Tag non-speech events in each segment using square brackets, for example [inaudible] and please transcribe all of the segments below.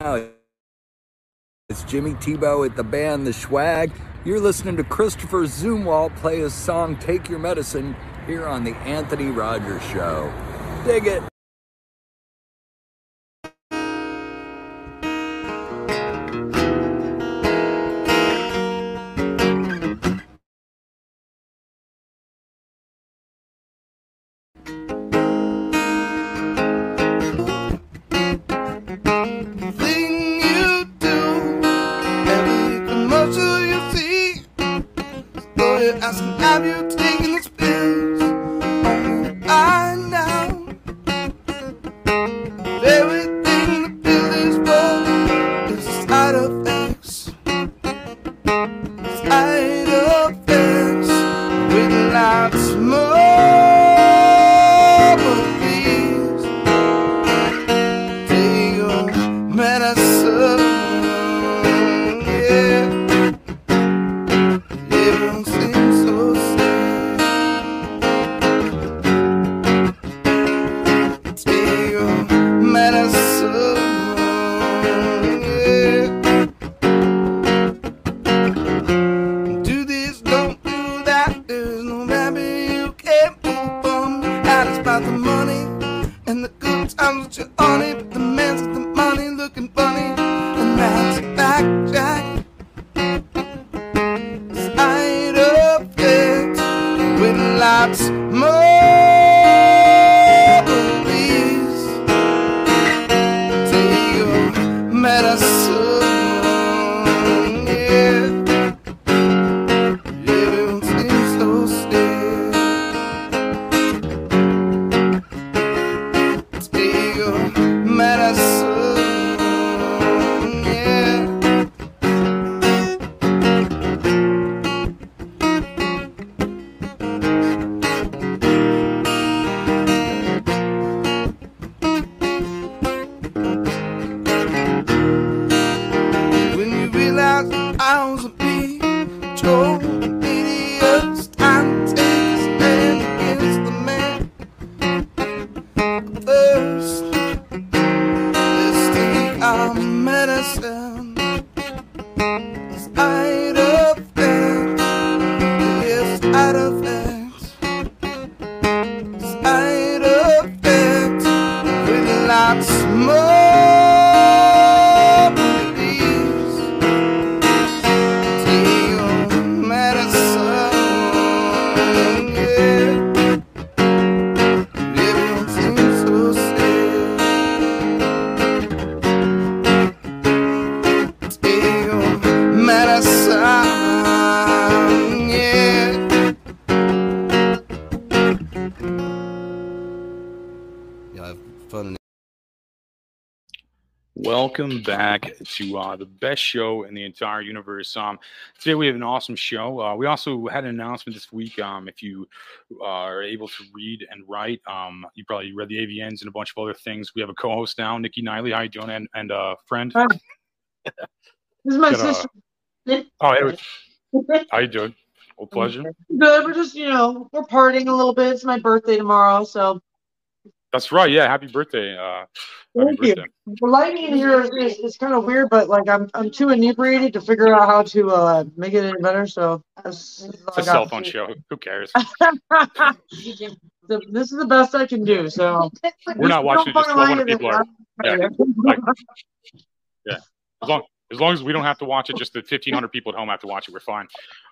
It's Jimmy Tebeau at the band The Schwag. You're listening to Christopher Zumwalt play his song Take Your Medicine here on The Anthony Rogers Show. Dig it. Welcome back to uh, the best show in the entire universe. Um, today we have an awesome show. Uh, we also had an announcement this week. Um, if you uh, are able to read and write, um, you probably read the AVNs and a bunch of other things. We have a co-host now, Nikki Niley. Hi, doing? And and uh, friend. Hi. This is my Got a- sister. Oh, hey, [laughs] how you doing? Well, pleasure. Good. We're just, you know, we're partying a little bit. It's my birthday tomorrow, so That's right. Yeah, happy birthday. Uh, thank you. birthday. The lighting here is, is, is kind of weird, but like I'm I'm too inebriated to figure out how to uh make it any better. So that's, that's It's a I got. cell phone show. Who cares? [laughs] The- this is the best I can do. So We're not Don't watching. it, Just fucking 1,200 people are. Yeah. Like, [laughs] yeah. As long as long as we don't have to watch it, just the 1,500 people at home have to watch it. We're fine.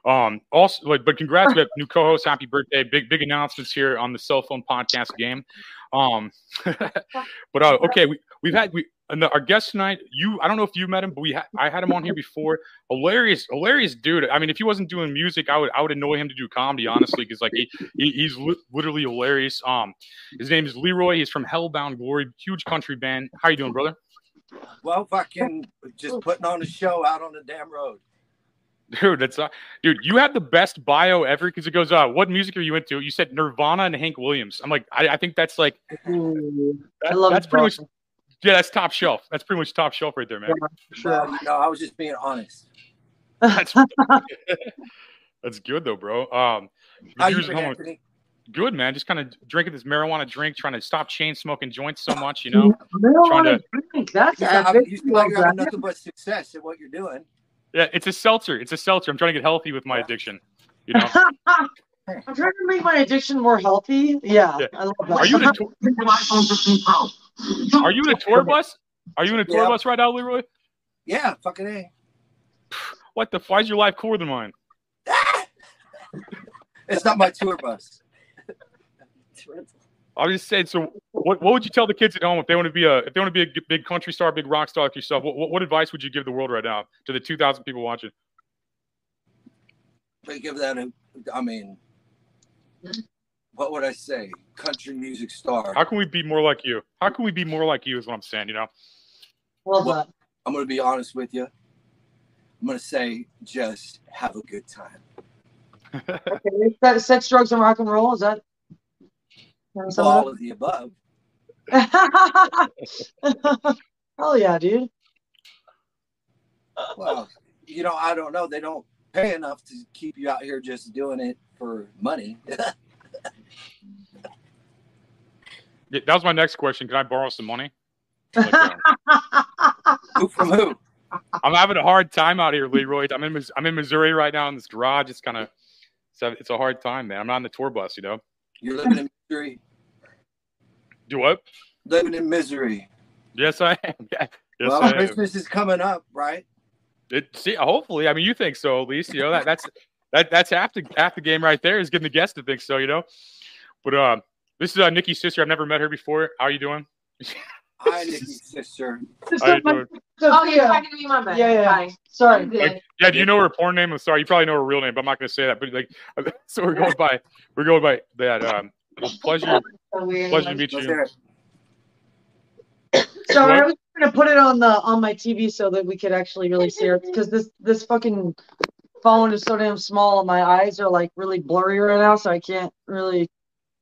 Um. Also, like, but congrats, we have new co-host. Happy birthday! Big big announcements here on the cell phone podcast game. Um. [laughs] but uh, okay, we we've had we. Our guest tonight, you, I don't know if you met him, but we, ha- I had him on here before. Hilarious, hilarious dude. I mean, if he wasn't doing music, I would, I would annoy him to do comedy, honestly, because like he, he, he's li- literally hilarious. Um, his name is Leroy. He's from Hellbound Glory, huge country band. How you doing, brother? Well, fucking just putting on a show out on the damn road. Dude, that's uh, dude. You have the best bio ever because it goes, uh, what music are you into? You said Nirvana and Hank Williams. I'm like, I, I think that's like, that- I love that's pretty much, yeah, that's top shelf. That's pretty much top shelf right there, man. Well, you know, I was just being honest. That's [laughs] [laughs] that's good though, bro. Um, How you been, how- Anthony? Good man, just kind of drinking this marijuana drink, trying to stop chain smoking joints so much, you know. Marijuana drink. That's You, have, epic. you feel like nothing but success at what you're doing. Yeah, it's a seltzer. It's a seltzer. I'm trying to get healthy with my addiction. You know, [laughs] I'm trying to make my addiction more healthy. Yeah, Yeah. I love that. are you in a tour, [laughs] are you in a tour bus? Are you in a tour Yeah. bus right now, Leroy? Yeah, fucking A. What the? Why is your life cooler than mine? [laughs] It's not my tour bus. I was just saying. So, what what would you tell the kids at home if they want to be a if they want to be a g- big country star, big rock star like yourself? What, what, what advice would you give the world right now to the 2,000 people watching? They give that a, I mean, what would I say? Country music star. How can we be more like you? How can we be more like you? Is what I'm saying. You know. Love Well- I'm going to be honest with you. I'm going to say just have a good time. [laughs] Okay, that sex, drugs, and rock and roll. Is that? Some All of of the above. that? [laughs] Hell yeah, dude. Well, you know, I don't know. They don't pay enough to keep you out here just doing it for money. [laughs] Yeah, that was my next question. Can I borrow some money? Like, um, who from who? I'm having a hard time out here, Leroy. I'm in I'm in Missouri right now in this garage. It's kind of it's a, it's a hard time, man. I'm not on the tour bus, you know. You're living in misery. Do what? Living in misery. Yes, I am. Yeah. [laughs] Yes, well, I am. Christmas is coming up, right? It, see, hopefully, I mean, you think so at least. You know that that's that that's half the half the game right there is getting the guests to think so. You know, but uh, this is uh, Nikki's sister. I've never met her before. How are you doing? [laughs] Hi, Nikki's sister. How you? Oh, you're talking to me, my bad. Yeah, yeah. Hi. Sorry. I'm good. Like, yeah, do you know her porn name? I'm sorry, you probably know her real name, but I'm not going to say that. But like, [laughs] so we're going by we're going by that. Um, pleasure, [laughs] So weird. pleasure to meet you. hear it. Sorry, What? I was gonna put it on the on my TV so that we could actually really see it because this this fucking phone is so damn small and my eyes are like really blurry right now, so I can't really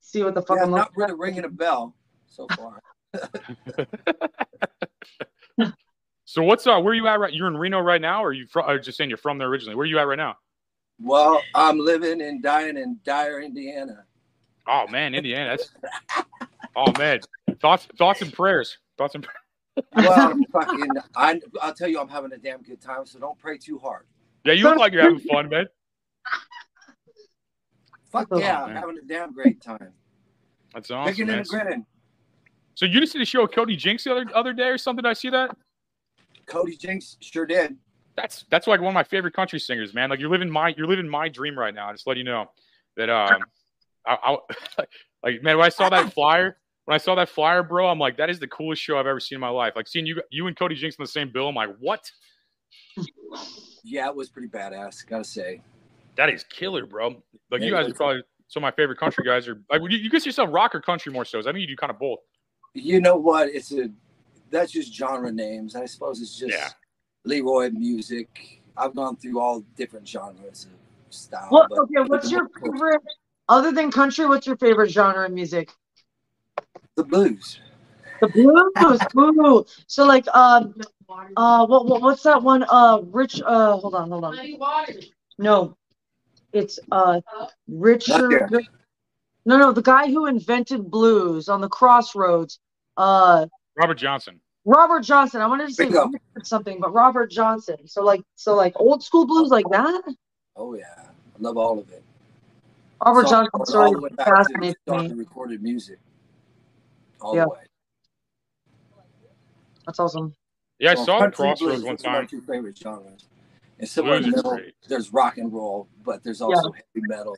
see what the fuck Yeah, I'm not looking really ringing a bell so far. [laughs] So what's uh, where are you at right? You're in Reno right now, or are you from? Or just saying you're from there originally? Where are you at right now? Well, I'm living and dying in Dyer, Indiana. Oh man, Indiana. That's oh man. Thoughts, thoughts and prayers. Thoughts and Well, I'm [laughs] fucking, I, I'll tell you, I'm having a damn good time. So don't pray too hard. yeah, you look like you're having fun, man. Fuck Oh, yeah, I'm having a damn great time. That's awesome. Picking Man. and grinning. So you just did a show with Cody Jinks the other other day or something? Did I see that? Cody Jinks sure did. That's that's like one of my favorite country singers, man. Like you're living my you're living my dream right now. I just let you know that um, I, I [laughs] like man when I saw that flyer when I saw that flyer, bro, I'm like that is the coolest show I've ever seen in my life. Like seeing you you and Cody Jinks in the same bill, I'm like what? Yeah, it was pretty badass, gotta say. That is killer, bro. Like you guys are probably some of my favorite country guys. Are like you, you consider yourself rock or country more so? I think you do kind of both. You know what? It's a that's just genre names. I suppose it's just Yeah. Leroy music. I've gone through all different genres of style. What but- okay, what's your favorite other than country, what's your favorite genre of music? The blues. The blues. [laughs] Ooh. So like um uh what, what what's that one? Uh Rich uh hold on, hold on. No. It's uh Richard Not No, no, the guy who invented blues on the crossroads. Uh Robert Johnson. Robert Johnson. I wanted to say Bingo. Something, but Robert Johnson. So like so like old school blues like that? Oh yeah, I love all of it. Robert So, Johnson all story the way to fascinates me. recorded music. All Yeah. the way. That's awesome. Yeah, I So saw the Crossroads one is my time. two favorite genres. And somewhere in the middle, there's rock and roll, but there's also heavy metal.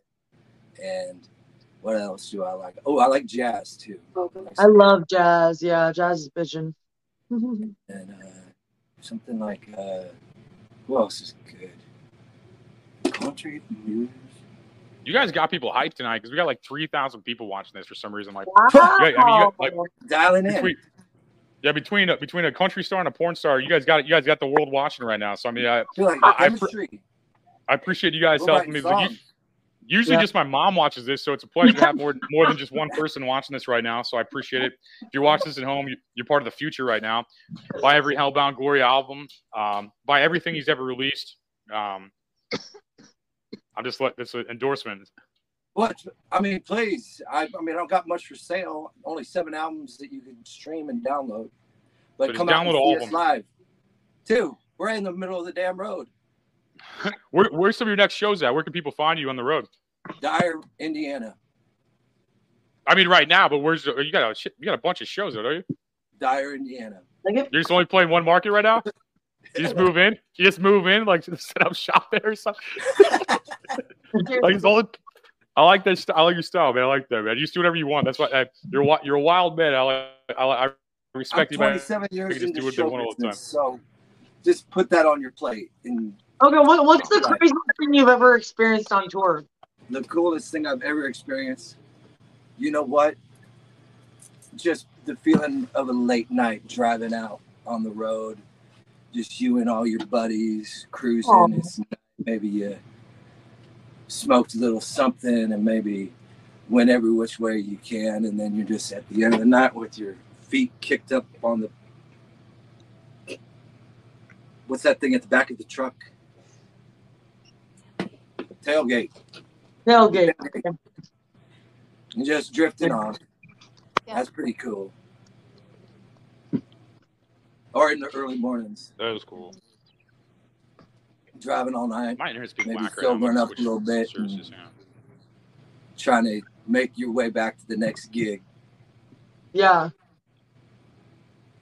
And what else do I like? Oh, I like jazz too. I love jazz. Yeah, jazz is bitchin'. [laughs] and uh, something like uh, who else is good? Country blues. You guys got people hyped tonight because we got like three thousand people watching this for some reason. Like wow. Yeah, I mean, you got, like- Dialing in. between, yeah, between a, between a country star and a porn star, you guys got you guys got the world watching right now. So I mean, I, feel like I- I chemistry. I appreciate you guys We're helping me. writing Like, you- songs. Usually, Yeah. just my mom watches this, so it's a pleasure to have more [laughs] more than just one person watching this right now. So I appreciate it. If you're watching this at home, you, you're part of the future right now. Buy every Hellbound Glory album. Um, buy everything he's ever released. Um, I'm just let this endorsement. What? I mean, please. I, I mean, I don't got much for sale. Only seven albums that you can stream and download. But, But come out and download all see us live. Two. We're in the middle of the damn road. [laughs] Where, where's some of your next shows at? Where can people find you on the road? Dyer, Indiana. I mean, right now, but where's you got a you got a bunch of shows, though, don't you? Dyer, Indiana. You're just only playing one market right now. You just move in. You just move in, like [laughs] set up shop there or something. [laughs] Like it's all. I like that. St- I like your style, man. I like that, man. You just do whatever you want. That's why uh, you're you're a wild man. I like. I, I respect I'm you, man. 27 years just into do what they show want all the business, so just put that on your plate. And Okay, what, what's the craziest thing you've ever experienced on tour? the coolest thing I've ever experienced, you know what? Just the feeling of a late night driving out on the road, just you and all your buddies cruising. Aw. It's maybe you smoked a little something and maybe went every which way you can, and then you're just at the end of the night with your feet kicked up on the what's that thing at the back of the truck? Tailgate. Tailgate. and just drifting off. Yeah. That's pretty cool. Or in the early mornings, That was cool. driving all night, My internet's been Maybe whack right sobering up a little bit Services, yeah. trying to make your way back to the next gig. Yeah,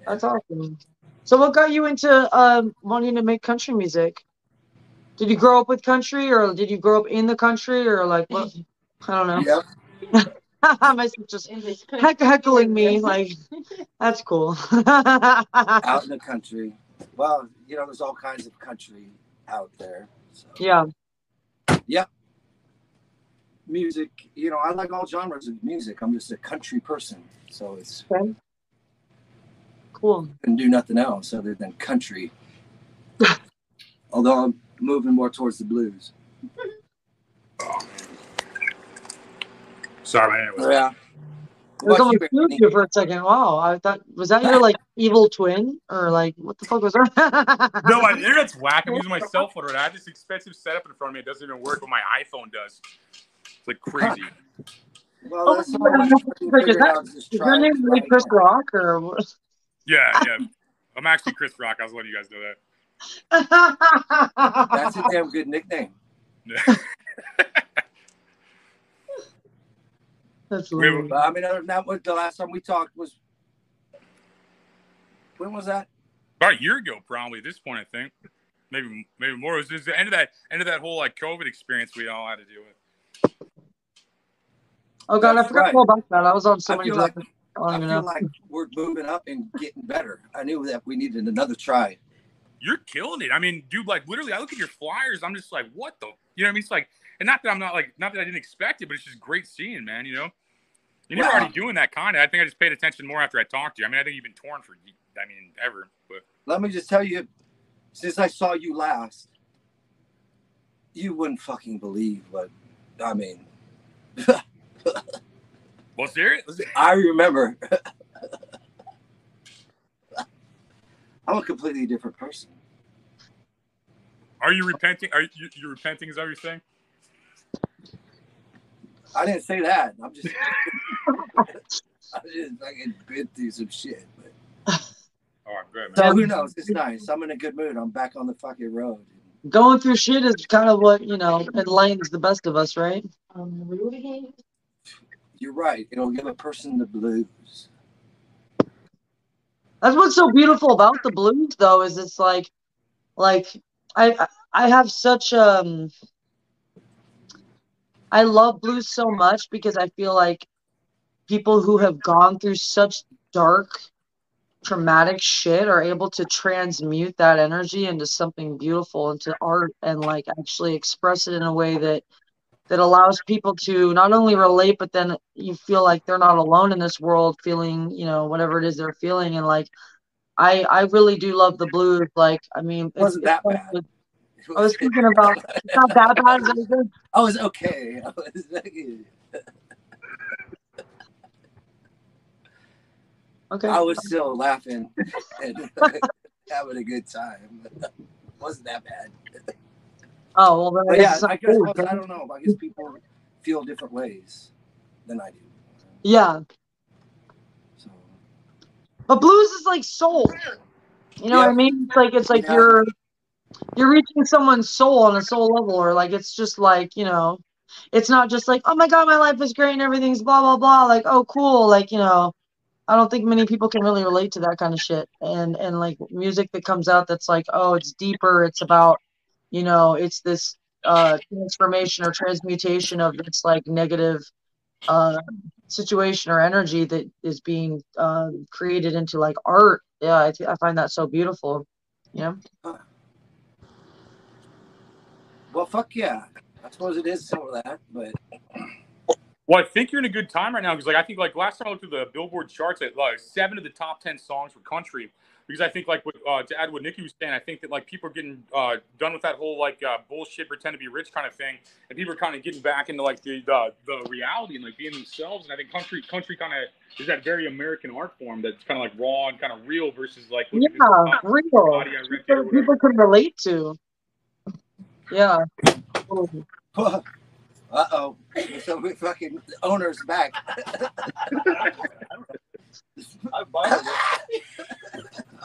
that's awesome. So, what got you into um, wanting to make country music? Did you grow up with country, or did you grow up in the country, or like what? I don't know. Yep. [laughs] My sister's heck heckling me. Like that's cool. [laughs] Out in the country. Well, you know, there's all kinds of country out there. So. yeah. Music, you know, I like all genres of music. I'm just a country person. So it's Okay. Cool. can do nothing else other than country. [laughs] Although I'm moving more towards the blues. Sorry, man. Anyways. Yeah. It was What almost you, you for a second. Wow, I thought was that your like [laughs] evil twin or like what the fuck was that? [laughs] No, my internet's whack. I'm using my cell phone right now. I have this expensive setup in front of me. It doesn't even work, but my iPhone does. It's like crazy. [laughs] Well, Oh, that's yeah, all I I'm can like, is figure that- out is just Is try your name really. Chris Rock or what? Yeah, yeah. I'm actually Chris Rock. I was letting you guys know that. That's a damn good nickname. [laughs] That's We were- hilarious. But I mean, other than that, was the last time we talked was when was that? About a year ago, probably at this point, I think. Maybe maybe more. It was just the end of that end of that whole like COVID experience we all had to deal with. Oh god, I forgot right. all about that. I was on so I many feel like. I don't I feel know. like we're moving up and getting better. I knew that we needed another try. You're killing it. I mean, dude, like literally, I look at your flyers. I'm just like, what the? You know what I mean? It's like, and not that I'm not like, not that I didn't expect it, but it's just great seeing, man. You know, and you're already doing that kind of. I think I just paid attention more after I talked to you. I mean, I think you've been torn for, I mean, ever. But Let me just tell you, since I saw you last, you wouldn't fucking believe what I mean. [laughs] well, serious. I remember. [laughs] I'm a completely different person. Are you repenting? Are you you repenting? Is that what you're saying? I didn't say that. I'm just, [laughs] I just fucking been through some shit. But Oh, I'm good, so who knows? It's nice. I'm in a good mood. I'm back on the fucking road. Going through shit is kind of what, you know, enlightens the best of us, right? Um, You're right. It'll give a person the blues. That's what's so beautiful about the blues though, is it's like like I I have such um I love blues so much because I feel like people who have gone through such dark traumatic shit are able to transmute that energy into something beautiful into art and like actually express it in a way that that allows people to not only relate but then you feel like they're not alone in this world feeling you know whatever it is they're feeling and like i i really do love the blues like i mean it's, Wasn't that bad? i was thinking about it's not that bad is that what you said? I was okay. I was [laughs] okay I was still laughing and [laughs] having a good time. [laughs] Wasn't that bad. Oh well then I yeah, I guess cool. I don't know. I guess people feel different ways than I do. Yeah. So But blues is like soul. You know what I mean? It's like it's like Yeah. you're you're reaching someone's soul on a soul level, or like it's just like, you know, it's not just like, oh my god, my life is great and everything's blah blah blah. Like, oh cool. Like, you know, I don't think many people can really relate to that kind of shit. And and like music that comes out that's like, oh, it's deeper, it's about, you know, it's this uh transformation or transmutation of this like negative uh situation or energy that is being um, created into like art. Yeah, I, th- I find that so beautiful. Yeah. well, fuck yeah. I suppose it is some of that, but Well, I think you're in a good time right now because, like, I think like last time I looked at the Billboard charts, at like seven of the top ten songs were country. Because I think, like, with, uh, to add what Nikki was saying, I think that like people are getting uh, done with that whole like uh, bullshit, pretend to be rich kind of thing, and people are kind of getting back into like the, the the reality and like being themselves. And I think country country kind of is that very American art form that's kind of like raw and kind of real versus like look Yeah, at real. body I rented or People, people can relate to. Yeah. [laughs] uh oh. So we fucking owner's back. [laughs]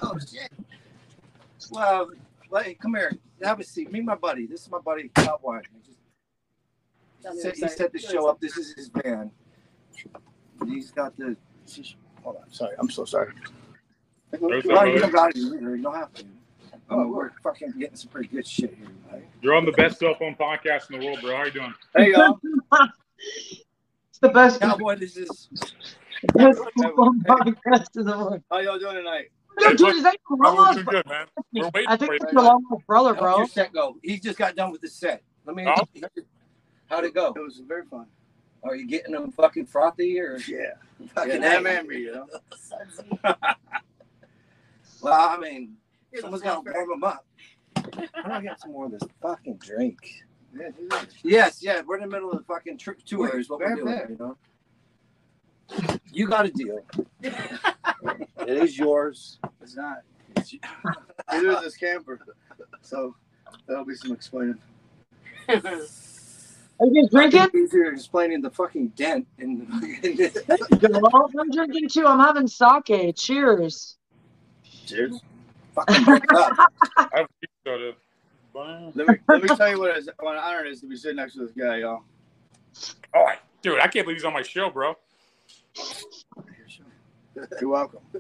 oh shit. Well, hey, come here. Have a seat. Meet my buddy. This is my buddy Cowboy. He set, he set the show up. This is his band. He's got the. Hold on. Sorry. I'm so sorry. There's Well, you don't got it either. You don't have to. Oh, we're fucking getting some pretty good shit here. Right? You're on the best cell phone podcast in the world, bro. How are you doing? Hey y'all. [laughs] It's the best, Cowboy, this is. Best podcast in the world. How y'all doing tonight? Yo, dude, is that your we're grandma's doing good, man. We're waiting I think you. that's your long-lost brother, bro. your set go? He just got done with the set. Let me. Oh. How'd it go? It was very fun. Are you getting them fucking frothy or [laughs] Yeah. fucking Yeah, A? man, me, you know. [laughs] Well, I mean, someone's [laughs] got to warm them up. How do I get some more of this fucking drink? Yeah, Yes, yeah, we're in the middle of the fucking tr- tour. Is what we're doing. You know. You got a deal. It is yours. It's not. It's you. [laughs] Neither is this camper. So that'll be some explaining. Are you guys drinking? Easier explaining the fucking dent in the [laughs] Well, I'm drinking too. I'm having sake. Cheers. Cheers. [laughs] fucking. I have a soda. Bye. Let me let me tell you what, is, what an honor it is to be sitting next to this guy, y'all. Oh, dude, I can't believe he's on my show, bro. You're welcome. [laughs]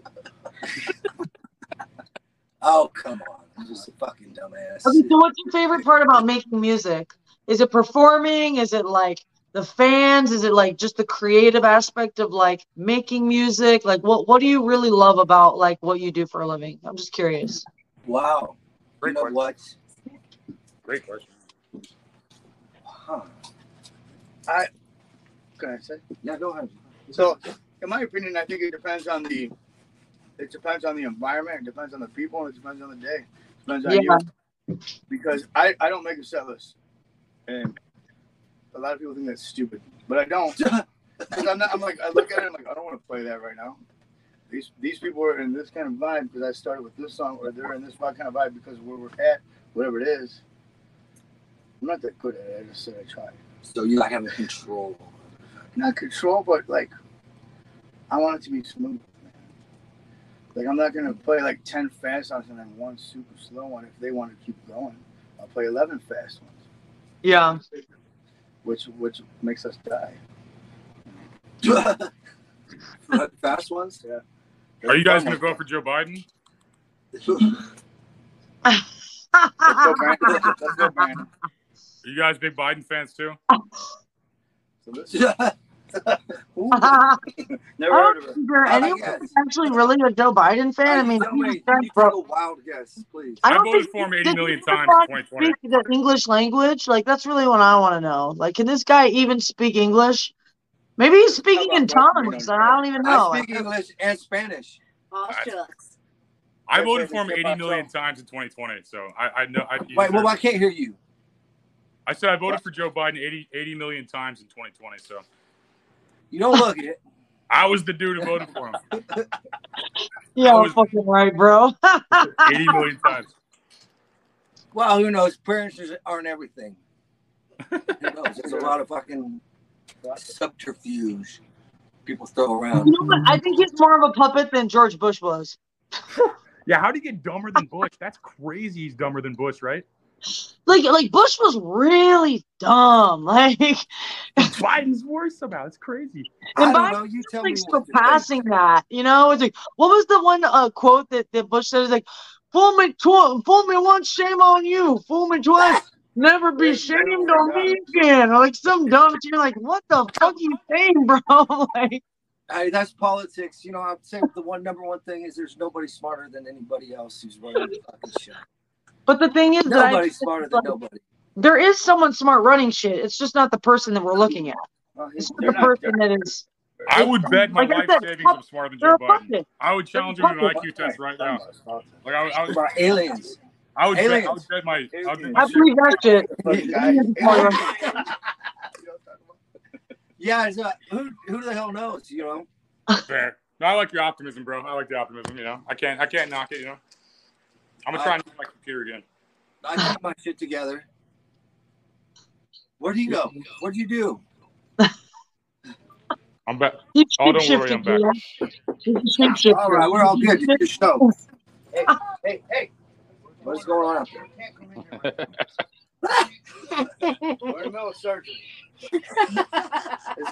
Oh come on, I'm just a fucking dumbass. Okay, so what's your favorite part about making music? Is it performing? Is it like the fans? Is it like just the creative aspect of like making music? Like what what do you really love about like what you do for a living? I'm just curious. Wow. You Great know question. what? Great question. Huh. Can I say? Yeah, go ahead. So, in my opinion, I think it depends on the it depends on the environment, it depends on the people, it depends on the day. It depends on Yeah. you. Because I, I don't make a set list. And a lot of people think that's stupid. But I don't. [laughs] Because I'm not I'm like I look at it I'm like, I don't want to play that right now. These these people are in this kind of vibe because I started with this song or they're in this kind of vibe because of where we're at, whatever it is. I'm not that good at it, I just said I tried. So you like having control. not control, but like I want it to be smooth. Man. Like I'm not gonna play like ten fast songs and then one super slow one. If they want to keep going, I'll play eleven fast ones, Yeah. which which makes us die. Fast ones? Yeah. Are you guys going to vote for Joe Biden? Let's go, Let's go, Are you guys big Biden fans too? So this, Yeah. Ooh, I [laughs] never oh, heard don't of it. think there anyone who's actually really a Joe Biden fan. I mean, tell me, that's you bro- a wild guess, please. I I don't voted think for him does 80 he times in 2020. Speak the English language, like that's really what I want to know. Like, can this guy even speak English? Maybe he's speaking in tongues, and I don't even know. I speak English and Spanish. Oh, shucks. I voted for him 80 million times in 2020. So I, I know. I, Wait, well, I can't hear you. I said I voted for Joe Biden 80, 80 million times in 2020. So You don't look at it. [laughs] I was the dude who voted for him [laughs] Yeah, I was- fucking right, bro. [laughs] 80 million times. Well, who knows? Appearances aren't everything. Who knows? There's a lot of fucking subterfuge people throw around. You know what? I think he's more of a puppet than George Bush was. Yeah, how do you get dumber than Bush? That's crazy. He's dumber than Bush, right? Like, like Bush was really dumb. [laughs] Like, Biden's worse somehow. It's crazy. I And don't Biden know. You tell me like what to surpassing that. You know, it's like what was the one uh, quote that, that Bush said? Is like, "Fool me twice, fool me once, shame on you. Fool me twice, never be shamed on me again." Or like some dumb. shit. You're like, what the fuck you saying, bro? [laughs] like, Hey, that's politics. You know, I'm saying the one number one thing is there's nobody smarter than anybody else who's running the fucking shit. But the thing is that I, Nobody's smarter than nobody. there is someone smart running shit. It's just not the person that we're looking at. Uh, It's they're the not- person that is. I would bet my Like life said, savings I'm smarter than They're Joe Biden. I would challenge him to an. IQ test right now. Like I, would- I would, about aliens. I would, bet, I Aliens. would bet my. I would bet my I believe that shit. yeah, it's, uh, who who the hell knows? You know, Fair. No, I like your optimism, bro. I like the optimism. You know, I can't. I can't knock it. You know, I'm gonna try and use my computer again. I got my shit together. Where do you go? What do you do? I'm back. You Oh, don't worry, I'm back. yeah. You. All right, we're all good. It's your show. [laughs] Hey, hey, hey! What's going on up there? We're no surgeon. [laughs] Is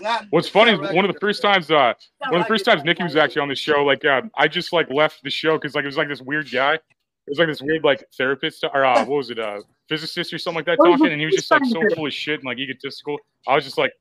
that What's funny is one of the first times, uh, one of the first times Nikki was actually on the show, like, uh, I just like left the show because like it was like this weird guy. It was like this weird like therapist or uh, what was it, uh, physicist or something like that he's a talking, and he was just like so full of shit and like egotistical. I was just like,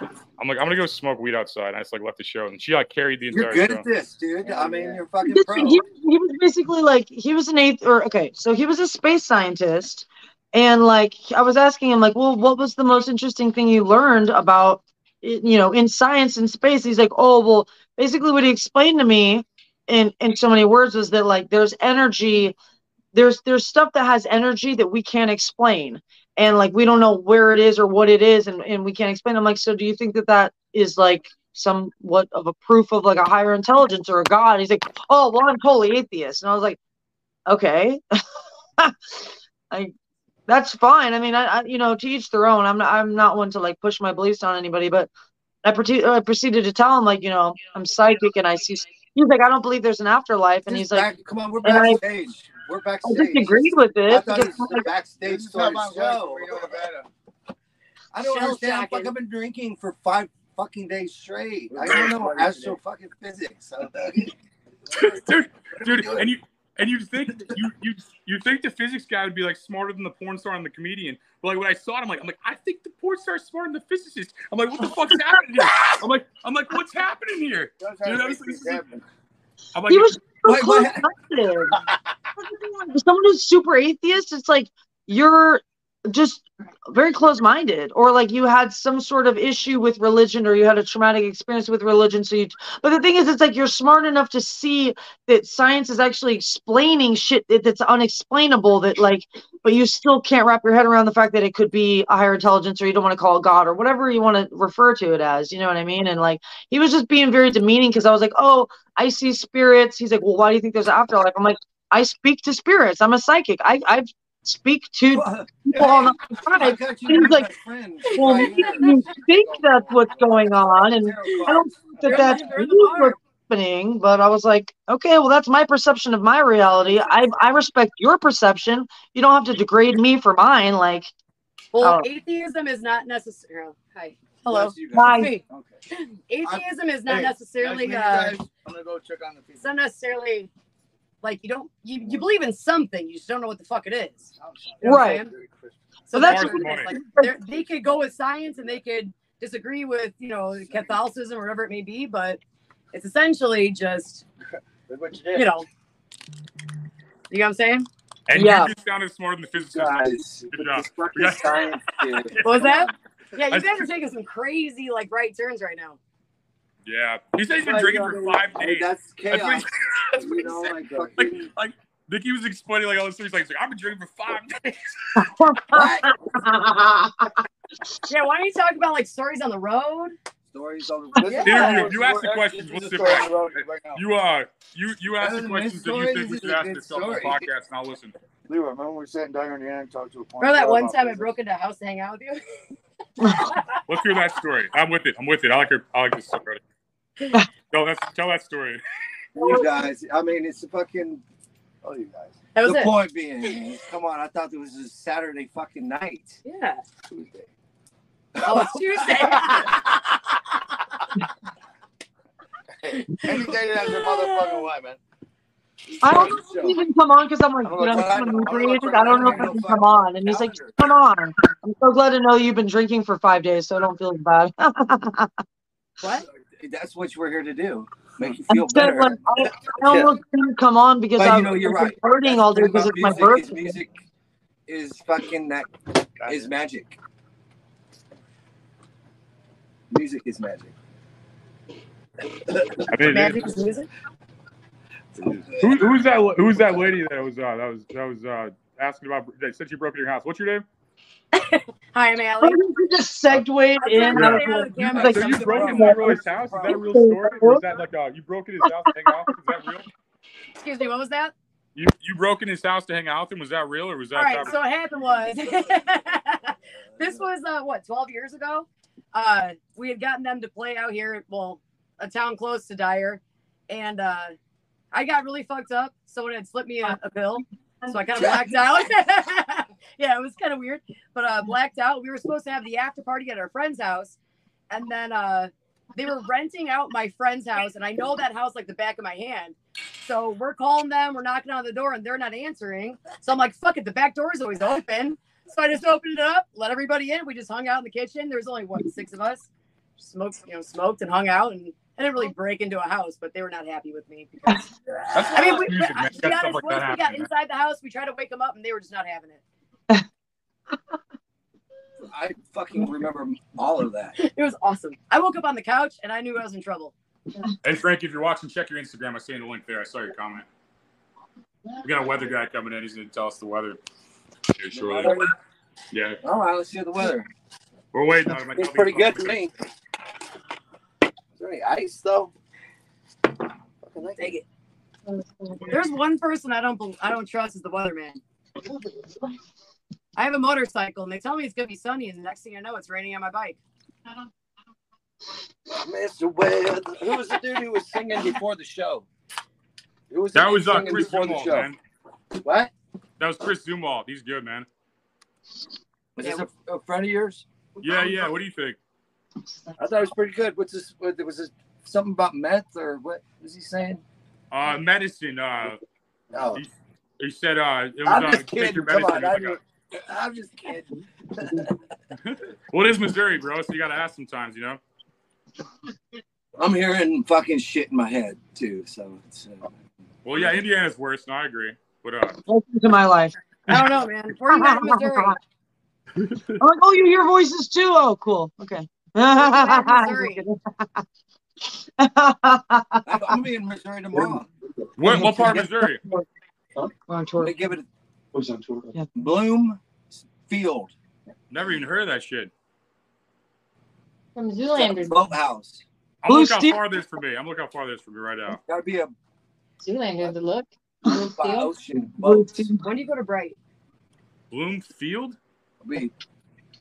I'm like, I'm gonna go smoke weed outside. I just like left the show, and she like carried the entire. You're entire good show. at this, dude. I mean, you're fucking This- pro. he, he was basically like he was an eighth or okay so he was a space scientist and like i was asking him like well what was the most interesting thing you learned about you know in science and space he's like oh well basically what he explained to me in in so many words was that like there's energy there's there's stuff that has energy that we can't explain. And like we don't know where it is or what it is and, and we can't explain. I'm like so do you think that that is like somewhat of a proof of like a higher intelligence or a god? He's like oh well i'm totally atheist. And i was like okay. [laughs] I, that's fine. I mean I, I you know to each their own. I'm not i'm not one to like push my beliefs on anybody but I, prote- I proceeded to tell him like you know i'm psychic and i see he's like i don't believe there's an afterlife and Just he's like back, come on, we're and I- backstage. we're backstage. i disagreed with I thought it was like, backstage This is story show. Reno Nevada. I don't understand. Fuck. I've been drinking for five fucking days straight. I don't know astro fucking physics. dude, dude, and you and you think you you you think the physics guy would be like smarter than the porn star and the comedian, but like when I saw it, I'm like, I'm like, I think the porn star is smarter than the physicist. I'm like, what the fuck's happening here? I'm like, I'm like, what's happening here? That's how Dude, it like, I'm like, he was so Wait, wait. close-minded. [laughs] someone who's super atheist it's like you're just very close-minded or like you had some sort of issue with religion or you had a traumatic experience with religion so you but the thing is it's like you're smart enough to see that science is actually explaining shit that, that's unexplainable that like but you still can't wrap your head around the fact that it could be a higher intelligence or you don't want to call it god or whatever you want to refer to it as you know what i mean and like he was just being very demeaning because i was like oh I see spirits. He's like, well, why do you think there's an afterlife? I'm like, I speak to spirits. I'm a psychic. I I speak to people on the I outside. got you He's like. Well, maybe you think that's what's going on, and I don't think that that's like- they're the really what's happening. But I was like, okay, well, that's my perception of my reality. I I respect your perception. You don't have to degrade me for mine. Like, Well, Oh. atheism is not necessarily. Hi. Hello. Bless you guys. Hi. Okay. Atheism is not Hey, necessarily. nice Uh, guys. I'm gonna go check on the it's pizza. not necessarily like you don't you, you believe in something. You just don't know what the fuck it is. You know Right. saying? Very crisp. So Well, that's that's what it what- is. Like they're- could go with science and they could disagree with you know Catholicism or whatever it may be, but it's essentially just what you did. you know. You know what I'm saying? and Yeah. you just sounded smarter than the physicist. Guys, Good job. this Yeah. science. What was that? [laughs] Yeah, you guys are taking some crazy like right turns right now. Yeah, he said he's been drinking for five Hey, days. that's That's what chaos. he, [laughs] that's what You he know, said. like Like, fucking. like Nikki was explaining like all this stuff. He's like, he's like, I've been drinking for five [laughs] days. Yeah, why don't you talk about like stories on the road? Stories on This Yeah. Interview. You is ask the questions, we'll sit back. on the road right now. You uh, you you ask the questions that you think we should ask good yourself on the story. podcast, and I'll listen. Leroy, remember we sat in Diane and talked to a point. Remember that one time I broke into a house to hang out with you? [laughs] Let's hear that story. I'm with it. I'm with it. I like her. I like this story. [laughs] Tell that. Tell that story. You guys, I mean, it's a fucking. Oh, you guys. That was the it. point being, come on, I thought it was a Saturday fucking night. Yeah. Tuesday. Oh, it's Tuesday. [laughs] [laughs] Any day that's your motherfucking way, man. I don't know if he can even come on because I'm like, I'm dude, I'm gonna so try- I'm inebriated. I don't know if I can come on. And he's like, come on. I'm so glad to know you've been drinking for five days, so I don't feel bad. [laughs] what? That's what we're here to do. Make you [laughs] I feel said, better. like, I, I almost couldn't come on because But you I'm know, you're right. hurting all day because about it's my music is birthday. Music is fucking that is magic. Music is magic. Magic is music. Who, who's that? Who's that lady that was uh, that was that was uh, asking about that said you broke into your house? What's your name? [laughs] Hi, I'm How Allie. did you just segued in? Yeah. I was like, Yeah. So you broke into Leroy's house? Is that a real story? Or is that like uh, you broke in his house to hang out? Is that real? Excuse me, what was that? You you broke in his house to hang out with him? Was that real or was that? All right, so what happened was [laughs] this was uh what 12 years ago. Uh, we had gotten them to play out here, well, a town close to Dyer, and uh, I got really fucked up. Someone had slipped me a, a pill, so I kind of blacked out. [laughs] yeah, it was kind of weird, but uh, blacked out. We were supposed to have the after party at our friend's house, and then uh, they were renting out my friend's house, and I know that house like the back of my hand. So we're calling them, we're knocking on the door, and they're not answering. So I'm like, fuck it, the back door is always open. So I just opened it up, let everybody in. We just hung out in the kitchen. There was only what six of us. Smoked, you know, smoked and hung out, and I didn't really break into a house, but they were not happy with me because [laughs] I mean, we, music, man. to be got honest, like once we got inside the house, we tried to wake them up, and they were just not having it. [laughs] I fucking remember all of that. [laughs] It was awesome. I woke up on the couch, and I knew I was in trouble. Hey Frank, if you're watching, check your Instagram. I see in the link there. I saw your comment. We got a weather guy coming in. He's going to tell us the weather. Here shortly. Yeah, All right, let's hear the weather. we're waiting on him. It's pretty good to me. Is there any ice though? Fucking like Take it. There's one person I don't bel I don't trust is the weatherman. I have a motorcycle, and they tell me it's gonna be sunny, and the next thing I know, it's raining on my bike. Mr. Weather. Who was the dude who was singing before the show? Who was the That dude was uh, singing Chris before the Zumwalt, show? man. What? That was Chris Zumwalt. He's good, man. Is this a, a friend of yours? Yeah, yeah. What do you think? I thought it was pretty good. What's this? What, was this something about meth or what was he saying? Uh, medicine. Uh, Oh, he, he said uh, it was I'm uh, just take kidding. Come medicine. on, It was I'm, I'm just kidding. like [laughs] a- well, it is Missouri, bro. So you got to ask sometimes, you know. I'm hearing fucking shit in my head too. So it's, uh, Well, yeah, Indiana's worse. No, I agree. But uh, Welcome to my life. I don't know, man. Where you at Missouri? [laughs] I'm like, oh, you hear voices too? Oh, cool. Okay. At in [laughs] Missouri? I'm gonna be in Missouri tomorrow. what what part of Missouri? on tour. They give it Who's on tour? Bloomfield Never even heard of that shit. From Zoolander. boathouse. I'm Blue looking how far this for me. I'm looking how far this for me right now. Gotta be a Zoolander, the look. by Bloomfield. ocean boat. When do you go to Bright? Bloomfield? Be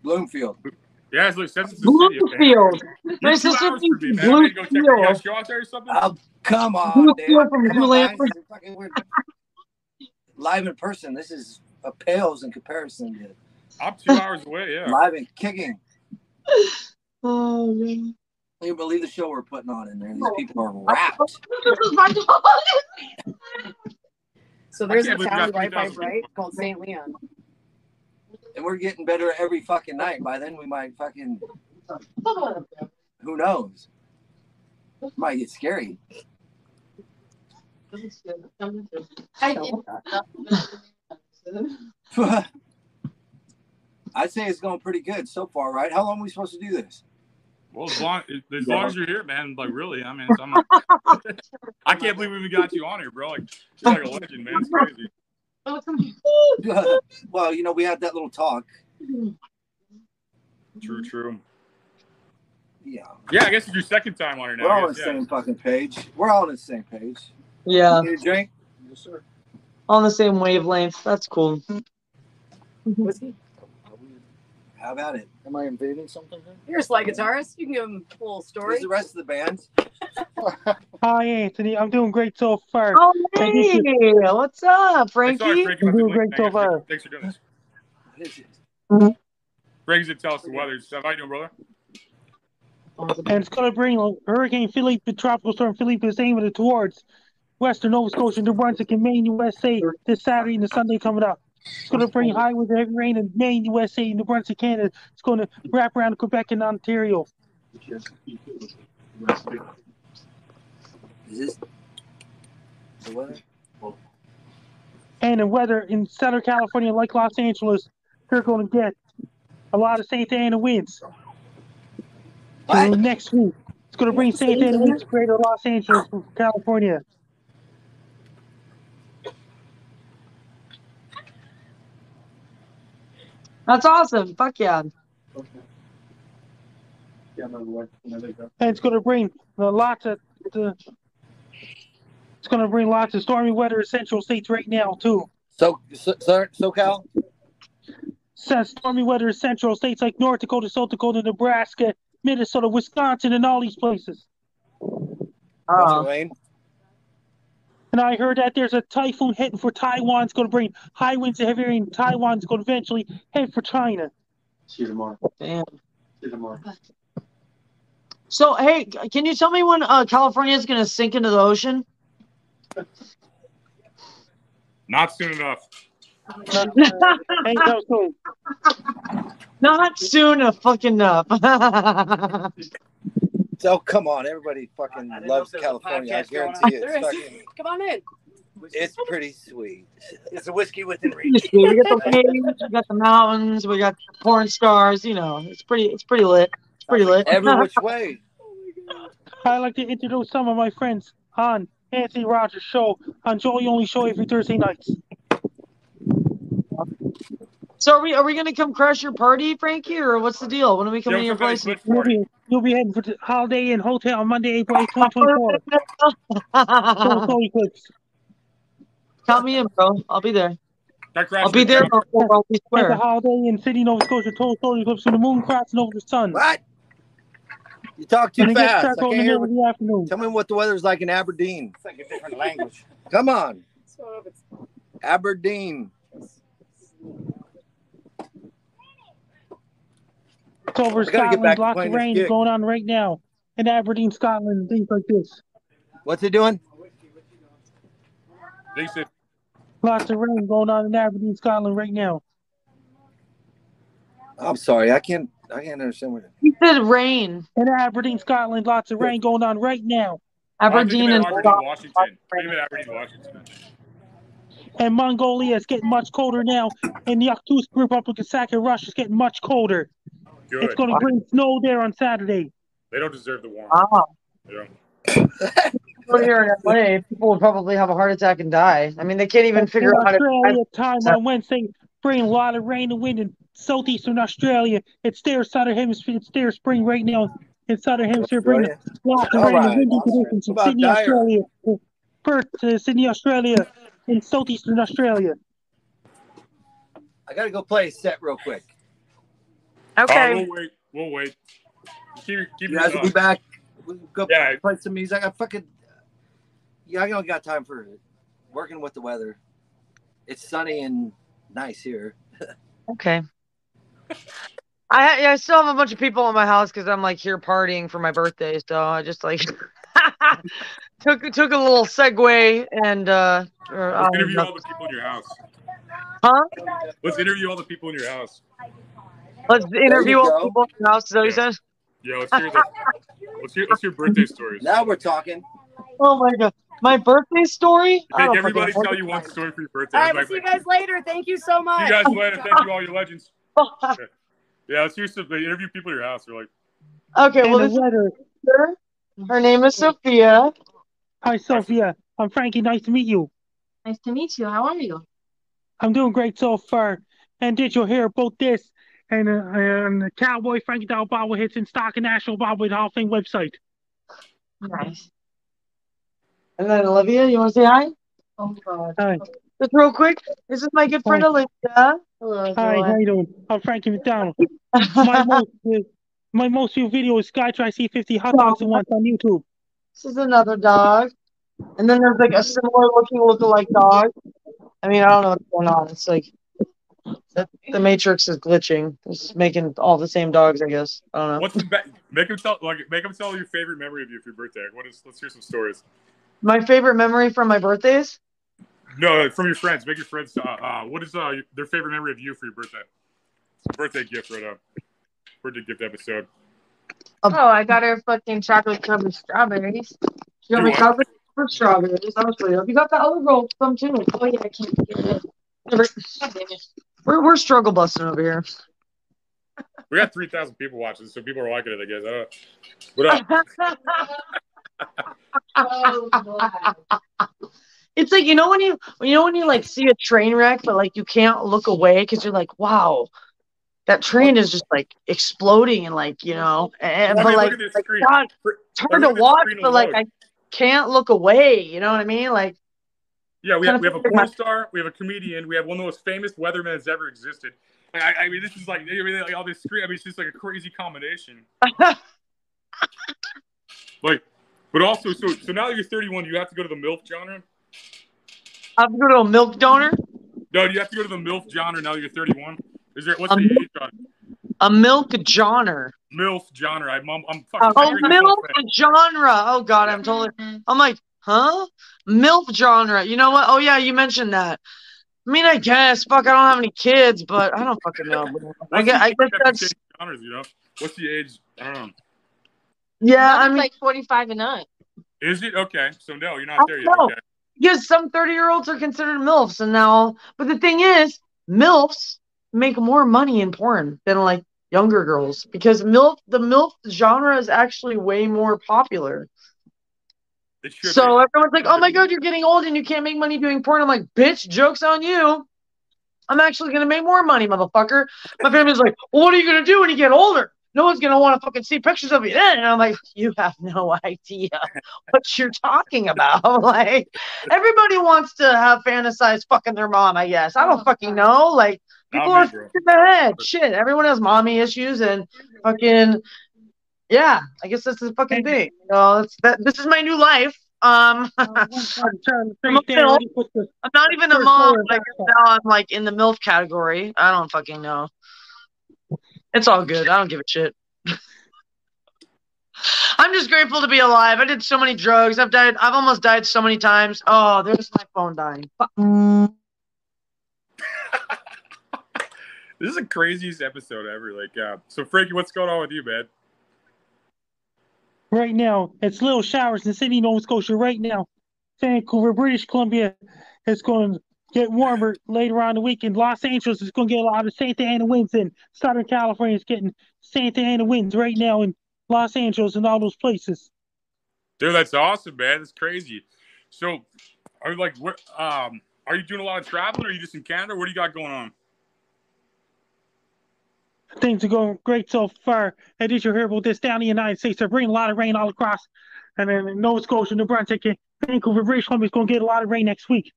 Bloomfield. Yeah, it looks says it's city. Bluefield. You're two hours thinks me, man. I go check you got Bluefield. show out there or something? Oh, come on, Bloomfield Dave. from Come on, Zoolander. guys. It's fucking weird. Live in person. This is a pales in comparison to I'm two hours away. Yeah. live and kicking. [laughs] Oh, man. You believe the show we're putting on in there? These oh. people are wrapped. This is my dog. So there's a can't believe town right by 3,000 Bright called St. Leon. And we're getting better every fucking night. By then we might fucking who knows? It Might get scary. I [laughs] I'd say it's going pretty good so far, right? How long are we supposed to do this? Well, as long as, long as you're here, man. Like really, I mean, I'm, [laughs] I can't believe we even got you on here, bro. Like you're like a legend, man. It's crazy. [laughs] well, you know, we had that little talk. [laughs] True, true. Yeah. Yeah, I guess it's your second time on it now. We're all on guess, the yeah. same fucking page. We're all on the same page. Yeah, Need a drink? Yes, sir. on the same wavelength. That's cool. Whiskey? How about it? Am I invading something here? You're a slide guitarist. You can give him a little story. Where's the rest of the band? [laughs] Hi, Anthony. I'm doing great so far. Oh, hey, what's up, Hey, sorry, Frankie? Frankie, about the Doing great so Thanks for- far. Thanks for doing this. What is it? Mm-hmm. Frankie's gonna tell us the weather. stuff. How you doing, brother? And it's going to bring Hurricane Philippe, the tropical storm Philippe, is aiming towards western Nova Scotia, New Brunswick, and Maine, USA this Saturday and the Sunday coming up. It's going to bring high winds and heavy rain in Maine, USA, New Brunswick, Canada. It's going to wrap around Quebec and Ontario. Is this the weather? And the weather in Southern California, like Los Angeles, they're going to get a lot of Santa Ana winds. What? Next week, it's going to bring Santa Ana winds to greater Los Angeles, California. That's awesome. Fuck yeah. Okay. Yeah, and it's going to bring uh, lots of the. It's going to bring lots of stormy weather in central states right now too. So, so, so SoCal. Says stormy weather in central states like North Dakota, South Dakota, Nebraska, Minnesota, Wisconsin, and all these places. What's Oh. it, Wayne? And I heard that there's a typhoon heading for Taiwan. It's going to bring high winds and heavy rain. Taiwan's going to eventually head for China. See you tomorrow. Damn. See you tomorrow. So, hey, can you tell me when uh, California is going to sink into the ocean? Not soon enough. Hey, no, so [laughs] Not soon enough, fucking enough. [laughs] So come on, everybody fucking loves California. I guarantee you, it's, fucking, Come on in. it's pretty sweet. It's a whiskey within reach. we got the waves, we got the mountains, we got porn stars. You know, it's pretty, it's pretty lit. It's pretty lit. Every [laughs] which way. I'd like to introduce some of my friends on Anthony Rogers' show on Joey Only Show every Thursday nights. So, are we, are we going to come crash your party, Frankie, or what's the deal? When are we coming to your place? switch You'll be, you'll be heading for the Holiday Inn Hotel on Monday, April 8, 2024. So, [laughs] so eclipse. Count me in, bro. I'll be there. That crash I'll be there account. before I'll be At the square. Holiday in City, Nova Scotia, total solar eclipse when the moon crossing over the sun. What? You talk too And it gets fast. I can't hear middle what, the afternoon. tell me what the weather's like in Aberdeen. It's like a different language. Come on, Aberdeen. It's over I gotta Scotland, back lots of rain gig. going on right now in Aberdeen, Scotland, and things like this. What's it doing? They said Lots of rain going on in Aberdeen, Scotland right now. I'm sorry, I can't. I can't understand what. He said rain. In Aberdeen, Scotland, lots of rain going on right now. Aberdeen and Aberdeen, Washington. Think of it, Aberdeen, Washington. And Mongolia is getting much colder now. And the Yakutsk Republic of Sakha, Russia is getting much colder. Good. It's going to bring snow there on Saturday. They don't deserve the warmth. Wow. They don't. Over here in LA, people would probably have a heart attack and die. I mean, they can't even figure in out how to. Australia, time on Wednesday, bringing a lot of rain and wind in southeastern Australia. It's their southern hemisphere. It's their spring right now. In southern hemisphere, bringing lots of All rain and right. windy conditions from Sydney, Dyer? Australia, Perth, to Sydney, Australia, in southeastern Australia. I gotta go play a set real quick. Oh, Okay. we'll wait. We'll wait. Keep, keep You your guys will be back. We'll go Yeah. play some music. I fucking. Yeah, I don't got time for it. working with the weather. It's sunny and nice here. Okay. I I still have a bunch of people in my house because I'm like here partying for my birthday. So I just like [laughs] took took a little segue and uh, or, Let's um, interview all the people in your house. huh? Let's interview all the people in your house. Let's interview all the people in the house. Is that what you said? Yeah, let's hear the, let's hear let's hear birthday stories. Now we're talking. Oh my god, my birthday story. I Make everybody tell you one story for your birthday. all right. We'll see you guys later. Thank you so much. you guys later. Thank you, all your legends. [laughs] Yeah, let's hear some. They interview people in your house. You're like, okay, well this is weather. her. Her name is Sophia. Hi, Sophia. I'm Frankie. Nice to meet you. Nice to meet you. How are you? I'm doing great so far. And did you hear about this? And, uh, and the Cowboy Frankie Dow bobbleheads in stock in National Bobblehead Hall of Fame website. Nice. And then Olivia, you want to say hi? Oh God. Hi. Just real quick, this is my good friend Oh. Alicia. Hello, Hi, how you doing? I'm Frankie MacDonald. [laughs] My most, my most viewed video is Skytry C50 Hot Dogs and Once on YouTube. This is another dog. And then there's like a similar looking look-alike dog. I mean, I don't know what's going on. It's like the, the Matrix is glitching. It's making all the same dogs, I guess. I don't know. What's the be- make him tell like make him tell your favorite memory of you for your birthday? What is? Let's hear some stories. My favorite memory from my birthdays? No, from your friends. Make your friends. Uh, uh, what is uh their favorite memory of you for your birthday? Birthday gift right up. Birthday gift episode. Oh, I got her fucking chocolate covered strawberries. You got me chocolate covered strawberries. That was pretty dope. You got the olive roll from too. Oh yeah, I can't get it. We're, God damn it. We're, we're struggle busting over here. We got three thousand people watching, so people are liking it. I guess. I don't know. What up? Oh, [laughs] It's like you know when you you know when you like see a train wreck, but like you can't look away because you're like, wow, that train is just like exploding and like you know, and, Well, I but mean, like, look at this like. God, it's hard to look at this watch, but like. I can't look away. You know what I mean? Like Yeah, we have, we have a porn star, we have a comedian, we have one of the most famous weathermen that's ever existed. I, I mean, this is like, I mean, like all this screen. I mean, it's just like a crazy combination. [laughs] like, but also, so so now that you're 31, you have to go to the MILF genre. I have to go to a milk donor, No, you have to go to the MILF genre now that you're 31. Is there what's Um, the age on a milk genre, MILF genre? I'm, I'm, I'm fucking. oh milk genre. Oh God, I'm totally. I'm like, huh? MILF genre. You know what? Oh yeah, you mentioned that. I mean, I guess. Fuck, I don't have any kids, but I don't fucking know. I What's guess, the I age guess you have to that's change genres, you know. What's the age? I don't know. yeah. I is mean, like 45 and up. Is it okay? So no, you're I not there don't yet. know. Okay. Yes, some 30 year olds are considered MILFs, and now, but the thing is, MILFs make more money in porn than like younger girls because MILF, the MILF genre is actually way more popular. It should So everyone's like, oh my God, you're getting old and you can't make money doing porn. I'm like, bitch, joke's on you. I'm actually going to make more money, motherfucker. My family's like, well, what are you going to do when you get older? No one's going to want to fucking see pictures of you then. And I'm like, you have no [laughs] idea what you're talking about. [laughs] like, everybody wants to have fantasized fucking their mom, I guess. I don't oh, fucking know. Like, people Not are me, in their head. Shit, everyone has mommy issues and fucking, yeah, I guess that's the fucking thing. You know, it's that, this is my new life. Um, [laughs] I'm I'm I'm a think there, MILF. ready for the- not even a First mom, but I guess now I'm like in the MILF category. I don't fucking know. It's all good. I don't give a shit. [laughs] I'm just grateful to be alive. I did so many drugs. I've died. I've almost died so many times. Oh, there's my phone dying. [laughs] This is the craziest episode ever. Like, uh, so Frankie, what's going on with you, man? Right now, it's little showers in Sydney, Nova Scotia. Right now, Vancouver, British Columbia, it's going to get warmer later on the week. In Los Angeles, is going to get a lot of Santa Ana winds. In Southern California, is getting Santa Ana winds right now in Los Angeles and all those places. Dude, that's awesome, man. That's crazy. So, are you like, what? Um, are you doing a lot of traveling? Or are you just in Canada? What do you got going on? Things are going great so far. And did you hear about this down in the United States? They're bringing a lot of rain all across. And then in Nova Scotia, New Brunswick, and Vancouver, British Columbia is going to get a lot of rain next week.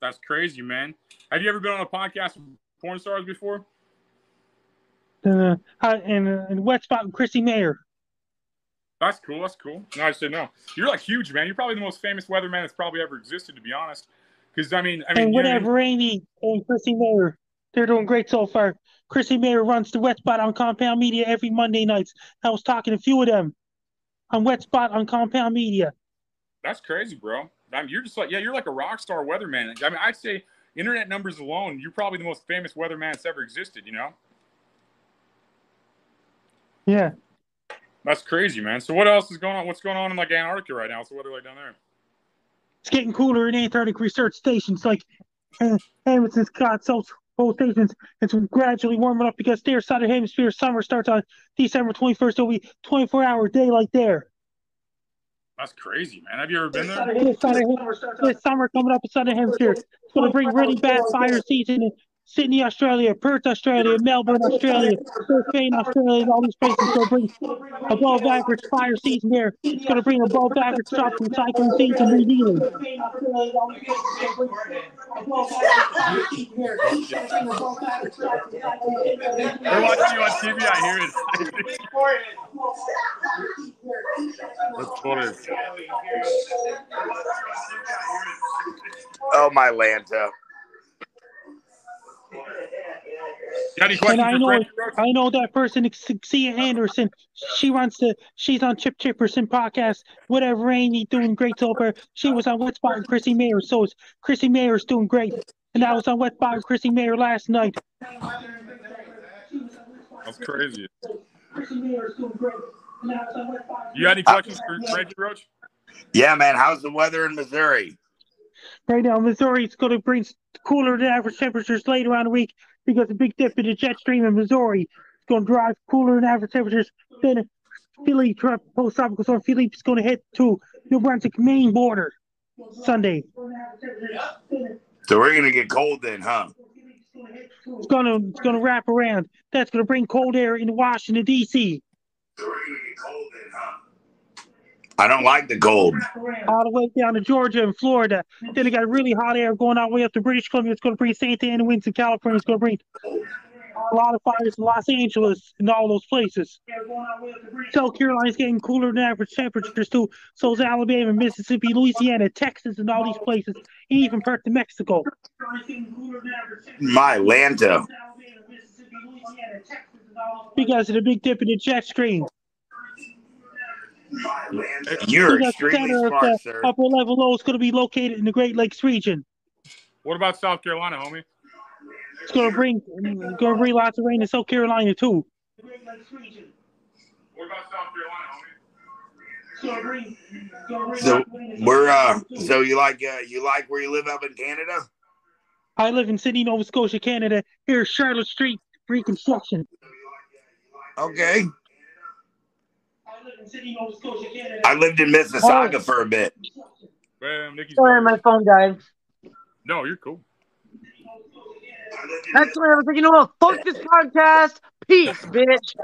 That's crazy, man. Have you ever been on a podcast with porn stars before? Uh, and, uh, and Wet Spot with Chrissie Mayr. That's cool. That's cool. No, I said no. You're like huge, man. You're probably the most famous weatherman that's probably ever existed, to be honest. Because I mean, I mean, and know I mean? whatever Amy and Chrissie Mayr, they're doing great so far. Chrissie Mayr runs the Wet Spot on Compound Media every Monday nights. I was talking to a few of them on Wet Spot on Compound Media. That's crazy, bro. I mean, you're just like, yeah, you're like a rock star weatherman. I mean, I'd say internet numbers alone, you're probably the most famous weatherman that's ever existed. You know, Yeah. that's crazy, man. So what else is going on? What's going on in like Antarctica right now? What's the weather like down there? It's getting cooler in Antarctic research stations like uh, Hamilton, Scott, Pole stations. It's gradually warming up because their side of the hemisphere summer starts on December 21st. It'll be 24 hour daylight there. That's crazy, man. Have you ever been there? This of- this summer coming up in southern hemisphere. It's going to bring really bad fire season Sydney, Australia, Perth, Australia, Melbourne, Australia, Brisbane, Australia, and all these places going to bring above average fire season there. It's going to bring above average tropical cyclone season to New Zealand. They're watching you on TV. I hear it. That's funny. Oh my Lanta. You got any And I know, I know that person, Sia Anderson. She runs the, she's on Chip Chipperson podcast. Whatever, Amy doing great so far. She was on Wet Spot and Chrissie Mayr, so it's Chrissie Mayr's doing great. And I was on Wet Spot and Chrissie Mayr last night. That's crazy. You got any questions for Frankie Roach? Yeah, man. How's the weather in Missouri? Right now, Missouri's going to bring cooler than average temperatures later on the week because a big dip in the jet stream in Missouri is going to drive cooler than average temperatures. Then Philly, post tropical storm Philip is going to hit to New Brunswick, Maine border Sunday. So we're gonna get cold then, huh? It's going to it's going to wrap around. That's going to bring cold air into Washington D.C. I don't like the cold. all the way down to Georgia and Florida. Then it got really hot air going all the way up to British Columbia. It's going to bring Santa Ana winds in California. It's going to bring a lot of fires in Los Angeles and all those places. South Carolina's getting cooler than average temperatures too. So is Alabama, Mississippi, Louisiana, Texas, and all these places, and even parts of Mexico. My Lanta. Because of the big dip in the jet stream. You're extremely center of smart, the sir. upper level low is going to be located in the Great Lakes region. What about South Carolina, homie? It's going to bring going to bring lots of rain in South Carolina too. What about South Carolina, homie? So we're uh so you like uh you like where you live up in Canada? I live in Sydney, Nova Scotia, Canada. Here's Charlotte Street Reconstruction. Okay. I live in Sydney, Nova Scotia, Canada. I lived in Mississauga for a bit. Bam, Nikki's Sorry, my phone died. No, you're cool. That's Actually, I was like, you know what? Fuck this podcast. Peace, bitch.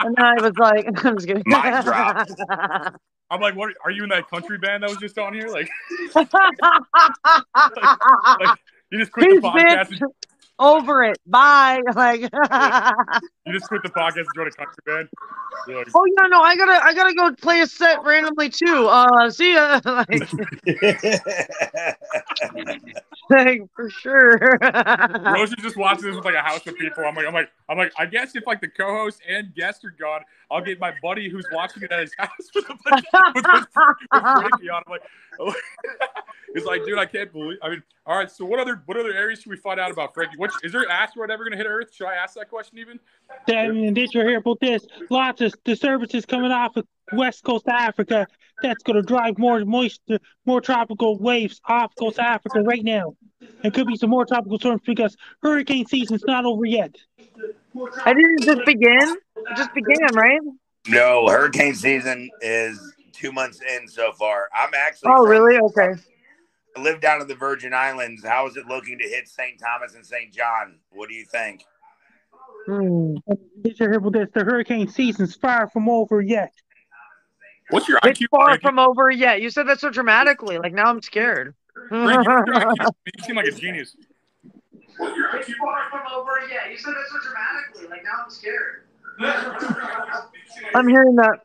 And then I was like, [laughs] I'm just kidding. Mic drop. [laughs] I'm like, what? Are you in that country band that was just on here? Like, [laughs] you just quit Peace, the podcast. bitch. And, Over it. Bye. Like, you just quit the podcast and joined a country band. Like, oh yeah, no, I gotta, I gotta go play a set randomly too. Uh, see ya. [laughs] like, [laughs] like, for sure. [laughs] Rose is just watching this with like a house of people. I'm like, I'm like, I'm like, I guess if like the co-host and guest are gone, I'll get my buddy who's watching it at his house with a bunch of, with, with, with Frankie on. I'm like, oh. it's like, dude, I can't believe. I mean, all right. So what other what other areas should we find out about Frankie? Which is there an asteroid ever going to hit Earth? Should I ask that question even? Then and did you hear about this? Lots of disturbances coming off of west coast of Africa. That's going to drive more moisture, more tropical waves off coast of Africa right now. There could be some more tropical storms because hurricane season's not over yet. I didn't just begin. It just began, right? no, hurricane season is two months in so far. I'm actually Oh, from- really? Okay. I live down in the Virgin Islands. How is it looking to hit St. Thomas and St. John? What do you think? Hmm. Did you hear about this? The hurricane season's far from over yet. What's your It's far Frankie? from over yet. You said that so dramatically. Like now I'm scared. Frankie, what's your IQ? [laughs] You seem like a genius. It's far from over yet. You said that so dramatically. Like now I'm scared. I'm hearing that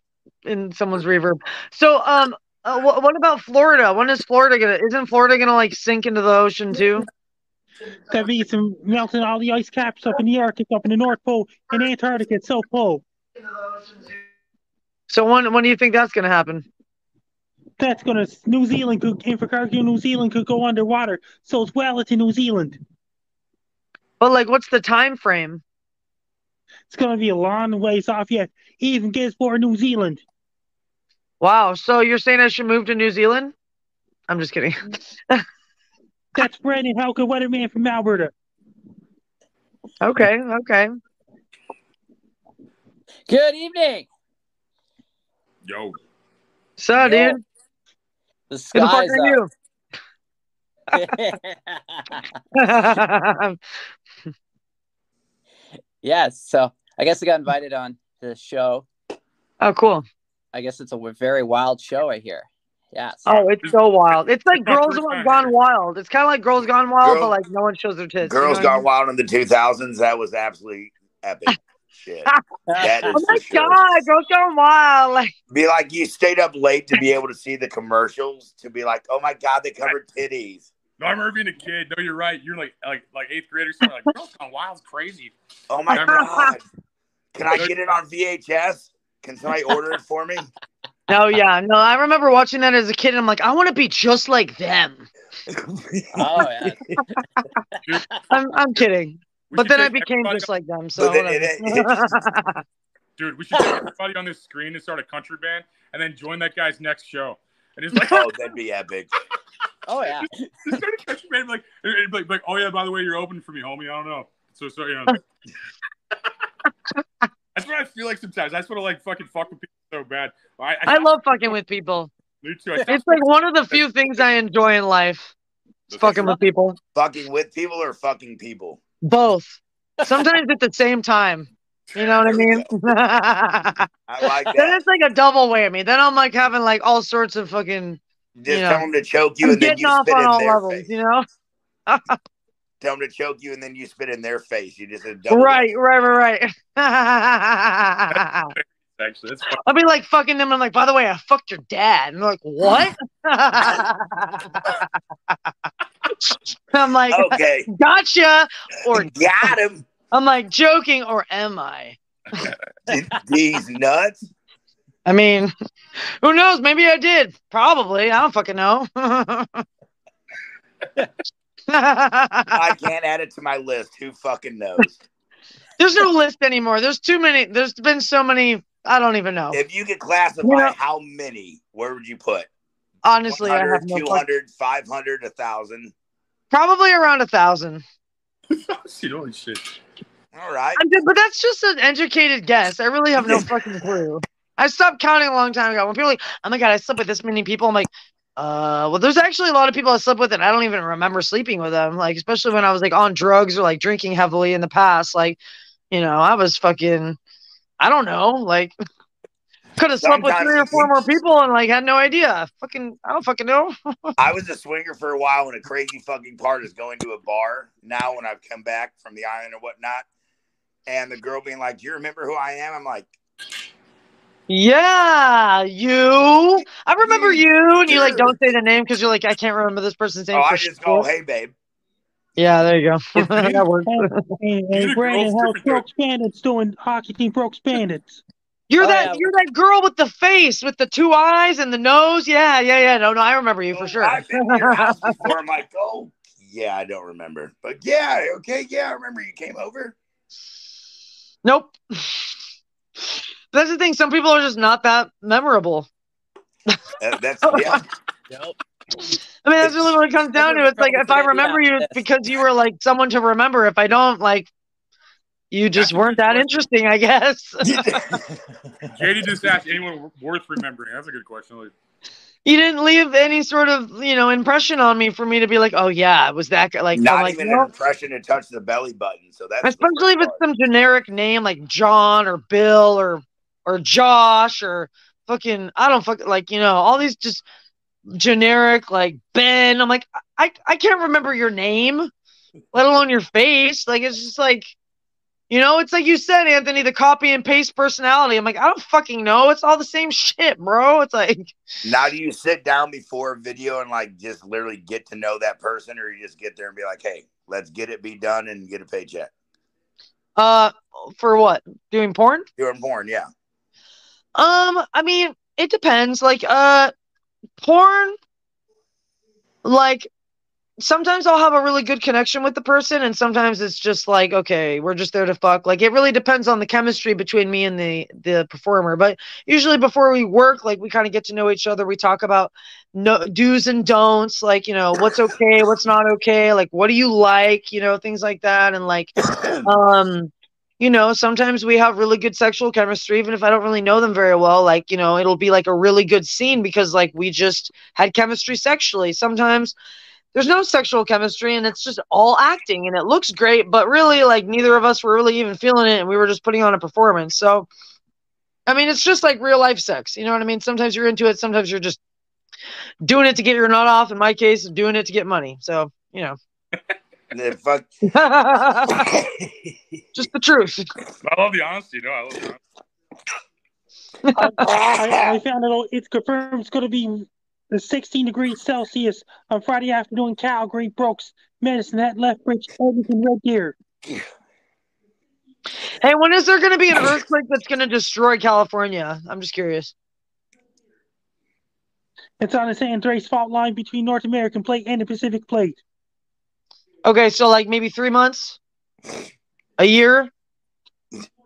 in someone's reverb. So, um, uh, wh- what about Florida? When is Florida gonna? Isn't Florida gonna like sink into the ocean too? There'll be some melting all the ice caps up in the Arctic, up in the North Pole, in Antarctica, South Pole. So when when do you think that's gonna happen? That's gonna New Zealand could Invercargill, New Zealand could go underwater. So it's well into New Zealand. But like, what's the time frame? It's gonna be a long ways off yet. Even gets for New Zealand. Wow. So you're saying I should move to New Zealand? I'm just kidding. [laughs] That's Brandon Hauke, weatherman from Alberta. Okay. Okay. Good evening. Yo, So, Yo. dude, The who the fuck skies are you? up. [laughs] [laughs] Yes. So I guess I got invited on the show. Oh, cool. I guess it's a very wild show. I hear. Yes. Oh, it's so wild. It's like [laughs] Girls Gone here. Wild. It's kind of like Girls Gone Wild, but like no one shows their tits. you Girls know what I Gone mean? Wild in the 2000s. That was absolutely epic. [laughs] Shit. That oh is Oh my sure. god, Girls Gone Wild! Like, [laughs] Be like you stayed up late to be able to see the commercials. To be like, oh my god, they covered titties. No, I remember being a kid. No, you're right. You're like like like eighth grade or something. Like, Girls Gone Wild's crazy. Oh my god. Can I get it on VHS? Can somebody order it for me? No, yeah, no. I remember watching that as a kid, and I'm like, I want to be just like them. [laughs] Oh yeah. [laughs] I'm, I'm kidding, We but then I became everybody just like them. So then whatever. it- [laughs] Dude, we should take everybody on this screen and start a country band and then join that guy's next show. And it's like, oh, that'd be epic. Oh yeah. just start a country band, like, and it'd be like, like, oh yeah, by the way, you're open for me, homie. I don't know. So, so you know. That's what I feel like sometimes. I just want to like fucking fuck with people so bad. I, I love fucking with people. Me too. It's like one of the few things I enjoy in life. is Fucking with people. Fucking with people or fucking people? Both. Sometimes at the same time. You know what I mean? [laughs] I like that. then it's like a double whammy. Then I'm like having like all sorts of fucking Just you know, tell them to choke you I'm and then getting you off spit on in all their levels, face. you know? [laughs] Tell them to choke you and then you spit in their face. You just a double Right, right, right, right. actually, that's fucking, I'll be like fucking them. I'm like, by the way, I fucked your dad. And they're like, what? [laughs] I'm like, Okay. gotcha. Or [laughs] Got him. I'm like, joking, or am I? These nuts. I mean, who knows? Maybe I did. Probably. I don't fucking know. [laughs] I [laughs] can't add it to my list. Who fucking knows? [laughs] There's no list anymore. There's too many. There's been so many. I don't even know. If you could classify You know- how many, where would you put? Honestly, I have 100, no fuck- 200, 500, 1,000. Probably around a thousand. [laughs] shit, holy shit. All right. I'm good, but that's just an educated guess. I really have no fucking clue. I stopped counting a long time ago. When people are like, oh my god, I slept with this many people, I'm like, uh, well, there's actually a lot of people I slept with, and I don't even remember sleeping with them. Like, especially when I was like on drugs or like drinking heavily in the past. Like, you know, I was fucking, I don't know, like. [laughs] Could have slept with three or four more people and like had no idea. Fucking, I don't fucking know. [laughs] I was a swinger for a while, and a crazy fucking part is going to a bar now when I've come back from the island or whatnot, and the girl being like, "Do you remember who I am?" I'm like, Yeah, you. I remember you, and you like don't say the name because you're like, I can't remember this person's name. "Oh, I just go, shit." hey, babe." Yeah, there you go. [laughs] that works. Hey, hey, [laughs] Brandon, how's Brooks Bandits doing? Hockey team Brooks Bandits. You're Oh, that yeah. you're that girl with the face with the two eyes and the nose. Yeah, yeah, yeah. No, no, I remember you for oh, sure. I've been to your house [laughs] before. I'm like, "Oh, yeah, I don't remember," but yeah, okay, yeah, I remember you came over. nope. That's the thing. Some people are just not that memorable. Uh, that's [laughs] yeah. Nope. I mean, that's really what it comes down to. It's like if I remember you, it's because you were like someone to remember. If I don't, like, you just weren't that interesting, I guess. [laughs] JD just asked anyone worth remembering. That's a good question. Like, you didn't leave any sort of you know impression on me for me to be like, oh yeah, it was that guy. Like, I'm Not like, even nope. an impression to touch the belly button. So that's especially if it's part. some generic name like John or Bill or or Josh or fucking I don't fuck like you know all these just generic like Ben. I'm like I I can't remember your name, let alone your face. Like it's just like. You know, it's like you said, Anthony, the copy and paste personality. I'm like, I don't fucking know. It's all the same shit, bro. It's like, Now, do you sit down before a video and like just literally get to know that person, or you just get there and be like, "Hey, let's get it be done and get a paycheck"? uh, for what? Doing porn? Doing porn, yeah. Um, I mean, it depends. Like, uh, porn, like, sometimes I'll have a really good connection with the person, and sometimes it's just like, okay, we're just there to fuck. Like, it really depends on the chemistry between me and the the performer. But usually, before we work, like, we kind of get to know each other. We talk about no do's and don'ts, like, you know, what's okay, what's not okay, like, what do you like, you know, things like that, and like, [coughs] um you know sometimes we have really good sexual chemistry even if i don't really know them very well like you know it'll be like a really good scene because like we just had chemistry sexually sometimes there's no sexual chemistry and it's just all acting and it looks great, but really like neither of us were really even feeling it and we were just putting on a performance. So I mean it's just like real life sex. You know what I mean? Sometimes you're into it, sometimes you're just doing it to get your nut off. In my case, doing it to get money. So, you know. [laughs] The fuck. [laughs] just the truth. I love the honesty. No, I love the honesty. Oh, I, I, I found it. all. It's confirmed. It's going to be the 16 degrees Celsius on Friday afternoon. Calgary, Brooks, Medicine Hat Lethbridge, Edmonton, Red Deer. Hey, when is there going to be an earthquake that's going to destroy California? I'm just curious. It's on the San Andreas fault line between North American plate and the Pacific plate. Okay, so like maybe three months, a year.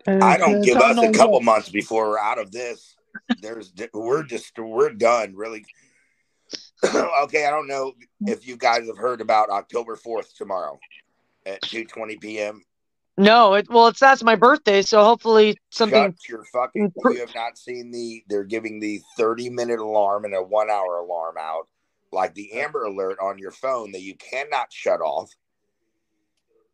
I don't Uh, give don't us a couple months before we're out of this. There's we're just we're done really. [clears throat] okay, I don't know if you guys have heard about October fourth tomorrow at two twenty p.m. No, it well, it's that's my birthday, so hopefully something. Shut your fucking. You have not seen the. They're giving the thirty minute alarm and a one hour alarm out, like the Amber Alert on your phone that you cannot shut off.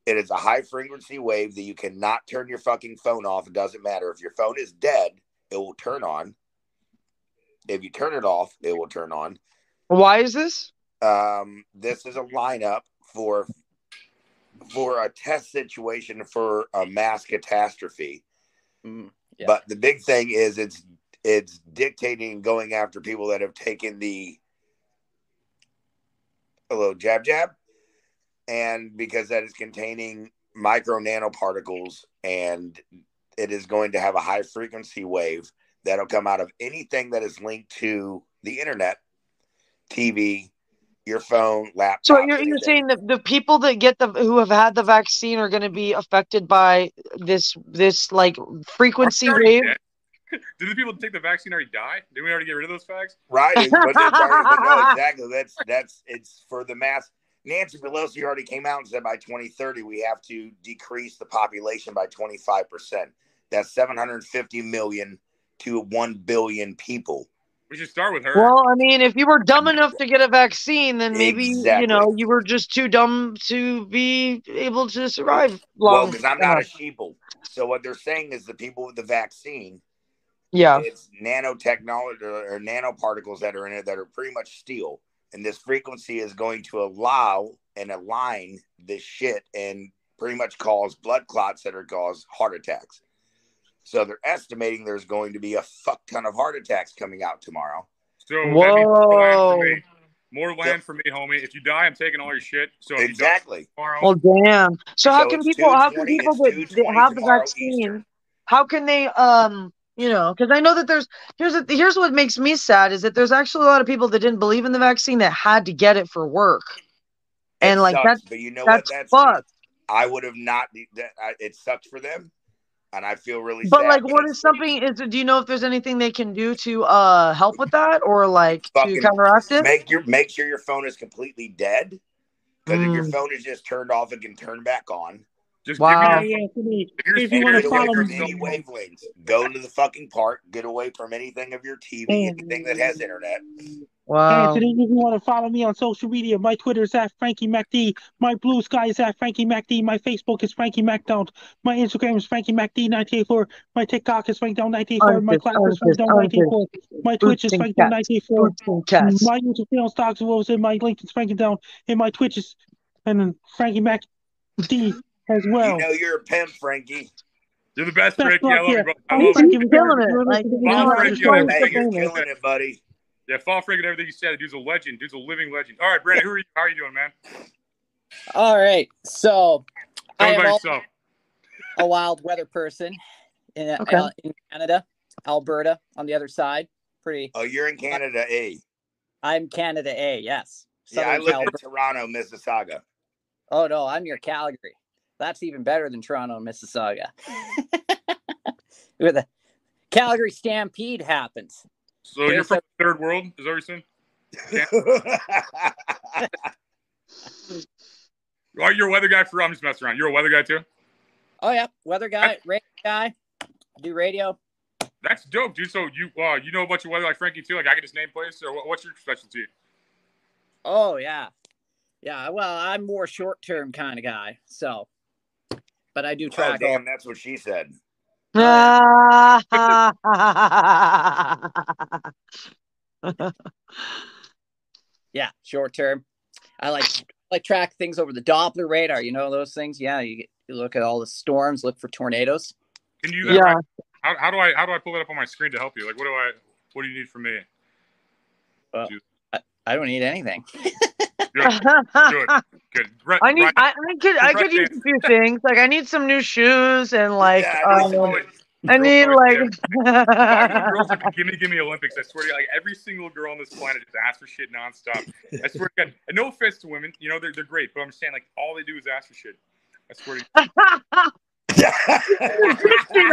It is a high frequency wave that you cannot turn your fucking phone off. It doesn't matter if your phone is dead, it will turn on. If you turn it off, it will turn on. Why is this? Um, this is a lineup for for a test situation for a mass catastrophe. yeah. But the big thing is it's it's dictating going after people that have taken the a little jab jab, and because that is containing micro nanoparticles, and it is going to have a high frequency wave that'll come out of anything that is linked to the internet, TV, your phone, laptop. So you're, you're anything. saying that the people that get the who have had the vaccine are going to be affected by this this like frequency wave? Did [laughs] the people that take the vaccine already die? Did we already get rid of those facts? Right, but, already, but no, exactly. That's that's it's for the mass. Nancy Pelosi already came out and said by 2030 we have to decrease the population by 25 percent. That's 750 million to 1 billion people. We should start with her. Well, I mean, if you were dumb enough to get a vaccine, then maybe you know you were just too dumb to be able to survive Well, long. because I'm not a enough. sheeple. So what they're saying is the people with the vaccine, yeah. it's nanotechnology or, or nanoparticles that are in it that are pretty much steel. And this frequency is going to allow and align this shit and pretty much cause blood clots that are cause heart attacks. So they're estimating there's going to be a fuck ton of heart attacks coming out tomorrow. So that means more land Whoa. for me. More land for me, homie. If you die, I'm taking all your shit. So if you die Exactly. tomorrow, Well, damn. So how can people? How can people it's that, that 2:20 have the vaccine? Eastern. How can they? Um, you know, because I know that there's here's a, here's what makes me sad is that there's actually a lot of people that didn't believe in the vaccine that had to get it for work, and like sucks, that's but you know that's what? That's fucked. I would have not. That, I, it sucks for them, and I feel really But like, what is something? Is do you know if there's anything they can do to uh help with that or like to counteract it? Make your make sure your phone is completely dead. Because if your Mm. phone is just turned off, it can turn back on. Just Wow. give me your Yeah, Anthony, if you want to follow from me, any wavelengths. Go to the fucking park. Get away from anything of your TV, anything that has internet. Wow. Anthony, if you want to follow me on social media, my Twitter is at Frankie MacD. My Bluesky is at Frankie MacD. My Facebook is Frankie MacDonald. My Instagram is Frankie MacD984. My TikTok is FrankDown984. My Artist, Clap is FrankDown984. My Twitch is FrankDown984. Boots and cats. My YouTube channel is Dr. Rose and my LinkedIn is Frankie And my Twitch is and then Frankie MacD as well. You know you're a pimp, Frankie. You're the best, Best Frankie. I love yeah. you, bro. I I'm love Frankie you. killing MacD. it. You're Like, you know, Frankie, you're, hey, you're killing it, buddy. Yeah, fall Frank and everything you said. Dude's a legend. Dude's a living legend. All right, Brandon, who are you? How are you doing, man? All right. So Tell I am about yourself. a wild weather person in, uh, Okay. uh, in Canada, Alberta on the other side. Pretty. Oh, you're in Canada, eh? I'm Canada A. Yes. Yeah, I Southern live in Toronto, Mississauga. Oh no, I'm near Calgary. That's even better than Toronto and Mississauga. [laughs] Where the Calgary Stampede happens. So you're from a- the third world? Is that what you're saying? [laughs] Are you a weather guy for? I'm just messing around. You're a weather guy too. Oh yeah, weather guy, radio guy, do radio. That's dope, dude. So you uh, you know a bunch of weather like Frankie too. Like I can just name places. Or what's your specialty? Oh yeah, Yeah, well, I'm more short term kind of guy. So, but I do Oh, track all. damn, that's what she said. [laughs] Yeah, short term. I like like track things over the Doppler radar. You know those things. Yeah, you, get, you look at all the storms, look for tornadoes. Can you? Yeah. right? How, how do I how do I pull it up on my screen to help you? Like, what do I what do you need from me? Uh, well, I, I don't need anything. Good, good, [laughs] good. Right, I need. right. I, I could. I could use a few things. Like I need some new shoes and like. Yeah, I need um, I need Girls like. Fucking girls at the gimme gimme Olympics. I swear to you, like every single girl on this planet just asks for shit nonstop. I swear to God. And no offense to women, you know they're they're great, but I'm saying like all they do is ask for shit. I swear to [laughs] you.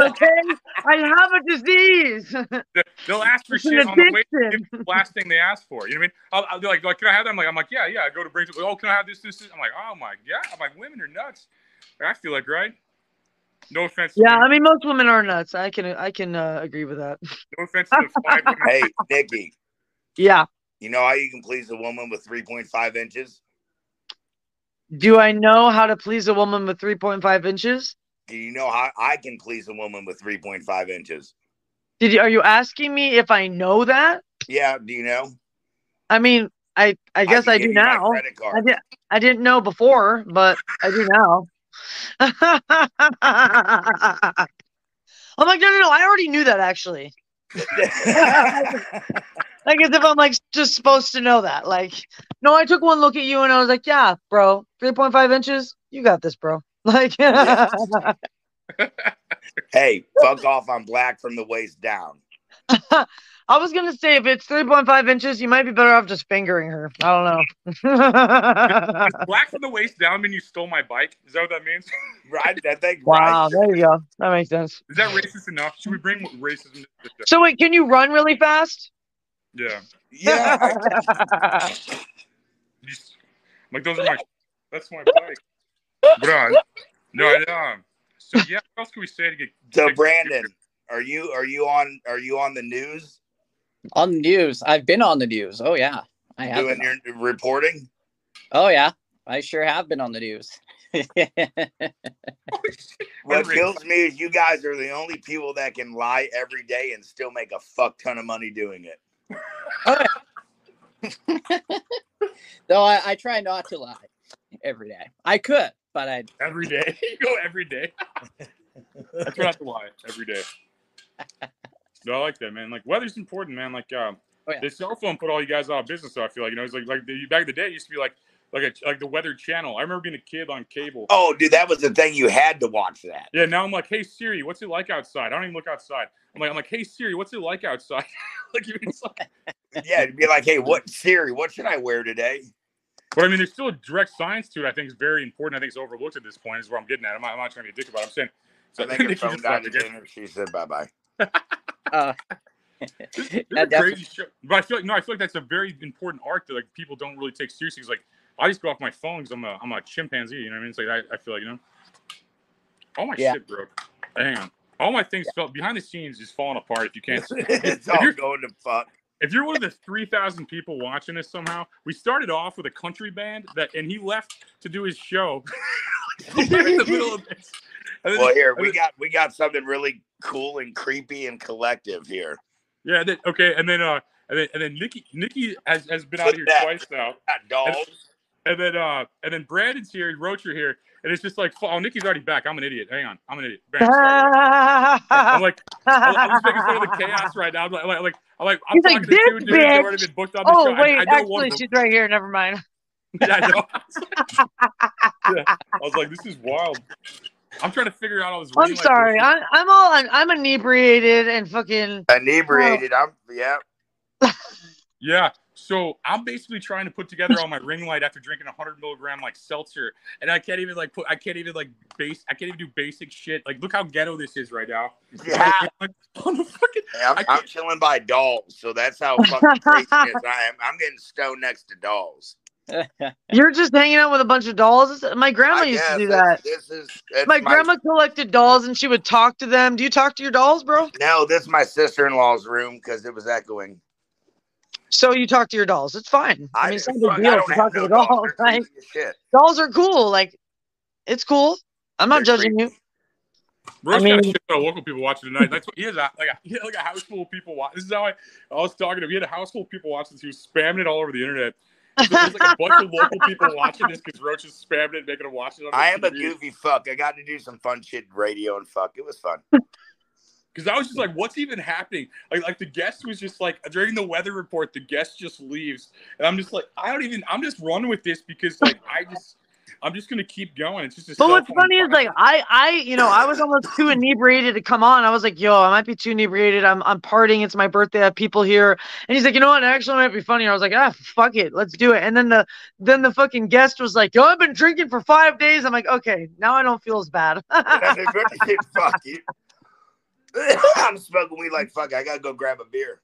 okay, I have a disease. They- They'll ask for It's shit on the way. addiction. The last thing they ask for. You know what I mean? I'll, I'll be like, like, can I have that? I'm like, I'm like, yeah, yeah. I go to bring. Oh, can I have this, this, this? I'm like, oh my god. I'm like, women are nuts. I feel like right. No offense. Yeah, To I mean most women are nuts. I can. I can uh, agree with that. no offense to [laughs] five women. hey, Nikki, Yeah. you know how you can please a woman with 3.5 inches? Do I know how to please a woman with 3.5 inches? Do you know how I can please a woman with 3.5 inches? Did you? Are you asking me if I know that? Yeah, do you know? I mean, I. I guess can I, do now. I did. I didn't know before, but I do now. I'm like, no, no, no. I already knew that actually. [laughs] Like as if I'm like just supposed to know that. Like, no, I took one look at you and I was like, yeah, bro, 3.5 inches, you got this, bro. [laughs] Like, [laughs] hey, fuck off. I'm black from the waist down. I was gonna say if it's 3.5 inches, you might be better off just fingering her. I don't know. Black from the waist down mean you stole my bike? Is that what that means? [laughs] Right? I think. wow, right. there you go. That makes sense. Is that racist enough? Should we bring racism? into this? So wait, can you run really fast? Yeah. Yeah. I- You Like those are my. That's my bike. But uh, no, I, um. So yeah, what else can we say to get? [laughs] so get- Brandon, are you are you on are you on the news On the news, I've been on the news. Oh yeah, I have. doing your reporting? Oh yeah, I sure have been on the news. [laughs] What kills me is you guys are the only people that can lie every day and still make a fuck ton of money doing it. [laughs] Though I, I try not to lie every day. I could, but I [laughs] every day. [laughs] you go every day. [laughs] That's what I have to lie every day. No, I like that, man. Like weather's important, man. Like um, Oh, yeah. the cell phone put all you guys out of business. So I feel like you know, it's like like the, back in the day, it used to be like like a, like the Weather Channel. I remember being a kid on cable. Oh, dude, that was the thing. You had to watch that. Yeah, now I'm like, hey Siri, what's it like outside? I don't even look outside. I'm like, I'm like, hey Siri, what's it like outside? like, even it's like, Yeah, to be like, hey, what Siri? What should I wear today? But I mean, there's still a direct science to it. I think it's very important. I think it's overlooked at this point. Is where I'm getting at. I'm not, I'm not trying to be a dick about. it. I'm saying. So I think her Nikki phone just died left again. again. She said bye bye. [laughs] uh, [laughs] This [laughs] that is definitely- crazy show. But I feel like no, I feel like that's a very important arc that like people don't really take seriously. 'Cause, like I just go off my phone because I'm a I'm a chimpanzee. You know what I mean? It's like I, I feel like you know, all my Yeah. shit broke. Hang on, all my things fell behind the scenes is falling apart. If you can't, see. it's If all you're- going to fuck. If you're one of the three thousand people watching this somehow, we started off with a country band that, and he left to do his show. [laughs] in the middle of this. Then- Well, here we got we got something really cool and creepy and collective here. yeah. Then, okay, and then uh, and then and then Nikki Nikki has, has been out here that. twice now. Dolls. And then uh and then Brandon's here, Rocher here, and it's just like oh Nikki's already back. I'm an idiot. Hang on, I'm an idiot. Brandon's. I'm like I'm, I'm just making fun of the chaos right now. I'm like, like, like I'm like I'm He's talking like, to two "This dudes that bitch." already been booked on the oh show. I- wait, I, know one actually, of she's right here. Never mind. [laughs] Yeah, I know. [laughs] Yeah. I was like, this is wild. I'm trying to figure out all this. I'm sorry. I, I'm all I'm inebriated and fucking. Inebriated. I'm yeah. Yeah. So I'm basically trying to put together all my ring light after drinking a hundred milligram like seltzer, and I can't even like put. I can't even like base. I can't even do basic shit. Like, look how ghetto this is right now. Yeah. On the fucking. I'm, I I'm chilling by dolls, so that's how [laughs] fucking crazy it is. I am. I'm getting stoned next to dolls. [laughs] You're just hanging out with a bunch of dolls. My grandma I used to do that. This is it's My grandma collected dolls and she would talk to them. Do you talk to your dolls, bro? No, this is my sister in law's room because it was echoing. So you talk to your dolls. It's fine. I, I mean, it's fuck, not a I big deal don't to have talk to no the dolls. dolls. They're Like, shit. dolls are cool. Like, it's cool. I'm not They're judging you. Roach I got a mean- shit ton of local people watching tonight. That's what he has. A, like a, he had like a house full of people. watching. This is how I, I was talking to him. He had a house full of people watching this. He was spamming it all over the internet. So there's like a bunch of local people watching this because Roach is spamming it, making them watch it. On I am a goofy fuck. I got to do some fun shit in radio and fuck. It was fun. [laughs] Because I was just like, what's even happening? Like, like the guest was just like during the weather report, the guest just leaves, and I'm just like, I don't even. I'm just running with this because like I just, I'm just gonna keep going. It's just a But what's cell phone funny is like I I you know I was almost too inebriated to come on. I was like, yo, I might be too inebriated. I'm I'm partying. It's my birthday. I have people here. And he's like, you know what? It actually might be funny. I was like, ah, fuck it, let's do it. And then the then the fucking guest was like, yo, I've been drinking for five days. I'm like, okay, now I don't feel as bad. That's a good shit. Fuck you. [laughs] I'm smoking weed like fuck. I gotta go grab a beer.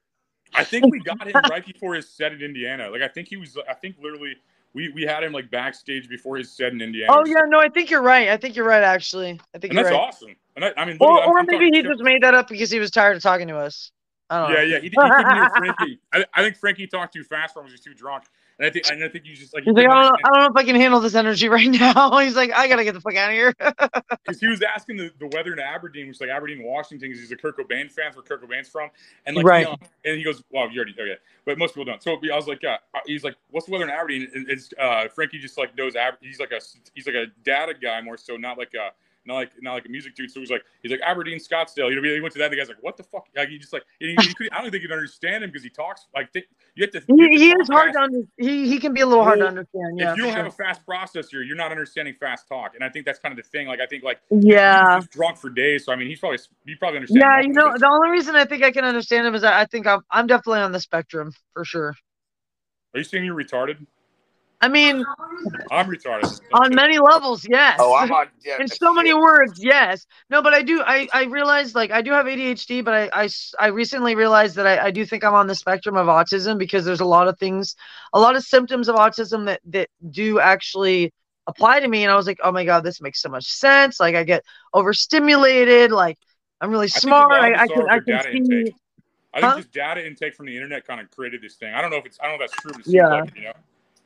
I think we got him right before his set in Indiana. Like I think he was. I think literally we we had him like backstage before his set in Indiana. oh yeah, no, I think you're right. I think you're right. Actually, I think and you're that's right. awesome. And I, I mean, Or I'm- or I'm maybe he just made that up because he was tired of talking to us. I don't know. Yeah, yeah. He, he couldn't hear Frankie. [laughs] I, I think Frankie talked too fast for him. He was too drunk. And I think and I think he's just like He's like, I don't, know, I don't know if I can handle this energy [laughs] right now. [laughs] He's like, I gotta get the fuck out of here. [laughs] because he was asking the, the weather in Aberdeen, which is like Aberdeen, Washington, because he's a Kurt Cobain fan, where Kurt Cobain's from, and like, Right. he, um, and he goes, "Well, you already, okay," but most people don't. So I was like, uh, he's like, "What's the weather in Aberdeen?" And it's uh, Frankie just like knows Aber- He's like a he's like a data guy more so, not like a not like not like a music dude. So he's like he's like Aberdeen, Scottsdale. You know, he went to that. The guy's like, "What the fuck?" Like he just like he, he could, I don't think you'd understand him because he talks like th- you have to. you have he, to he is hard to under, he he can be a little hard to understand. Yeah, if you don't for have a fast processor, you're not understanding fast talk, and I think that's kind of the thing. Like I think like Yeah. he was drunk for days, so I mean he's probably he probably understands. Yeah, you know, the only reason I think I can understand him is that I think I'm I'm definitely on the spectrum for sure. Are you saying you're retarded? I mean, I'm retarded. on many levels, yes. Oh, I'm on. Yeah, in so many words, yes. No, but I do. I I realized like I do have ADHD, but I I, I recently realized that I, I do think I'm on the spectrum of autism because there's a lot of things, a lot of symptoms of autism that that do actually apply to me, and I was like, oh my god, this makes so much sense. Like I get overstimulated. Like I'm really I think a smart. lot I, I can I can see. intake. I think Huh? just data intake from the internet kind of created this thing. I don't know if it's I don't know if that's true, but it seems Yeah. like you know.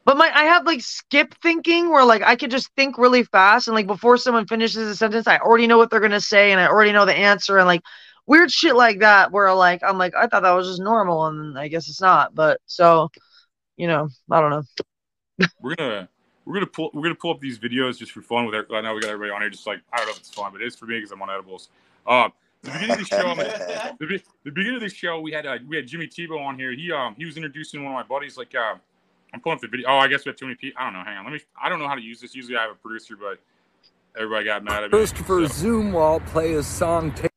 But my I have like skip thinking where like I could just think really fast and like before someone finishes a sentence, I already know what they're gonna say and I already know the answer and like weird shit like that where like I'm like I thought that was just normal and I guess it's not. But so, you know, I don't know. We're gonna we're gonna pull we're gonna pull up these videos just for fun with. Every, I know we got everybody on here. Just like I don't know if it's fun, but it is for me because I'm on edibles. Um, the beginning of the show, like, [laughs] the, the beginning of the show, we had uh, we had Jimmy Tebeau on here. He um he was introducing one of my buddies. Like uh, I'm pulling up the video. Oh, I guess we have too many people. I don't know. Hang on. Let me. I don't know how to use this. Usually I have a producer, but everybody got mad at me. Christopher So- Zumwalt play his song. Take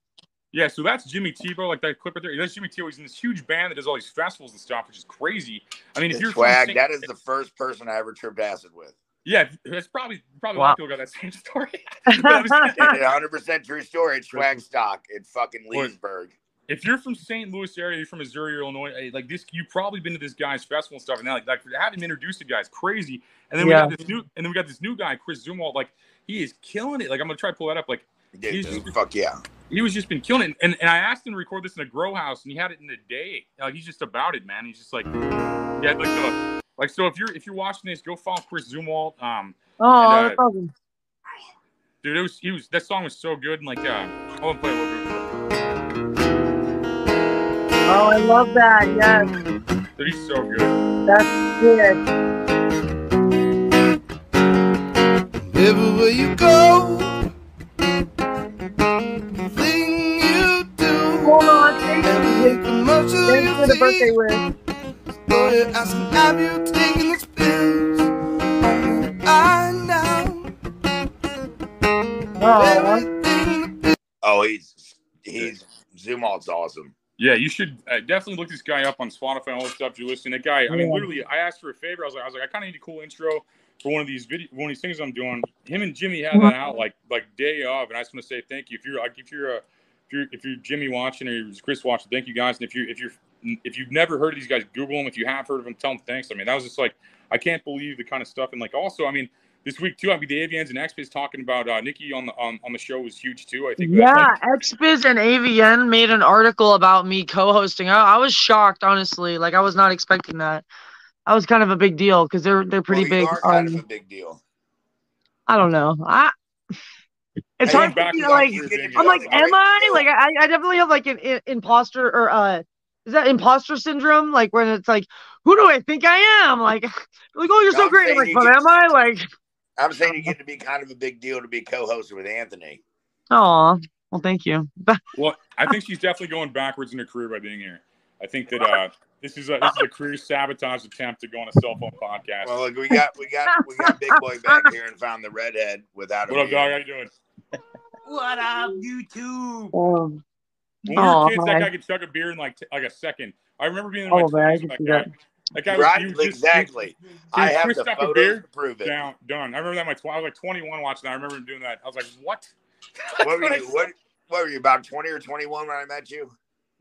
Yeah, so that's Jimmy Tebeau, like that clip right there. That's Jimmy Tebeau. He's in this huge band that does all these festivals and stuff, which is crazy. I mean, if you're Swag. St- That is the first person I ever tripped acid with. yeah, that's probably probably a lot of people got that same story. [laughs] But I'm saying- It's a hundred percent true story. It's Schwagstock in fucking Leasburg. If you're from St. Louis area, you're from Missouri or Illinois, eh, like this, you've probably been to this guy's festival and stuff. And then, like, like to have him introduced to guys, crazy. And then Yeah. we got this new, and then we got this new guy, Chris Zumwalt. Like, he is killing it. Like, I'm gonna try to pull that up. Like, Dude, he's dude, just, fuck yeah. he was just been killing it. And, and I asked him to record this in a grow house, and he had it in a day. Like, he's just about it, man. He's just like, yeah, like the, like so. If you're if you're watching this, go follow Chris Zumwalt. Um, Oh, And, uh, that's awesome. dude, it was he was that song was so good. And like, uh, I want to play a little bit. Oh, I love that. Yes, Dude, he's so good. that's good. Everywhere you go, thing you do, Hold on, thank every you. commercial Thanks for the you birthday wish. so you're asking, have you taken the pills? Only I know Oh, everything. Oh, he's he's Zumwalt's awesome. Yeah, you should uh, definitely look this guy up on Spotify and all the stuff you're listening. That guy, I mean, Yeah. literally, I asked for a favor. I was like, I was like, I kind of need a cool intro for one of these video, one of these things I'm doing. Him and Jimmy had that out like like day of, and I just want to say thank you. If you're like, if you're a if you're if you're Jimmy watching or Chris watching, thank you guys. And if you if you're if you've never heard of these guys, Google them. If you have heard of them, tell them thanks. I mean, that was just like I can't believe the kind of stuff. And like also, I mean, this week too. I mean, the AVNs and XBiz talking about uh, Nikki on the on, on the show was huge too. I think. that, Yeah, like, XBiz and AVN made an article about me co-hosting. I, I was shocked, honestly. Like I was not expecting that. That was kind of a big deal because they're they're pretty well, big. Are kind um, of a big deal. I don't know. I it's Hey, hard back for me to to like. you, Jamie. I'm like, Yeah, am I? Like, I, I definitely have like an, i- imposter or uh, is that imposter syndrome? Like when it's like, who do I think I am? Like, [laughs] like oh, you're No, so great. I'm like, you but get- am I? Like, I'm saying you get to be kind of a big deal to be co-hosted with Anthony. oh, well, thank you. [laughs] Well, I think she's definitely going backwards in her career by being here. I think that uh, this is a this is a career sabotage attempt to go on a cell phone podcast. Well, look, we got we got we got Big Boy [laughs] back here and found the redhead without a what up, dog? How you doing? What up, YouTube? Um, When we were Aw, kids, that guy could chug a beer in like t- like a second. I remember being in Oh, man, I can with see that that. guy. That guy was, Right, he was just- exactly. he I have the up a photos beer, to prove it. Down, done. I remember that. My tw- I was like 21 watching that. I remember him doing that. I was like, what? [laughs] What were you? What, what were you about twenty or twenty one when I met you?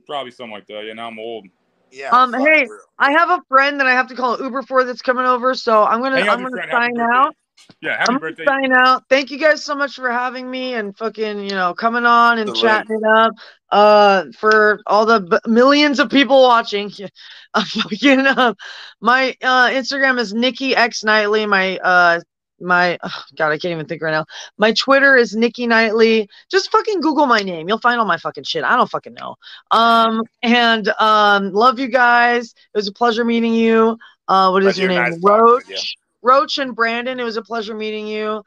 Probably something like that. Yeah, now I'm old. Yeah. Um, hey, we're- I have a friend that I have to call Uber for that's coming over, so I'm gonna Hang I'm gonna friend. Happy sign birthday. out. Yeah, happy I'm birthday. sign out. Thank you guys so much for having me and fucking you know coming on and Absolutely. chatting it up. Uh, for all the b- millions of people watching, [laughs] uh, fucking uh, my uh Instagram is Nikki X Nightly. My uh my oh, [sighs] God, I can't even think right now. My Twitter is Nikki Nightly. Just fucking Google my name. You'll find all my fucking shit. I don't fucking know. Um, and um, love you guys. It was a pleasure meeting you. Uh, what is your name? nice talking you. Roach. Roach and Brandon. It was a pleasure meeting you.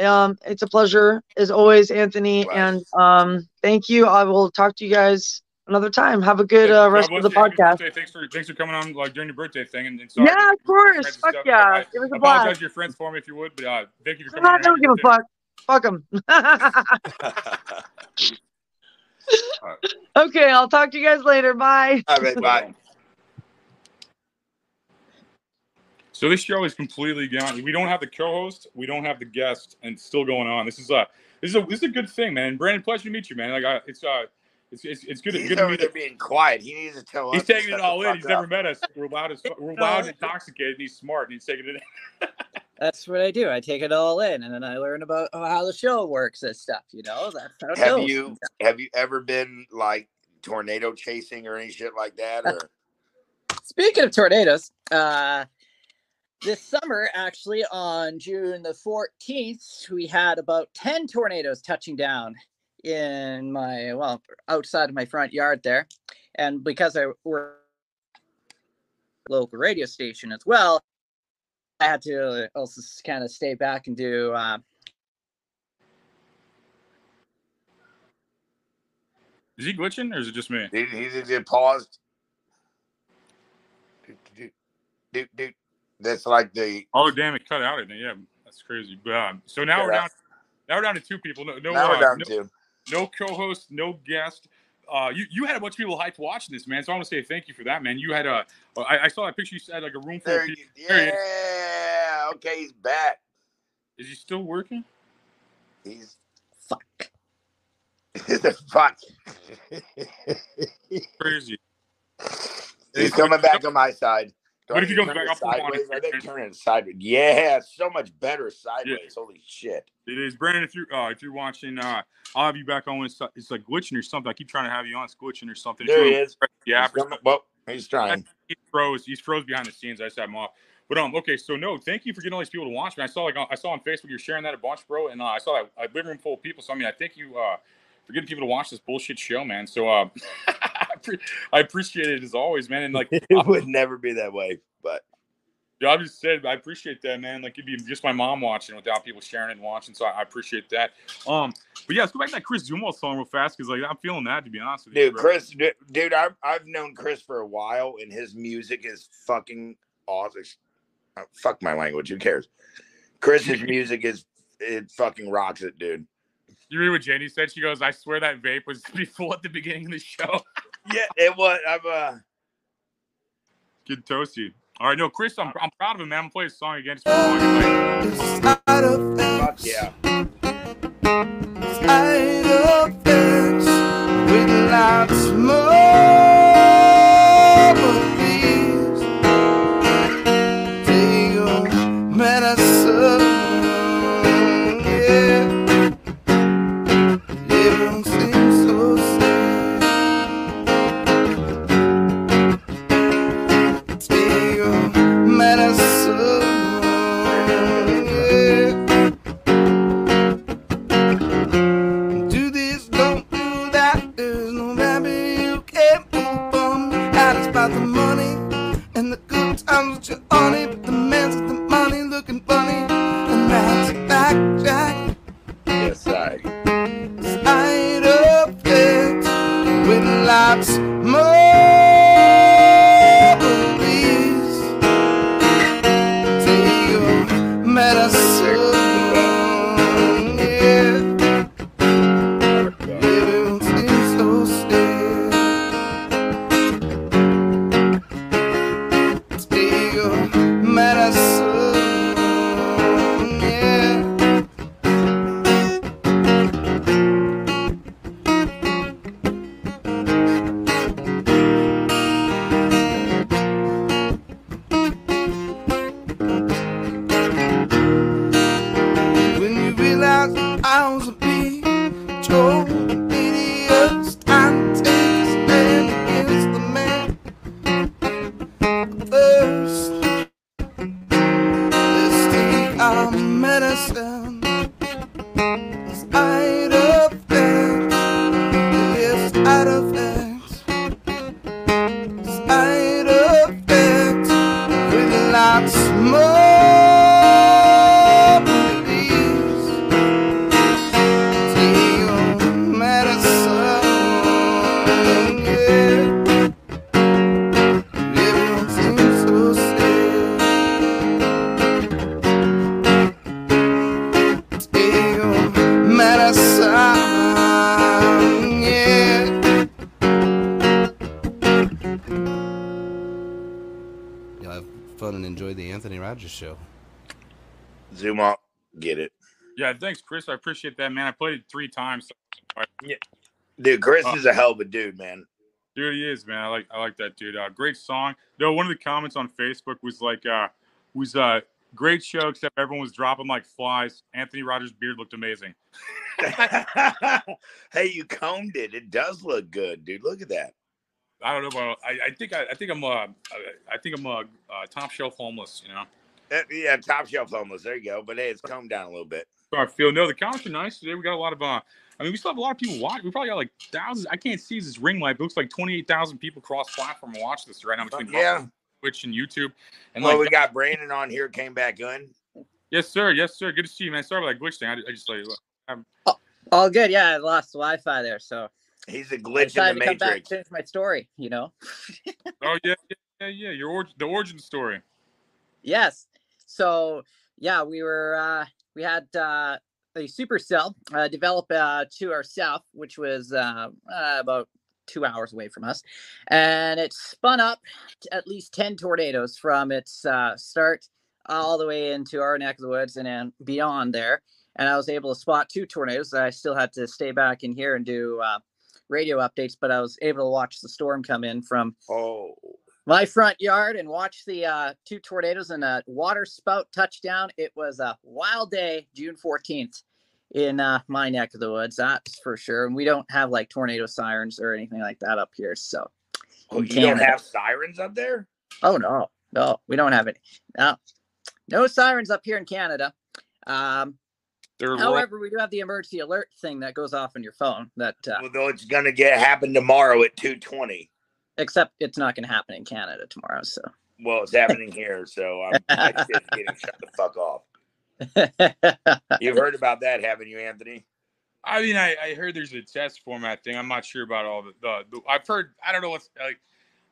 Um, it's a pleasure as always, Anthony. Right. And um, thank you. I will talk to you guys another time. Have a good uh, rest bless of the you. Podcast. birthday. Thanks for thanks for coming on like during your birthday thing and, and sorry Yeah, of course. Fuck stuff. yeah. I, It was a I apologize blast. to your friends for me if you would, but uh, thank you for coming. I on. don't give a fuck. Fuck them. [laughs] [laughs] okay, I'll talk to you guys later. Bye. All right, bye. So this show is completely gone. We don't have the co-host, we don't have the guest, and it's still going on. This is a this is a this is a good thing, man. Brandon, pleasure to meet you, man. Like I, it's uh it's it's, it's good, He's good to over meet there you. being quiet. He needs to tell He's us. He's taking it all in. He's fuck never met us. We're loud as we're [laughs] loud and intoxicated. And he's smart, and he's taking it in. [laughs] That's what I do. I take it all in, and then I learn about how the show works and stuff. You know, that's how it Have goes. you have you ever been like tornado chasing or any shit like that? [laughs] Or Speaking of tornadoes, uh, this summer, actually, on June the 14th, we had about 10 tornadoes touching down in my, well, outside of my front yard there. And because I work local radio station as well, I had to also kind of stay back and do uh, Is he glitching, or is it just me? He, he just did paused. Doot, doot, doot, doot. That's like the Oh damn, it cut out. I think. Yeah, that's crazy. But um, so now Yeah, we're down. Now we're down to two people. No, no, now we're uh, down no, to. no co-host, no guest. Uh, you, you had a bunch of people hyped watching this, man. So I want to say thank you for that, man. You had a, I, I saw that picture. You had like a room full There of you, people. There yeah. Okay, he's back. Is he still working? He's fuck. [laughs] the fuck. Crazy. [laughs] he's coming back on my side. Do What I if he need to comes turn back up sideways? I think turn it sideways. Yeah, so much better sideways. Holy shit. It is Brandon. If you're uh, if you're watching, uh, I'll have you back on it's, it's like glitching or something. I keep trying to have you on. It's glitching or something. There he is. app He's coming- well, he's trying. [laughs] He froze. He's froze behind the scenes. I just had him off. But um, okay. So no, thank you for getting all these people to watch me. I saw like I saw on Facebook you're sharing that a bunch, bro, and uh, I saw that a living room full of people. So I mean, I thank you uh, for getting people to watch this bullshit show, man. So uh, [laughs] [laughs] I pre- I appreciate it as always, man. And like, [laughs] it would never be that way, but yeah, I just said I appreciate that, man. Like it'd be just my mom watching without people sharing and watching. So I, I appreciate that. Um, but yeah, let's go back to that Chris Zumwalt song real fast because like I'm feeling that to be honest with you, dude. Chris, du- dude, I've I've known Chris for a while, and his music is fucking awesome. Uh, fuck my language. Who cares? Chris's [laughs] music is it fucking rocks it, dude. You read what Janie said? She goes, "I swear that vape was to be full at the beginning of the show." Yeah, it was. I'm uh. Good toasty. All right, no, Chris, I'm, I'm proud of him, man. I'm gonna play his song again. Just for fun. Like, Side of Fuck fence, yeah. side of fence, with lots the Anthony Rogers show. Zoom up, get it. Yeah, thanks, Chris. I appreciate that, man. I played it three times. Yeah. Dude, Chris Uh, is a hell of a dude, man. Dude, he is, man. I like I like that dude. Uh, great song. No, one of the comments on Facebook was like, uh, was uh, great show, except everyone was dropping like flies. Anthony Rogers' beard looked amazing. [laughs] [laughs] hey, you combed it. It does look good, dude. Look at that. I don't know about. I, I think I, I think I'm uh, I think I'm uh, uh, top shelf homeless. You know. Uh, yeah, top shelf homeless. There you go. But hey, it's combed down a little bit. So I feel no. The comments are nice today. We got a lot of. uh I mean, we still have a lot of people watch. We probably got like thousands. I can't see this ring light. But it looks like twenty eight thousand people cross platform and watch this right now between Yeah. Twitch and YouTube. And well, like, we got Brandon on here. Came back in. yes, sir. Yes, sir. Good to see you, man. Sorry about that glitch thing. I, I just like. Um, All good. Yeah, I lost Wi-Fi there, so He's a glitch in decided the to come back and matrix. finish my story. You know. [laughs] oh yeah, yeah, yeah, yeah. Your origin, the origin story. Yes. So yeah, we were uh, we had uh, a supercell uh, develop uh, to our south, which was uh, uh, about two hours away from us, and it spun up at least ten tornadoes from its uh, start all the way into our neck of the woods and then beyond there. And I was able to spot two tornadoes. I still had to stay back in here and do uh, radio updates, but I was able to watch the storm come in from Oh, my front yard and watch the uh, two tornadoes and a water spout touchdown. It was a wild day, June 14th, in uh, my neck of the woods. That's for sure. And we don't have like tornado sirens or anything like that up here. So, oh in you don't have sirens up there? Oh no, no, we don't have any. No, no sirens up here in Canada. Um, They're however, we do have the emergency alert thing that goes off on your phone. That uh, Well, though it's gonna get happen tomorrow at two twenty. Except it's not going to happen in Canada tomorrow. So. Well, it's happening here, so I'm [laughs] getting shut the fuck off. You've heard about that, haven't you, Anthony? I mean, I, I heard there's a test format thing. I'm not sure about all the, the, the I've heard. I don't know what's like.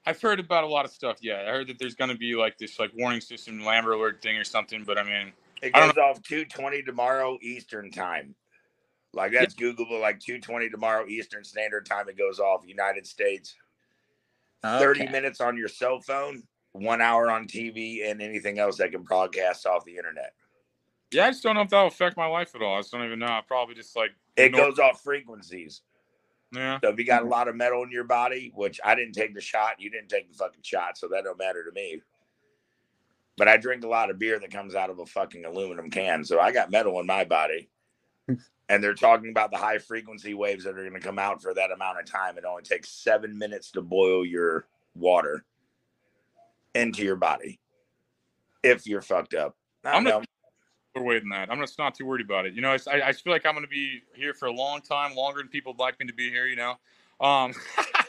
I've heard about a lot of stuff. Yeah, I heard that there's going to be like this like warning system, Lambert alert thing or something. But I mean, It goes off two twenty tomorrow Eastern time. Like that's Googleable, like two twenty tomorrow Eastern Standard Time. It goes off United States. Okay. minutes on your cell phone, one hour on TV, and anything else that can broadcast off the internet. yeah, I just don't know if that'll affect my life at all. I just don't even know. I probably just like It ignore- goes off frequencies. Yeah. So if you got a lot of metal in your body, which I didn't take the shot, you didn't take the fucking shot, so that don't matter to me. But I drink a lot of beer that comes out of a fucking aluminum can, so I got metal in my body. [laughs] and they're talking about the high frequency waves that are going to come out for that amount of time. It only takes seven minutes to boil your water into your body if you're fucked up. I'm not know. overweight than that. I'm just not too worried about it. You know, I, I feel like I'm going to be here for a long time, longer than people would like me to be here. You know, um,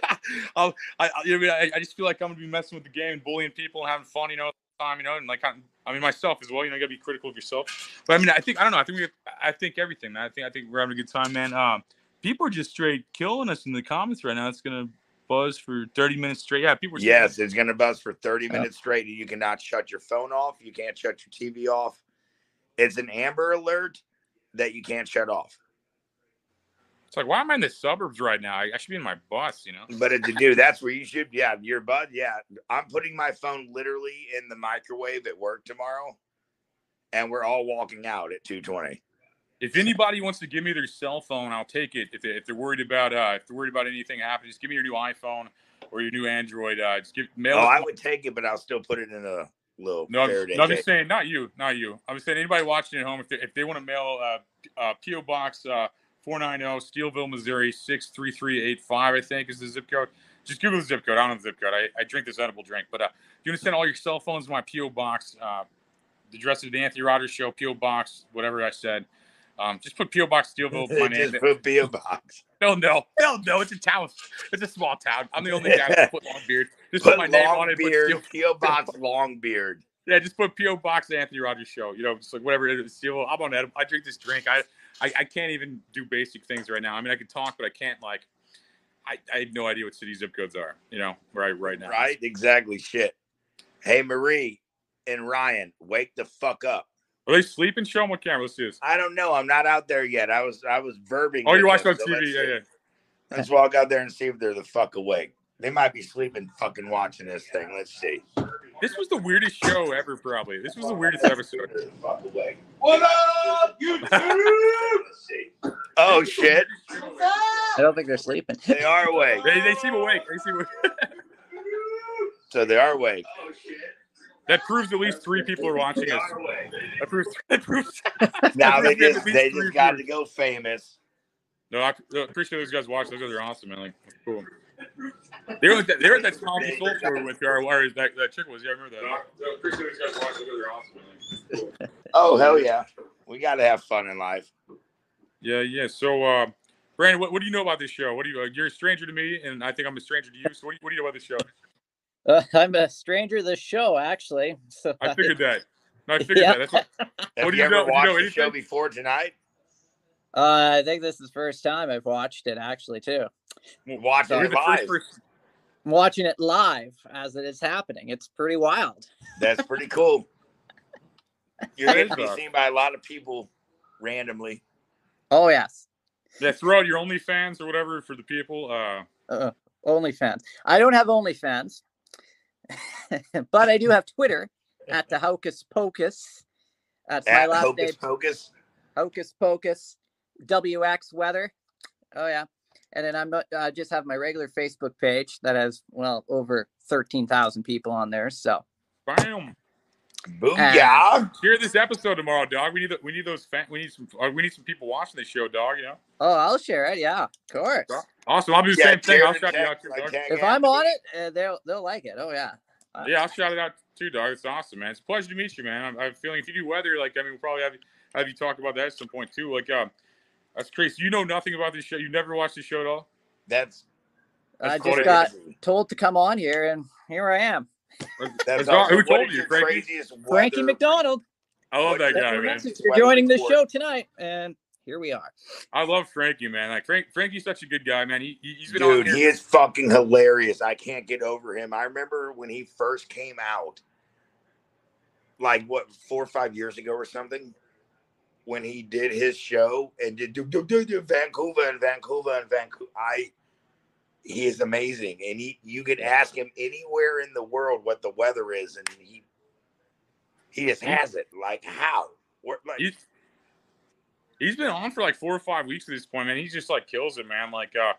[laughs] I'll, I, I, I, I just feel like I'm going to be messing with the game and bullying people and having fun. You know, all the time. You know, and like I mean myself as well. You know, you got to be critical of yourself. But I mean, I think I don't know. I think we, have, I think everything. Man. I think I think we're having a good time, man. Um, people are just straight killing us in the comments right now. It's gonna buzz for 30 minutes straight. Yeah, people were saying Yes, it's gonna buzz for 30 minutes straight. You cannot shut your phone off. You can't shut your TV off. It's an Amber Alert that you can't shut off. It's like, why am I in the suburbs right now? I, I should be in my bus, you know. But it, dude, that's where you should. Yeah, your bud. Yeah, I'm putting my phone literally in the microwave at work tomorrow, and we're all walking out at 2:20. If anybody wants to give me their cell phone, I'll take it. If, they, if they're worried about uh, if they're worried about anything happening, just give me your new iPhone or your new Android. Uh, just give mail. Oh, I would take it, but I'll still put it in a little No, I'm, no, I'm just saying, not you, not you. I'm just saying, anybody watching at home, if they, if they want to mail uh, uh, PO Box uh, 490 Steelville, Missouri 63385, I think is the zip code. Just Google the zip code. I don't know the zip code. I, I drink this edible drink, but uh, if you want to send all your cell phones to my PO Box, uh, the address of the Anthony Rogers Show, PO Box, whatever I said. Um, just put PO Box Steelville. [laughs] My name. Just put PO Box. Hell no, hell no. It's a town. It's a small town. I'm the only guy who put long beard. Just put, Put my name on it. Steel- PO Box Longbeard. yeah, just put PO Box Anthony Rogers Show. You know, just like whatever it is. Steel. I'm on edible. I drink this drink. I, I I can't even do basic things right now. I mean, I can talk, but I can't like. I, I have no idea what city zip codes are. You know, right right now. Right? Exactly. Shit. Hey, Marie and Ryan, wake the fuck up. Are they sleeping? Show them what camera. This. I don't know. I'm not out there yet. I was I was verbing. Oh, you're watching on so TV. Yeah, yeah. Let's walk out there and see if they're the fuck awake. They might be sleeping, fucking watching this thing. Let's see. This was the weirdest show ever. Probably. This was the weirdest episode. Fuck. What up, YouTube? Oh shit, I don't think they're sleeping. they are awake. They, they seem awake. They seem. Awake. so they are awake. Oh shit. That proves at least three people are watching us. That proves. [laughs] That proves. [laughs] Now they that just they just got viewers. to viewers. go famous. No, I no, I appreciate those guys watching. Those guys are awesome, man. Like, cool. They were at that, they were at that Smoky Soul show with our wires. That that chick was. Yeah, I remember that. I appreciate those guys [laughs] watching. Those guys are awesome, man. Like, cool. Oh hell yeah, we got to have fun in life. Yeah, yeah. So, uh, Brandon, what, what do you know about this show? What do you? Uh, you're a stranger to me, and I think I'm a stranger to you. So, what do you, what do you know about this show? Uh, I'm a stranger to the show, actually. So I figured that. No, I [laughs] figured Yeah. that. That's what, Have what do you you ever know? Do you watched know the show before tonight? Uh, I think this is the first time I've watched it, actually, too. Watch So- it You're first live. person. I'm watching it live as it is happening. It's pretty wild. That's pretty cool. [laughs] You're going to be seen by a lot of people randomly. Oh, yes. Yeah, throw out your OnlyFans or whatever for the people. Uh, Uh, OnlyFans. I don't have OnlyFans, [laughs] but I do have Twitter at the Hocus Pocus. That's my At last Hocus name. Pocus. Hocus Pocus, WX Weather. Oh yeah, and then I'm not- uh, just have my regular Facebook page that has well over thirteen thousand people on there. So bam. Booyah. Hear this episode tomorrow, dog. We need the, we need those fan, we need some uh, we need some people watching this show, dog. You know. oh, I'll share it. Yeah, of course. Awesome. I'll do the Yeah, same thing. I'll Jared shout you out too, dog. If I'm on it, uh, they'll they'll like it. Oh yeah. Uh, Yeah, I'll shout it out too, dog. It's awesome, man. It's a pleasure to meet you, man. I'm, I'm feeling if you do weather, like I mean, we'll probably have you have you talk about that at some point too. Like, um, that's crazy. You know nothing about this show. You never watched the show at all. That's I just crazy. got told to come on here, and here I am. that's That's awesome. who told is you, Frankie? Frankie MacDonald. I love that What- guy, what man. is You're joining the show tonight, and here we are. I love Frankie, man. Like Frank, Frankie's such a good guy, man. He, he he's been on Dude, here. he is fucking hilarious. I can't get over him. I remember when he first came out, like what, four or five years ago or something, when he did his show and did do, do, do, do Vancouver and Vancouver and Vancouver. I he is amazing. And he you could ask him anywhere in the world what the weather is, and he he just has it. Like how? Where, like, he's he's been on for like four or five weeks at this point, man. He just like kills it, man. Like uh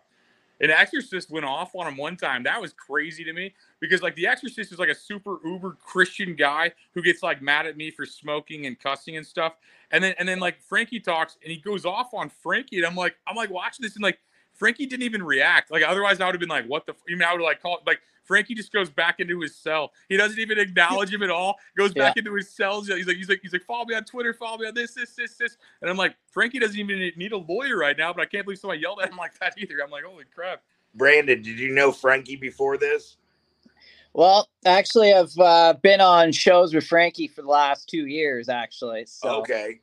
an exorcist went off on him one time. That was crazy to me because like the exorcist is like a super uber Christian guy who gets like mad at me for smoking and cussing and stuff. And then and then like Frankie talks and he goes off on Frankie and I'm like I'm like watching this and like Frankie didn't even react. Like otherwise I would have been like what the even I would like call like Frankie just goes back into his cell. He doesn't even acknowledge him at all. Goes back into his cell. He's like, he's like, he's like, follow me on Twitter, follow me on this, this, this, this. And I'm like, Frankie doesn't even need a lawyer right now, but I can't believe somebody yelled at him [laughs] like that either. I'm like, holy crap. Brandon, did you know Frankie before this? Well, actually, I've uh, been on shows with Frankie for the last two years, actually. So Okay.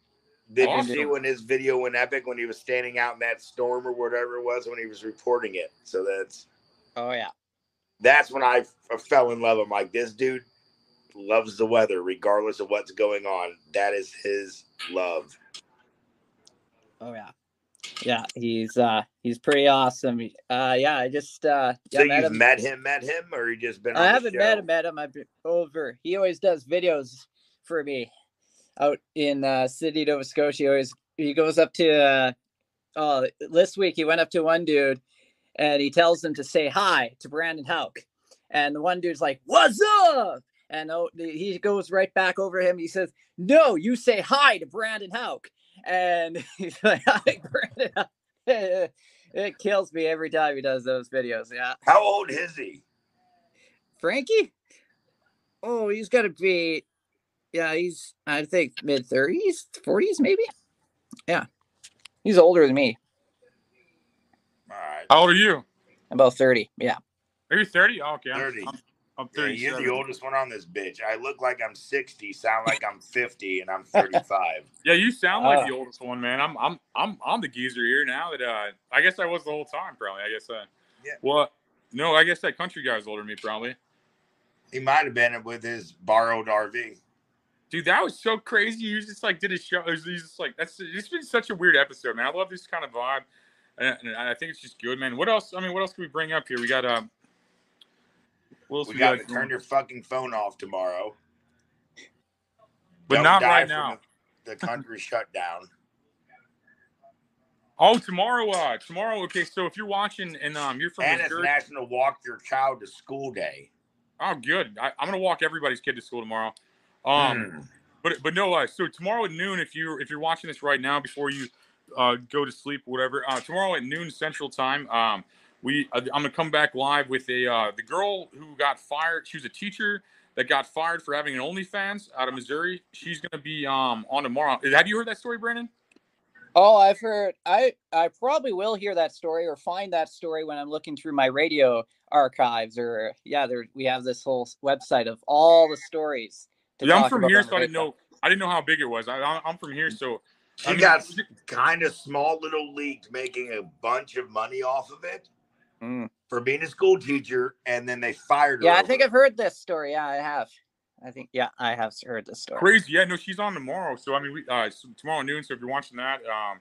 Did Awesome. you see when his video went epic when he was standing out in that storm or whatever it was when he was reporting it? So that's Oh yeah. That's when I f- fell in love. I'm like, this dude loves the weather, regardless of what's going on. That is his love. Oh yeah. Yeah, he's uh he's pretty awesome. Uh yeah, I just uh yeah, so met you've him. met him, met him, or you just been? I haven't met him, met him. I've been over. He always does videos for me out in uh Sydney, Nova Scotia. He always he goes up to uh oh this week he went up to one dude and he tells them to say hi to Brandon Hauk. And the one dude's like, What's up? And oh, he goes right back over him. He says, No, you say hi to Brandon Hauk. And [laughs] he's like, Hi, [laughs] Brandon Hauk. [laughs] it kills me every time he does those videos. Yeah. How old is he? Frankie? Oh, he's got to be, yeah, he's, I think, mid 30s, 40s, maybe. Yeah. He's older than me, How old are you? about 30. Yeah. Are you 30? Oh, okay. I'm, 30. I'm, I'm Yeah, 30. you're the oldest one on this bitch. I look like I'm 60, sound like I'm 50, and I'm 35. [laughs] Yeah, you sound like Ah. the oldest one, man. I'm I'm I'm I'm the geezer here now that uh I guess I was the whole time probably. I guess uh Yeah. Well, no, I guess that country guy's older than me probably. he might have been with his borrowed RV. Dude, that was so crazy. You just like did a show. It was he's just like that's it's been such a weird episode, man. I love this kind of vibe, and, I think it's just good, man. What else? I mean, what else can we bring up here? We got um. We we got got? to turn your fucking phone off tomorrow. But Don't not right now. The, the country shut down. [laughs] Oh, tomorrow. Uh, tomorrow. Okay, so if you're watching and um, you're from And it's National Walk Your Child to School Day. Oh, good. I, I'm gonna walk everybody's kid to school tomorrow. Um, Hmm. but but no, uh, so tomorrow at noon, if you if you're watching this right now before you uh, go to sleep, whatever, uh, tomorrow at noon Central Time, um, we uh, I'm gonna come back live with a uh, the girl who got fired. She was a teacher that got fired for having an OnlyFans out of Missouri. She's gonna be um on tomorrow. Have you heard that story, Brandon? Oh, I've heard. I I probably will hear that story or find that story when I'm looking through my radio archives. Or yeah, there we have this whole website of all the stories. to Yeah, I'm from here, so I didn't know. I didn't know how big it was. I, I'm from here, so She I mean, got kind of small little leaked making a bunch of money off of it Mm. for being a school teacher, and then they fired her. Yeah, I think. I've heard this story. Yeah, I have. I think yeah, I have heard this story. Crazy, yeah. No, she's on tomorrow. So I mean, we uh so tomorrow noon. So if you're watching that, um,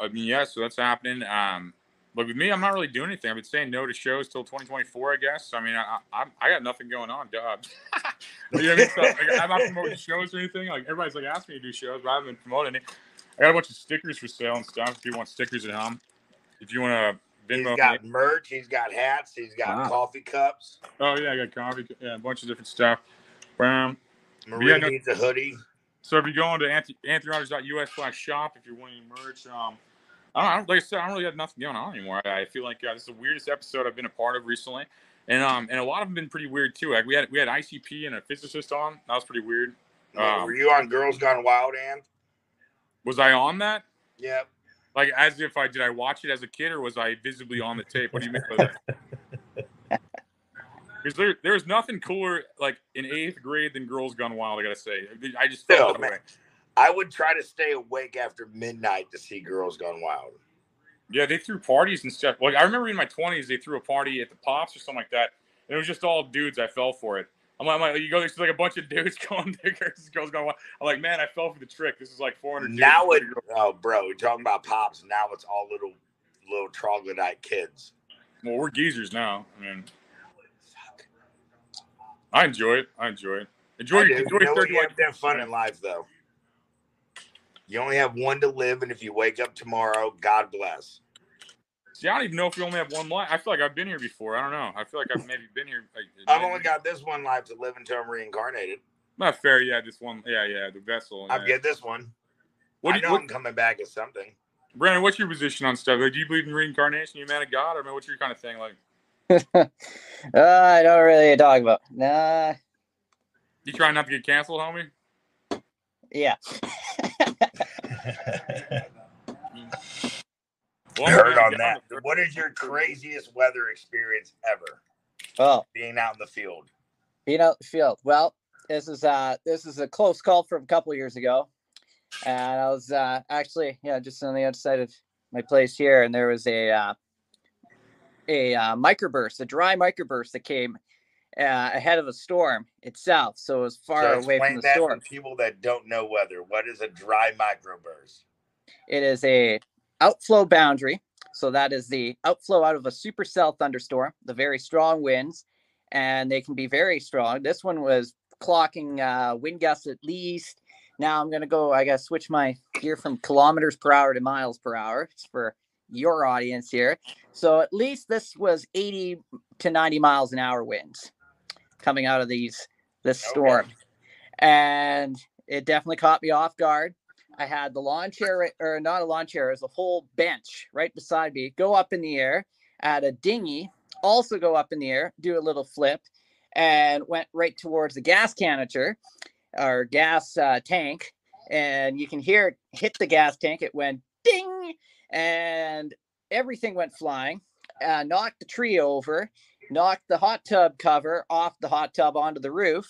I mean, yeah. So that's happening. Um, but with me, I'm not really doing anything. I've been saying no to shows till 2024, I guess. I mean, I I, I got nothing going on. Duh. [laughs] you know what I mean? So, like, I'm not promoting shows or anything. Like everybody's like asking me to do shows, but I haven't been promoting it. I got a bunch of stickers for sale and stuff. If you want stickers at home, if you want to He's Venmo got me. merch. He's got hats. He's got Wow. coffee cups. Oh yeah, I got coffee. Yeah, a bunch of different stuff. Um, but Marie yeah, no- needs a hoodie. So if you go on to Anthony, anthonyrogers.us slash shop, if you're wanting merch, um, I don't, I like I said, I don't really have nothing going on anymore. I, I feel like uh, this is the weirdest episode I've been a part of recently, and um, and a lot of them been pretty weird too. Like we had we had ICP and a physicist on. That was pretty weird. Um, Were you on Girls Gone Wild, And was I on that? Yep. Like as if I did I watch it as a kid or was I visibly on the tape? What do you mean by that? [laughs] Because there, there's nothing cooler like in eighth grade than Girls Gone Wild. I gotta say, I just felt Still, that man, way. I would try to stay awake after midnight to see Girls Gone Wild. Yeah, they threw parties and stuff. Like I remember in my twenties, they threw a party at the Pops or something like that, and it was just all dudes. I fell for it. I'm like, I'm like you go, there's like a bunch of dudes [laughs] going there, girls going. wild. I'm like, man, I fell for the trick. This is like 400. Now it, oh, bro, you're talking about pops. Now it's all little, little troglodyte kids. Well, we're geezers now. I mean, I enjoy it. I enjoy it. Enjoy, I enjoy you know what? 30 You have to have fun in life, though. You only have one to live, and if you wake up tomorrow, God bless. See, I don't even know if you only have one life. I feel like I've been here before. I don't know. I feel like I've maybe been here. Like, I've only got this one life to live until I'm reincarnated. not fair. Yeah, this one. Yeah, yeah, the vessel. I yeah. get this one. What I do you- know what- I'm coming back as something. Brandon, what's your position on stuff? Like, do you believe in reincarnation? You a man of God, or I mean, what's your kind of thing? Like, [laughs] uh, I don't really talk about. Nah. you trying not to get canceled, homie? Yeah. [laughs] Well, Heard on that. the- What is your craziest weather experience ever? Oh, Being out in the field. being out in the field. Well, this is uh this is a close call from a couple years ago, and I was uh actually yeah just on the outside of my place here, and there was a uh, a uh, microburst, a dry microburst that came uh, ahead of a storm itself. So it was far So away from the that storm. for people that don't know weather. What is a dry microburst? It is a outflow boundary. So that is the outflow out of a supercell thunderstorm, the very strong winds, and they can be very strong. This one was clocking uh, wind gusts at least. Now I'm going to go, I to switch my gear from kilometers per hour to miles per hour It's for your audience here. So at least this was 80 to 90 miles an hour winds coming out of these this storm. And it definitely caught me off guard. I had the lawn chair, or not a lawn chair, it was a whole bench right beside me go up in the air. Had a dinghy also go up in the air, do a little flip, and went right towards the gas canister or gas uh, tank. And you can hear it hit the gas tank. It went ding, and everything went flying. Uh, knocked the tree over, knocked the hot tub cover off the hot tub onto the roof.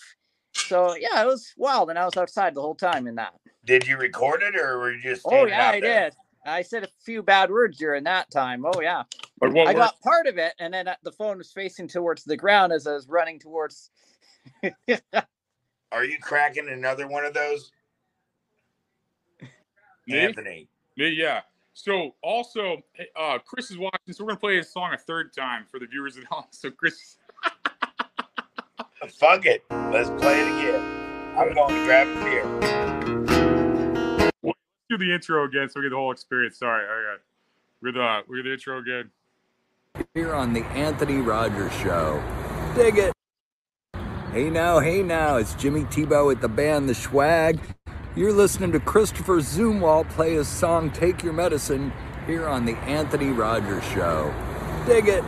So yeah, it was wild, and I was outside the whole time in that. Did you record it or were you just Oh yeah, out I there? did. I said a few bad words during that time. Oh yeah, But what I were- got part of it, and then uh, the phone was facing towards the ground as I was running towards. [laughs] Are you cracking another one of those? Me? Anthony. Me, yeah. So also, uh, Chris is watching, so we're gonna play his song a third time for the viewers at [laughs] home. So Chris, Fuck it. Let's play it again. I'm going to grab a beer. do the intro again so we get the whole experience. Sorry, all right. We're the we're the intro again. Here on the Anthony Rogers Show. Dig it. Hey now, hey now, it's Jimmy Tebeau with the band The Schwag. You're listening to Christopher Zumwalt play his song Take Your Medicine here on the Anthony Rogers Show. Dig it.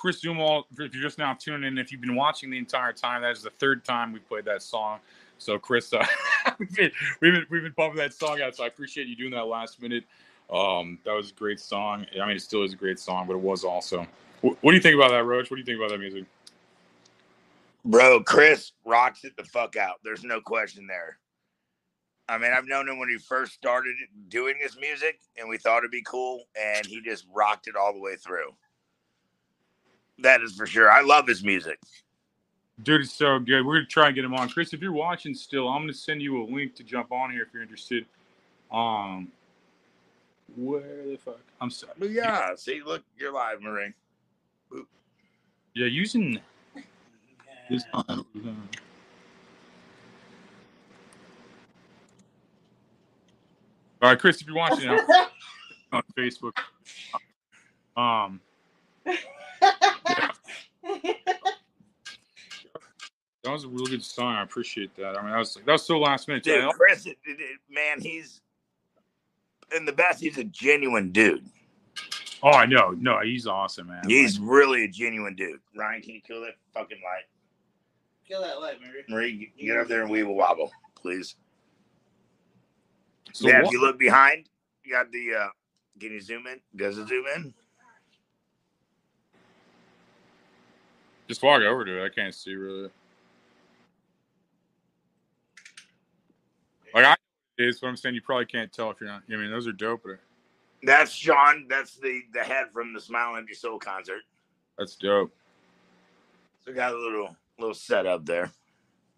Chris Zumwalt. If you're just now tuning in, if you've been watching the entire time, that is the third time we played that song. So, Chris, uh, [laughs] we've, been, we've been we've been pumping that song out. So, I appreciate you doing that last minute. Um, that was a great song. I mean, it still is a great song, but it was also. What, what do you think about that, Roach? What do you think about that music? Bro, Chris rocks it the fuck out. There's no question there. I mean, I've known him when he first started doing his music, and we thought it'd be cool, and he just rocked it all the way through. That is for sure. I love his music. Dude, it's so good. We're gonna try and get him on. Chris, if you're watching still, I'm gonna send you a link to jump on here if you're interested. Um, where the fuck? I'm sorry. But yeah, see, look, you're live, Marie. Yeah, using this. All right, Chris, if you're watching it [laughs] on Facebook, um, that was a real good song. I appreciate that. I mean, that was that was so last minute. Dude, Yeah, Chris, it- it- it- man, he's and the best. He's a genuine dude. Oh, I know. No, he's awesome, man. He's really a genuine dude. Ryan, can you kill that fucking light? Kill that light, Mary. Marie, get up there and weeble wobble, please. So yeah, what- if you look behind, you got the. uh Can you zoom in? Does it zoom in? Just walk over to it. I can't see really. Like I is what I'm saying. You probably can't tell if you're not. I mean, those are dope. But That's Sean. That's the the head from the Smile Empty Soul concert. that's dope. So got a little little setup there.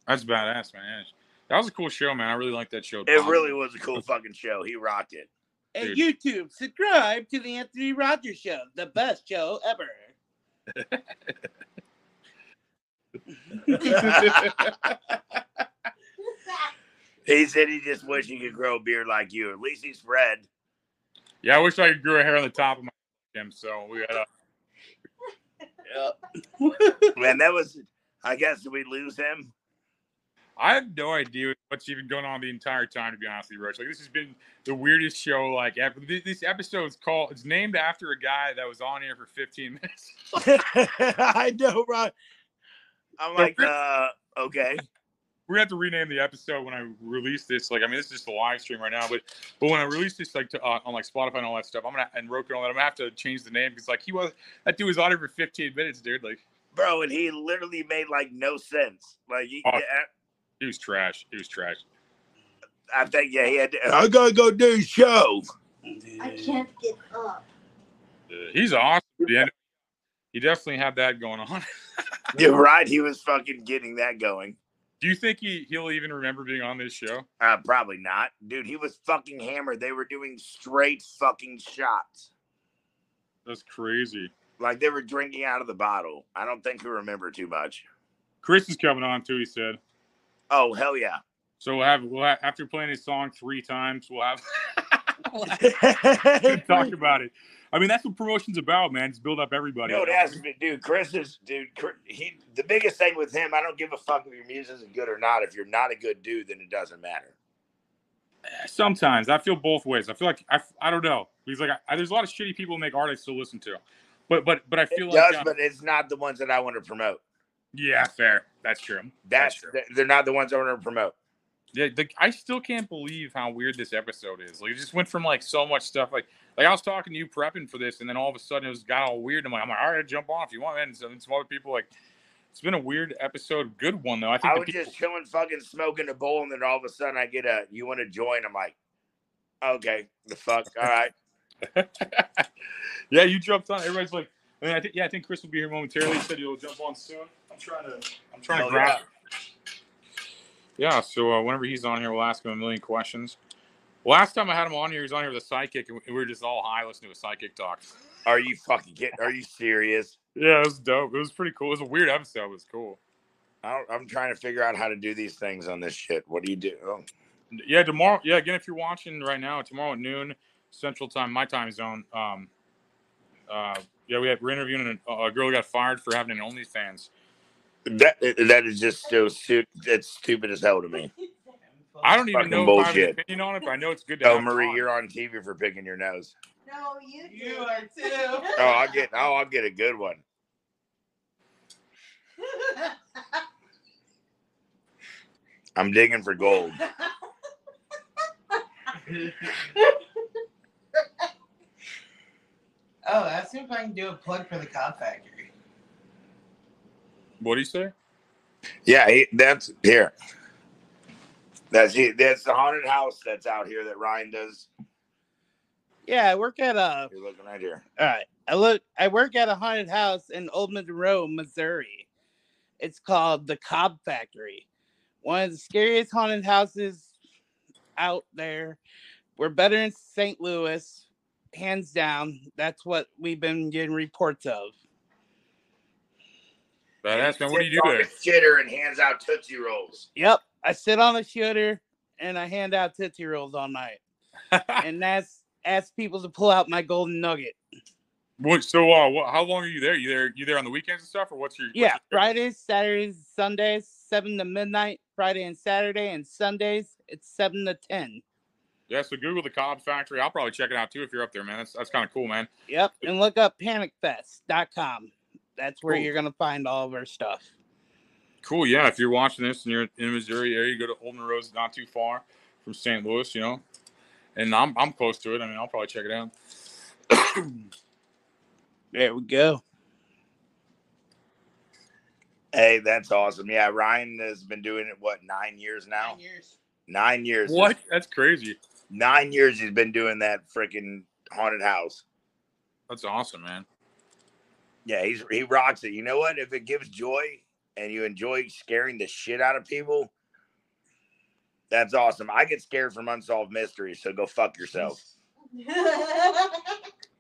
That's badass, man. That was a cool show, man. I really liked that show. It really was a cool fucking show. He rocked it. And YouTube, subscribe to the Anthony Rogers Show, the best show ever. [laughs] Mm-hmm. he said he just wish he could grow a beard like you. At least he's red. Yeah, I wish I could grow a hair on the top of my him. So we had a. Man, that was. I guess did we lose him? I have no idea what's even going on the entire time. To be honest with you, Roach, like this has been the weirdest show. Like ever. This- this episode is called. It's named after a guy that was on here for 15 minutes. [laughs] I know, right? I'm like, uh, okay. We're have to rename the episode when I release this. Like, I mean, this is just a live stream right now, but but when I release this, like to, uh, on like Spotify and all that stuff, I'm gonna and Roku and all that, I'm gonna have to change the name because like he was that dude was on here for 15 minutes, dude. Like, Bro, and he literally made like no sense. Like, he, Oh. yeah, he was trash. He was trash. I think, yeah, he had. To, I gotta go do a show. I can't get up. Uh, he's awesome. He definitely had that going on. [laughs] [laughs] You're right. He was fucking getting that going. Do you think he he'll even remember being on this show? Uh, probably not, dude. He was fucking hammered. They were doing straight fucking shots. That's crazy. Like they were drinking out of the bottle. I don't think he'll remember too much. Chris is coming on too. He said. Oh hell yeah! So we'll have we'll have, after playing his song three times, we'll have [laughs] [laughs] to talk about it. I mean, that's what promotion's about, man. It's build up everybody. No, that's dude. Chris is dude. He the biggest thing with him. I don't give a fuck if your music is good or not. If you're not a good dude, then it doesn't matter. Sometimes I feel both ways. I feel like I, I don't know because like I, there's a lot of shitty people make art I still listen to, but but but I feel It like does, um, but it's not the ones that I want to promote. yeah, fair. That's true. That's, true. they're not the ones I want to promote. Yeah, the, I still can't believe how weird this episode is. Like, it just went from like so much stuff. Like, like I was talking to you prepping for this, and then all of a sudden it was got all weird. I'm like, I'm like, all right, jump on if you want. And some, some other people like, it's been a weird episode. Good one though. I think I was people, just chilling, fucking smoking a bowl, and then all of a sudden I get a, "You want to join?" I'm like, "Okay, the fuck, all right." [laughs] [laughs] yeah, you jumped on. Everybody's like, I mean, I think yeah, I think Chris will be here momentarily. He said he'll jump on soon. I'm trying to, I'm trying Oh, to grab. yeah. Yeah, so uh, whenever he's on here, we'll ask him a million questions. Last time I had him on here, he was on here with a psychic, and we were just all high listening to a psychic talk. Are you fucking kidding? Are you serious? Yeah, it was dope. It was pretty cool. It was a weird episode. It was cool. I I'm trying to figure out how to do these things on this shit. What do you do? Oh, Yeah, tomorrow. Yeah, again, if you're watching right now, tomorrow at noon Central Time, my time zone. Um, uh, yeah, we had, we're interviewing a, a girl who got fired for having an OnlyFans. That that is just so stu- that's stupid as hell to me. I don't even Fucking know if I have an bullshit. opinion on it, but I know it's good to Oh, have Marie, on. you're on TV for picking your nose. No, you do. You are too. Oh, I'll get. Oh, I'll get a good one. I'm digging for gold. [laughs] oh, ask him if I can do a plug for the Cob Factory. What do you say? Yeah, he, that's here. That's he, that's the haunted house that's out here that Ryan does. Yeah, I work at a. You're looking right here. All right, I look. I work at a haunted house in Old Monroe, Missouri. It's called the Cobb Factory. One of the scariest haunted houses out there. We're better in St. Louis, hands down. That's what we've been getting reports of. Badass man. What do you do on there? the Shitter and hands out tootsie rolls. Yep, I sit on a shooter and I hand out tootsie rolls all night, [laughs] and that's ask people to pull out my golden nugget. What, so, uh, what, how long are you there? You there? You there on the weekends and stuff, or what's your? what's Yeah, your- Fridays, Saturdays, Sundays, seven to midnight. Friday and Saturday, and Sundays it's seven to ten. Yeah. So Google the Cobb Factory. I'll probably check it out too if you're up there, man. That's that's kind of cool, man. Yep, and look up panicfest.com. That's where Cool. you're gonna find all of our stuff. Cool. Yeah. If you're watching this and you're in the Missouri area, you go to Old Monroe's not too far from St. Louis, you know. And I'm I'm close to it. I mean, I'll probably check it out. [coughs] There we go. Hey, that's awesome. Yeah, Ryan has been doing it what nine years now. Nine years. Nine years. What? That's crazy. Nine years he's been doing that freaking haunted house. That's awesome, man. Yeah, he's he rocks it. You know what? If it gives joy and you enjoy scaring the shit out of people, that's awesome. I get scared from unsolved mysteries, so go fuck yourself. [laughs]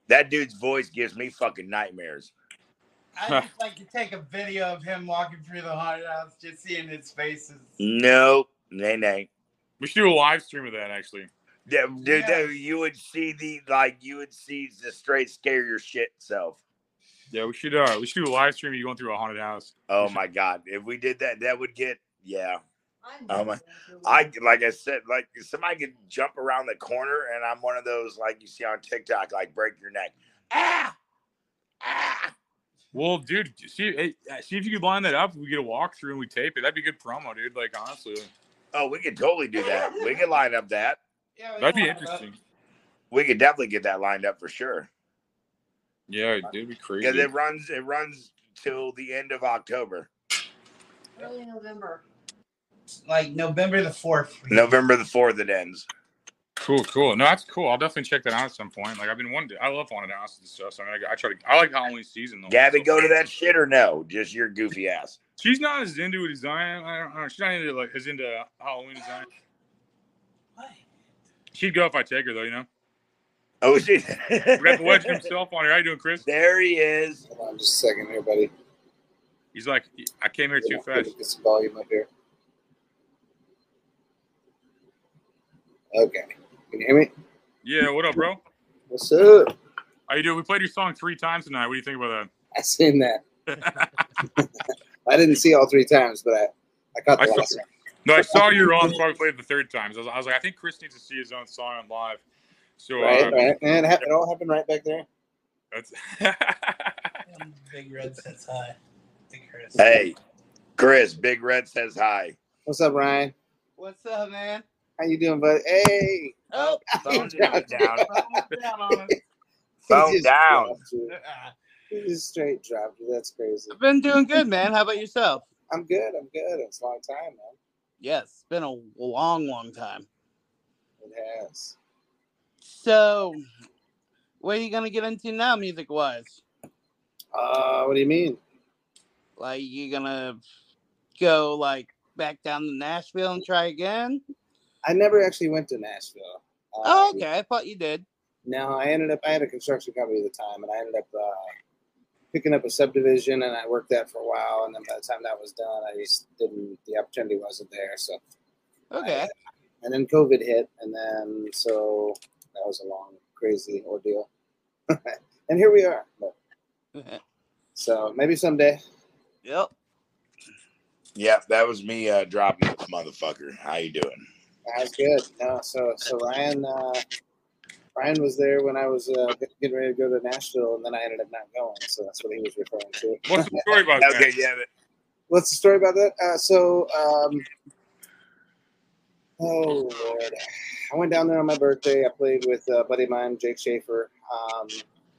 That dude's voice gives me fucking nightmares. I just like to take a video of him walking through the haunted house, just seeing his faces. No, nay, nay. We should do a live stream of that actually. Yeah, dude, dude, you would see the like you would see the straight scare your shit self. Yeah, we should uh we should do a live stream of you going through a haunted house. Oh my god, if we did that, that would get yeah. Oh my, I like I said, like somebody could jump around the corner, and I'm one of those like you see on TikTok, like break your neck. Ah, ah. Well, dude, see hey, uh, see if you could line that up. We get a walkthrough and we tape it. That'd be good promo, dude. Like honestly, Oh, we could totally do that. We could line up that. Yeah, that'd be interesting. We could definitely get that lined up for sure. Yeah, it'd be crazy. Because it runs, it runs till the end of October, Early November. Like November the fourth. November the fourth. It ends. Cool, cool. No, that's cool. I'll definitely check that out at some point. Like I've been wanting to. I love haunted houses and stuff. So I, mean, I, I try to. I like Halloween season though. Gabby, go to that shit or no? Just your goofy ass. She's not as into it as I am. I don't know. She's not into like as into Halloween as I am. She'd go if I take her though. You know. [laughs] Oh, shit. we got the wedge himself on here. How you doing, Chris? There he is. Hold on just a second here, buddy. He's like, I came here too fast. Get this volume up here. Okay. Can you hear me? Yeah, what up, bro? What's up? How you doing? We played your song three times tonight. What do you think about that? I seen that. [laughs] I didn't see all three times, but I, I caught the I saw- last one. No, I saw you were on before we played it the third time. So I was, I was like, I think Chris needs to see his own song on live. So Right, uh, right. And it, hap- it all happened right back there. That's [laughs] Big Red says hi. Big Chris. Hey, Chris. Big Red says hi. What's up, Ryan? What's up, man? How you doing, buddy? Hey. Oh, [laughs] phone dropped down. down. [laughs] Phone down. dropped. He just straight dropped you. That's crazy. I've been doing good, man. How about yourself? I'm good. I'm good. It's a long time, man. Yes, it's been a long, long time. It has. So, what are you gonna get into now, music wise? Uh, what do you mean? Like, you gonna go like back down to Nashville and try again? I never actually went to Nashville. Uh, Oh, okay. I thought you did. No, I ended up. I had a construction company at the time, and I ended up uh, picking up a subdivision, and I worked that for a while. And then by the time that was done, I just didn't. The opportunity wasn't there. So, Okay. and then COVID hit, and then so that was a long, crazy ordeal. [laughs] and here we are. But, [laughs] so maybe someday. Yep. Yeah, that was me uh, dropping this motherfucker. How you doing? That was good. No, so so Ryan uh, Ryan was there when I was uh, getting ready to go to Nashville, and then I ended up not going. So that's what he was referring to. What's the story about [laughs] that? Okay, yeah, but What's the story about that? Uh, so, um, oh lord, I went down there on my birthday. I played with a buddy of mine, Jake Schaefer, um,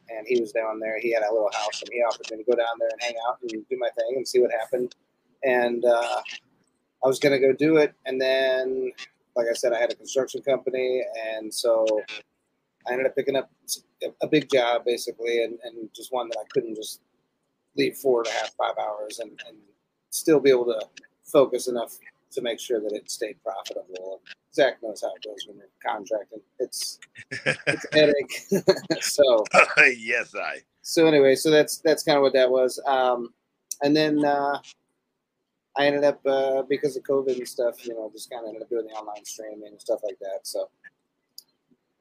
and he was down there. He had a little house, and he offered me to go down there and hang out and do my thing and see what happened. And uh, I was gonna go do it, and then, like I said, I had a construction company, and so I ended up picking up a big job basically, and, and just one that I couldn't just leave four and a half, five hours, and, and still be able to focus enough to make sure that it stayed profitable. Zach knows how it goes when you're contracting. It's it's [laughs] headache. [laughs] so [laughs] yes, I. so anyway, so that's that's kind of what that was. Um, and then uh, I ended up uh, because of COVID and stuff, you know, just kind of ended up doing the online streaming and stuff like that. So,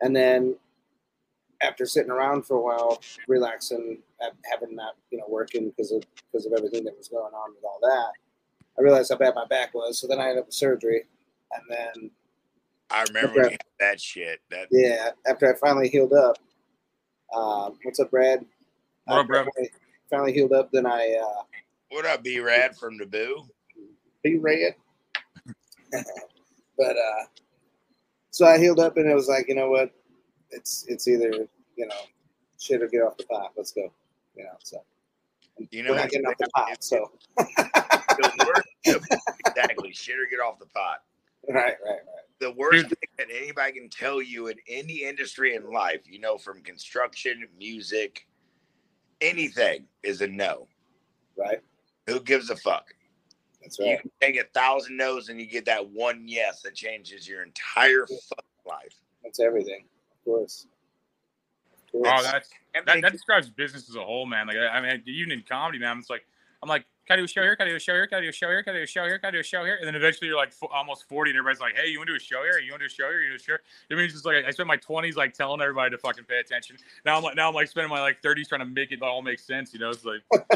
and then after sitting around for a while, relaxing, having not you know working because of because of everything that was going on with all that, I realized how bad my back was. So then I ended up with surgery, and then I remember when that shit. That yeah, after I finally healed up, um, what's up, Brad? What up, Brad? Finally, finally healed up, then I uh, what up, B Rad from Naboo? B Rad. [laughs] but uh, so I healed up, and it was like, you know what? It's it's either you know shit or get off the pot. Let's go. You know, so You know, we're not getting off the pot. So [laughs] The worst, exactly. Shit or get off the pot. right, right, right. The worst thing that anybody can tell you in any industry in life, you know, from construction, music, anything, is a no. Right. Who gives a fuck? That's You right. can take a thousand no's and you get that one yes that changes your entire fucking life. That's everything. Of course. Of Oh, that's that, that describes business as a whole, man. Like, I I mean, even in comedy, man, it's like I'm like, can I do a show here? Can I do a show here? Can I do a show here? Can I do a show here? Can I do a show here? And then eventually you're like fo- almost 40, and everybody's like, hey, you want to do a show here? You want to do a show here? You want to do a show? here? I it's just like I spent my 20s like telling everybody to fucking pay attention. Now I'm like, now I'm like spending my like 30s trying to make it all make sense. You know, it's like. [laughs]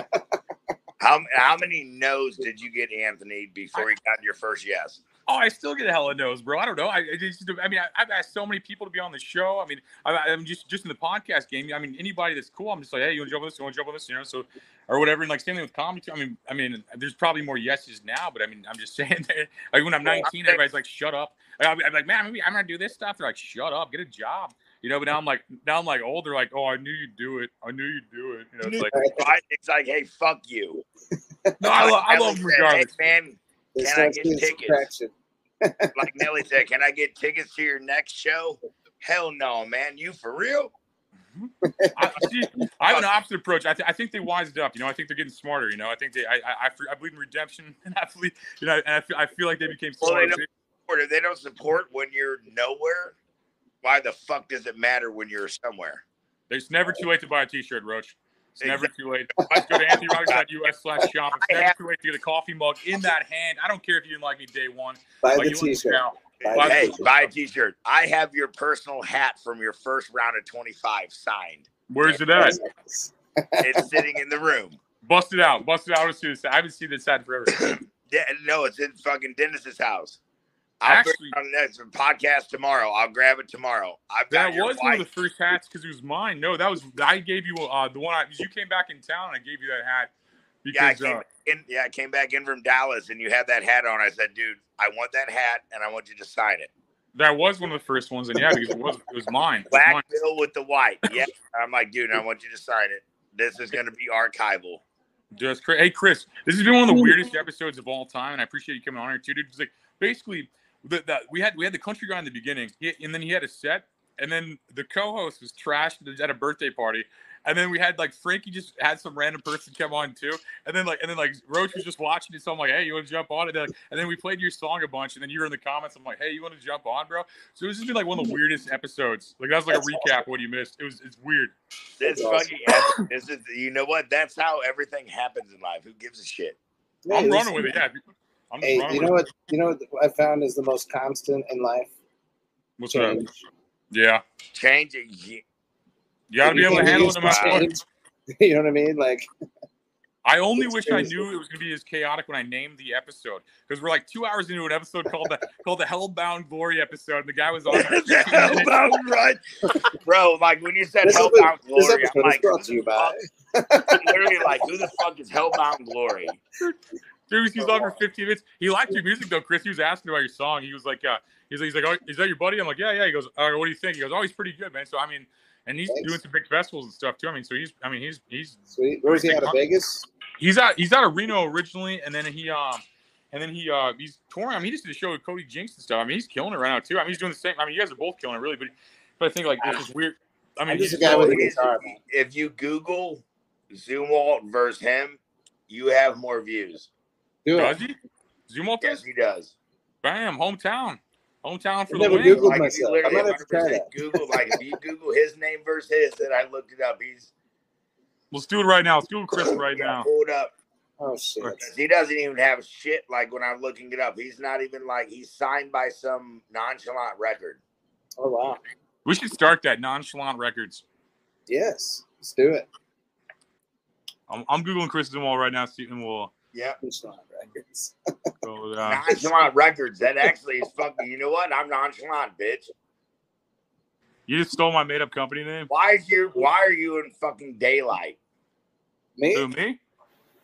How how many no's did you get, Anthony, before you got your first yes? Oh, I still get a hella nose, bro. I don't know. I, I just, I mean, I, I've asked so many people to be on the show. I mean, I, I'm just, just in the podcast game. I mean, anybody that's cool, I'm just like, hey, you want to jump on this? You want to jump on this? You know, so or whatever. And like same thing with comedy too. I mean, I mean, there's probably more yeses now, but I mean, I'm just [laughs] saying that. Like when I'm 19, everybody's like, shut up. Like, I'm I'm like, man, maybe I'm gonna do this stuff. They're like, shut up, get a job. You know, but now I'm like, now I'm like old. They're like, oh, I knew you'd do it. I knew you'd do it. You know, it's like, It's like, hey, fuck you. no, I, lo- I love them Nelly said, regardless. Hey, man, It can I get tickets? subtraction. [laughs] like Nelly said, can I get tickets to your next show? Hell no, man. You for real? Mm-hmm. I, see, I have an opposite approach. I, th- I think they wised up. You know, I think they're getting smarter. You know, I think they. I I, I, I believe in redemption, [laughs] and I believe. You know, and I feel, I feel like they became Well, they smarter. don't support. If they don't support when you're nowhere, why the fuck does it matter when you're somewhere? It's never too late to buy a T-shirt, Roach. It's never too late. Let's go to anthonyrogers.us slash shop. It's never too late to get a coffee mug in that hand. I don't care if you didn't like me day one. Buy Like, the you want this t-shirt. Buy Buy the Hey, t-shirt. buy a t-shirt. I have your personal hat from your first round of 25 signed. Where's it at? It's sitting in the room. Bust it out. Bust it out. I want to see this. I haven't seen this hat forever. [coughs] Yeah, no, it's in fucking Dennis's house. I'll Actually- on next podcast tomorrow. I'll grab it tomorrow. I've got That was one of the first hats because it was mine. No, that was I gave you uh, the one. I, you came back in town. and I gave you that hat Yeah, I came uh, in, yeah, I came back in from Dallas and you had that hat on. I said, dude, I want that hat and I want you to sign it. that was one of the first ones. And yeah, because it was it was mine. It was Black mine. bill with the white. [laughs] Yeah. I'm like, dude, I want you to sign it. This is going to be archival. Just hey Chris, this has been one of the [laughs] weirdest episodes of all time, and I appreciate you coming on here too, dude. It's like basically the, the we had we had the country guy in the beginning, he, and then he had a set, and then the co-host was trashed at a birthday party, and then we had like Frankie just had some random person come on too, and then like and then like Roach was just watching it, so I'm like, hey, you want to jump on? And then, and then we played your song a bunch, and then you were in the comments. I'm like, hey, you want to jump on, bro? So this has been like one of the weirdest episodes. Like that was like a recap of what you missed. It was it's weird. This That's awesome. fucking this is you know what? That's how everything happens in life. Who gives a shit? Yeah, I'm running with it. Yeah, I'm Hey, you know what? You know what I found is the most constant in life. What's up? Change. Yeah. Change it. ye- You got to be able to handle use it no matter what. change. [laughs] You know what I mean? Like, I only It's wish I knew it was going to be as chaotic when I named the episode because we're like two hours into an episode called the [laughs] called the Hellbound Glory episode, and the guy was on. there for 15 minutes. Hellbound right, bro. Like when you said This Hellbound the- this Glory, I'm like, brought to you the by. [laughs] literally like, who the fuck is Hellbound Glory? Dude, he's on for 15 minutes. He liked your music though, Chris. He was asking about your song. He was like, uh, he's like, he's like, oh, is that your buddy? I'm like, yeah, yeah. He goes, uh, what do you think? He goes, oh, he's pretty good, man. So I mean, and he's Thanks. doing some big festivals and stuff too. I mean, so he's, I mean, he's he's Sweet. Where was he out of Vegas? He's out. He's out of Reno originally, and then he um, and then he uh, he's touring. I mean, he just did a show with Cody Jinks and stuff. I mean, he's killing it right now too. I mean, he's doing the same. I mean, you guys are both killing it, really. But but I think like this is weird. I mean, I'm he's a guy with a If- guitar. If you Google Zumwalt versus him, you have more views. Do does it. he? Zumwalt Yes, he does. Bam, hometown, hometown for I've the win. Googled Like myself. I literally might have to try 100% that. Google, like if you Google his name versus his, then I looked it up. He's Let's do it right now. Let's Google Chris [coughs] right now. Hold up. Oh shit. He doesn't even have shit. Like when I'm looking it up, he's not even like he's signed by some nonchalant record. Oh wow. We should start that nonchalant records. Yes. Let's do it. I'm, I'm googling Chris Zumwalt right now, see- and we'll Yeah, Nonchalant Records. Oh, go down. nonchalant records. That actually is fucking. You know what? I'm nonchalant, bitch. You just stole my made-up company name. Why is your Why are you in fucking daylight? Me? Who me?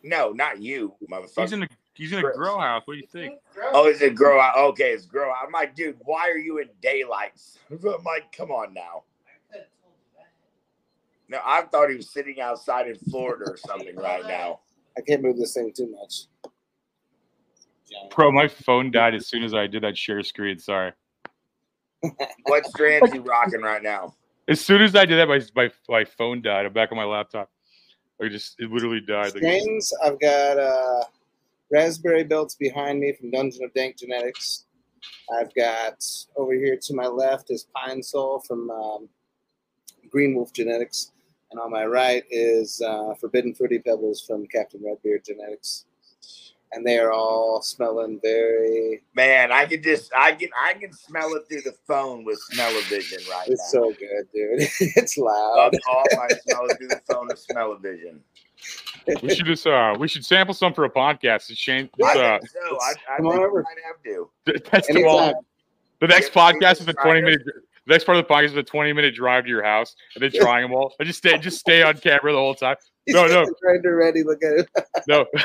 No, not you, motherfucker. He's in a he's in a Chris. grow house. What do you think? Oh, is it grow out? Okay, it's grow out. I'm like, dude, why are you in daylight? [laughs] I'm like, come on now. No, I thought he was sitting outside in Florida or something right now. I can't move this thing too much. Bro, my phone died as soon as I did that share screen. Sorry. [laughs] What strands you rocking right now? As soon as I did that, my my, my phone died. I'm back on my laptop. I just it literally died. Like, I've got uh, raspberry belts behind me from Dungeon of Dank Genetics. I've got over here to my left is Pine Soul from um, Green Wolf Genetics, and on my right is uh, Forbidden Fruity Pebbles from Captain Redbeard Genetics. And they are all smelling very. Man, I can just I can I can smell it through the phone with smell-o-vision right It's now. so good, dude. [laughs] it's loud. Up off, I smell it through the phone with smell-o-vision. we should just uh we should sample some for a podcast. It's Shane. It's, uh, think so. I, I Come on think over. we might have to. that's the, Anytime. the next podcast is a 20 it. minute. The next part of the podcast is a 20 minute drive to your house and then trying them all. I just stay just stay on camera the whole time. [laughs] He's No, no. the grinder ready. Look at it. [laughs] No. [laughs]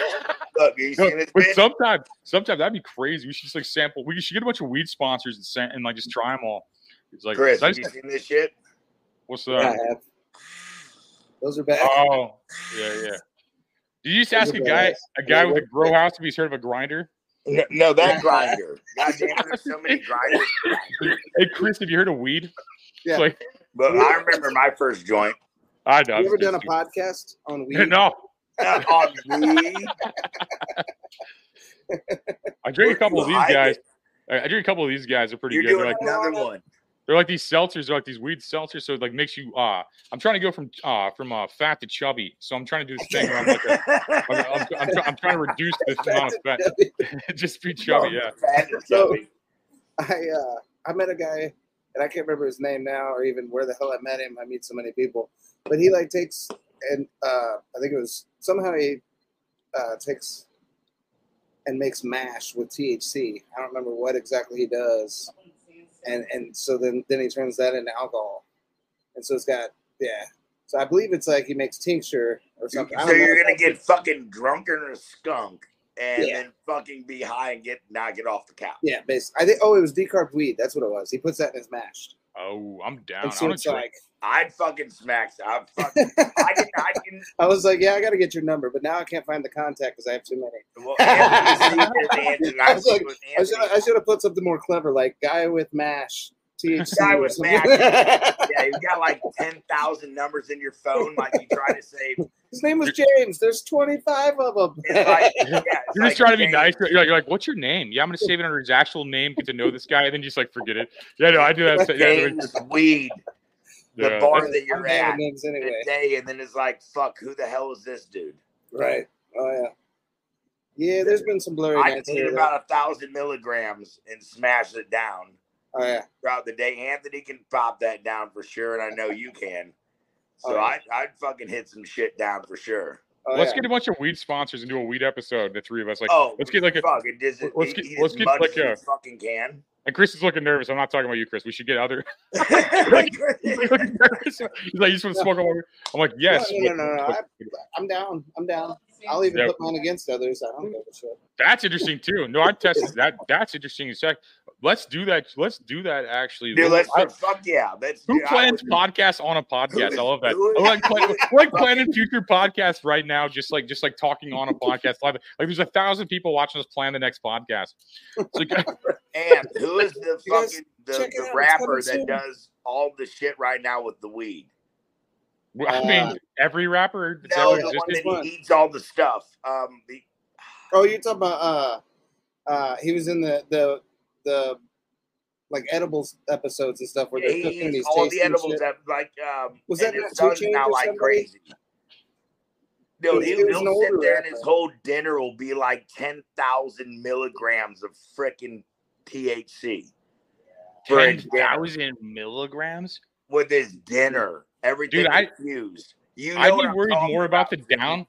Look, No, but sometimes, sometimes that'd be crazy. We should just like sample. We should get a bunch of weed sponsors and, sa- and like just try them all. It's like, Chris, have you seen this shit? what's Yeah, I have. Those are bad. Oh, yeah, yeah. Did you just ask a guy, a guy with a grow house, if he's heard of a grinder? No, no, [laughs] that grinder. God damn, there's so many [laughs] grinders. Hey, Chris, have you heard of weed? Yeah. Like, But I remember my first joint. I know. you ever done a podcast on [laughs] weed? No, Uh, on weed. I drink a couple of these guys. I I drink a couple of these guys. They're pretty You're good. They're doing like, another one. They're like these seltzers. They're like these weed seltzers. So it like makes you. Uh, I'm trying to go from uh from uh fat to chubby. So I'm trying to do this thing where I'm like, a, I'm, I'm, I'm, try- I'm trying to reduce this amount of fat. [laughs] Just be chubby. Yeah. So- I uh, I met a guy, and I can't remember his name now, or even where the hell I met him. I meet so many people, but he like takes and uh, I think it was somehow he uh, takes and makes mash with THC. I don't remember what exactly he does, and and so then then he turns that into alcohol, and so it's got yeah. So I believe it's like he makes tincture or something. So you're gonna get fucking drunker than a skunk and Yeah. then fucking be high and get not get off the couch. yeah, basically. I think oh, it was decarb weed. That's what it was. He puts that in his mash, Oh, I'm down. and I so it's to drink. like. I'd fucking smack. I'm fucking. [laughs] I can. I can. I was like, yeah, I got to get your number, but now I can't find the contact because I have too many. Well, Anthony, Anthony, I [laughs] like, I should Anthony. I should have put something more clever, like guy with mash, THC. Guy or with something. mash. [laughs] yeah, you got like ten thousand numbers in your phone. Like you try to save. His name was James. There's 25 of them. Like, yeah, You're like just trying to be James. nice. You're like, you're like, what's your name? Yeah, I'm gonna save it under his actual name, get to know this guy, and then just like forget it. Yeah, no, I do that. Yeah, James Weed, the yeah, bar that you're at names anyway. today, and then it's like, fuck, who the hell is this dude? Right. Oh yeah. Yeah, there's been some blurry I nights need here. about a thousand milligrams and smash it down Oh yeah. throughout the day. Anthony can pop that down for sure, and I know you can. So Oh, yeah. I'd, I'd fucking hit some shit down for sure. Oh, let's yeah. get a bunch of weed sponsors and do a weed episode. The three of us, like, oh, let's get like a fuck it. Does let's get let's get like a fucking can. And Chris is looking nervous. I'm not talking about you, Chris. We should get other. He's [laughs] [laughs] like, he's looking nervous. He's like, you just want to smoke all I'm like, yes. No, no, no, no. I, I'm down. I'm down. I'll even Yeah. put mine against others. I don't give a shit. That's interesting too. No, I've tested [laughs] that. That's interesting. Sec. Let's do that. Let's do that. Actually, Dude, let's I- fuck yeah. Let's who dude, plans podcasts on a podcast? I love that. who is- We're like, plan, [laughs] we're like planning future podcasts right now, just like just like talking on a podcast live. Like there's a thousand people watching us plan the next podcast. So, [laughs] And who is the fucking the, the rapper that does all the shit right now with the weed? I mean, every rapper that's No, ever the one that he eats all the stuff. Um, the, [sighs] Oh, you're talking about uh uh he was in the the the like edibles episodes and stuff where yeah, they're cooking and eats all the tasting edibles that like um Was that not Two son's Chainz now like somebody? crazy. Dude, It was- he, will sit older there and his whole dinner will be like ten thousand milligrams of freaking THC. for Ten his dinner. thousand milligrams. with his dinner. Everything Dude, I- infused. You know I'd be worried more about the down.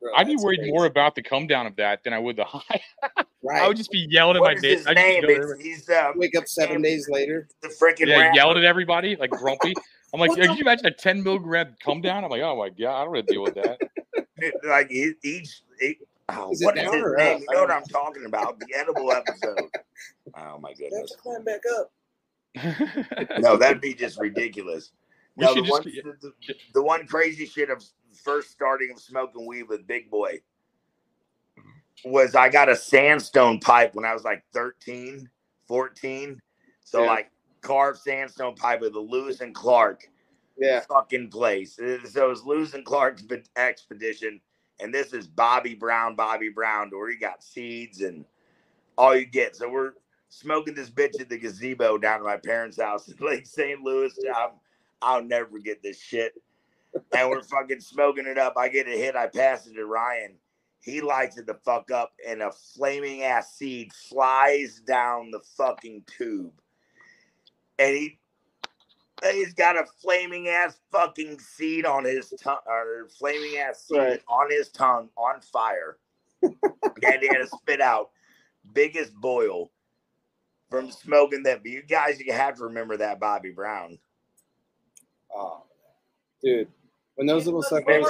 Bro, I'd be worried crazy. more about the come down of that than I would the high. [laughs] I would just be yelling at my is neighbor. his name? yell It's, he's uh, Wake up seven days later. the freaking yeah, rapper. yelled at everybody like grumpy. I'm like, can you imagine a 10 milligram come down? I'm like, oh my god, I don't want to deal with that. Like he, each. He, oh, Is what is his name? up? You know what I'm talking about? The edible episode. [laughs] Oh my Have goodness. to climb back up. [laughs] No, that'd be just ridiculous. We No, the just one, be- the, the- one crazy shit of first starting of smoking weed with Big Boy was I got a sandstone pipe when I was like 13, 14. So Yeah. like carved sandstone pipe with the Lewis and Clark Yeah. fucking place. So it's Lewis and Clark's [laughs] expedition, and this is Bobby Brown, Bobby Brown, where he got seeds and all you get. So we're smoking this bitch at the gazebo down at my parents' house in Lake St. Louis. I'm, I'll never forget this shit. And we're fucking smoking it up. I get a hit. I pass it to Ryan. He lights it the fuck up, and a flaming ass seed flies down the fucking tube. And he he's got a flaming ass fucking seed on his tongue, or flaming ass seed Right. on his tongue on fire. [laughs] and he had to spit out biggest boil from smoking that. But you guys, you have to remember that Bobby Brown. Oh, dude. When those little suckers,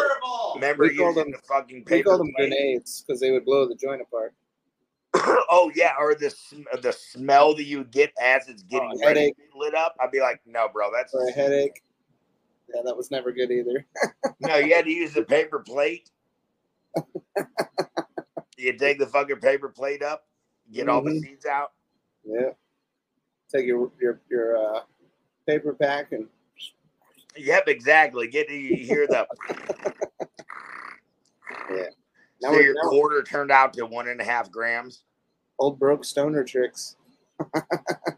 Remember we called them, the fucking we paper called them plate? grenades because they would blow the joint apart. [coughs] oh yeah, or the sm- the smell that you get as it's getting Oh, ready to lit up. I'd be like, no, bro, that's Or a headache. Yeah, that was never good either. [laughs] no. You had to use the paper plate. you take the fucking paper plate up, get all the Mhm. seeds out. Yeah. Take your your your uh, paper pack and Yep, exactly. Get you hear the [laughs] yeah. Now so we're your now quarter turned out to one and a half grams. old broke stoner tricks.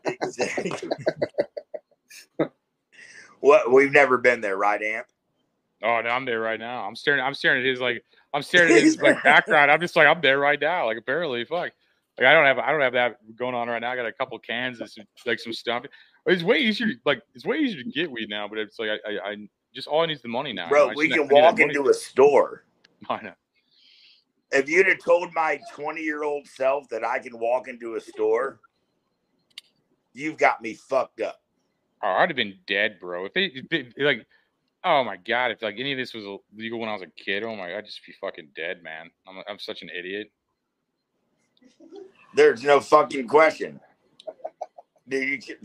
Exactly. [laughs] what we've never been there, right, Amp? Oh no, I'm there right now. I'm staring. I'm staring at his like. I'm staring at his like [laughs] background. I'm just like I'm there right now. Like apparently, fuck. Like I don't have. I don't have that going on right now. I got a couple cans and some, like some stuff. It's way easier. Mm. Like it's way easier to get weed now. But it's like I. I, I just all I need is the money now. Bro, we can I need that walk into a store. [laughs] I know. If you'd have told my 20 year old self that I can walk into a store, you've got me fucked up. Oh, I'd have been dead, bro. If they, if they- like, oh my god, if like any of this was illegal when I was a kid, oh my, god, I'd just be fucking dead, man. I'm, I'm such an idiot. There's no fucking question. Dude, you can...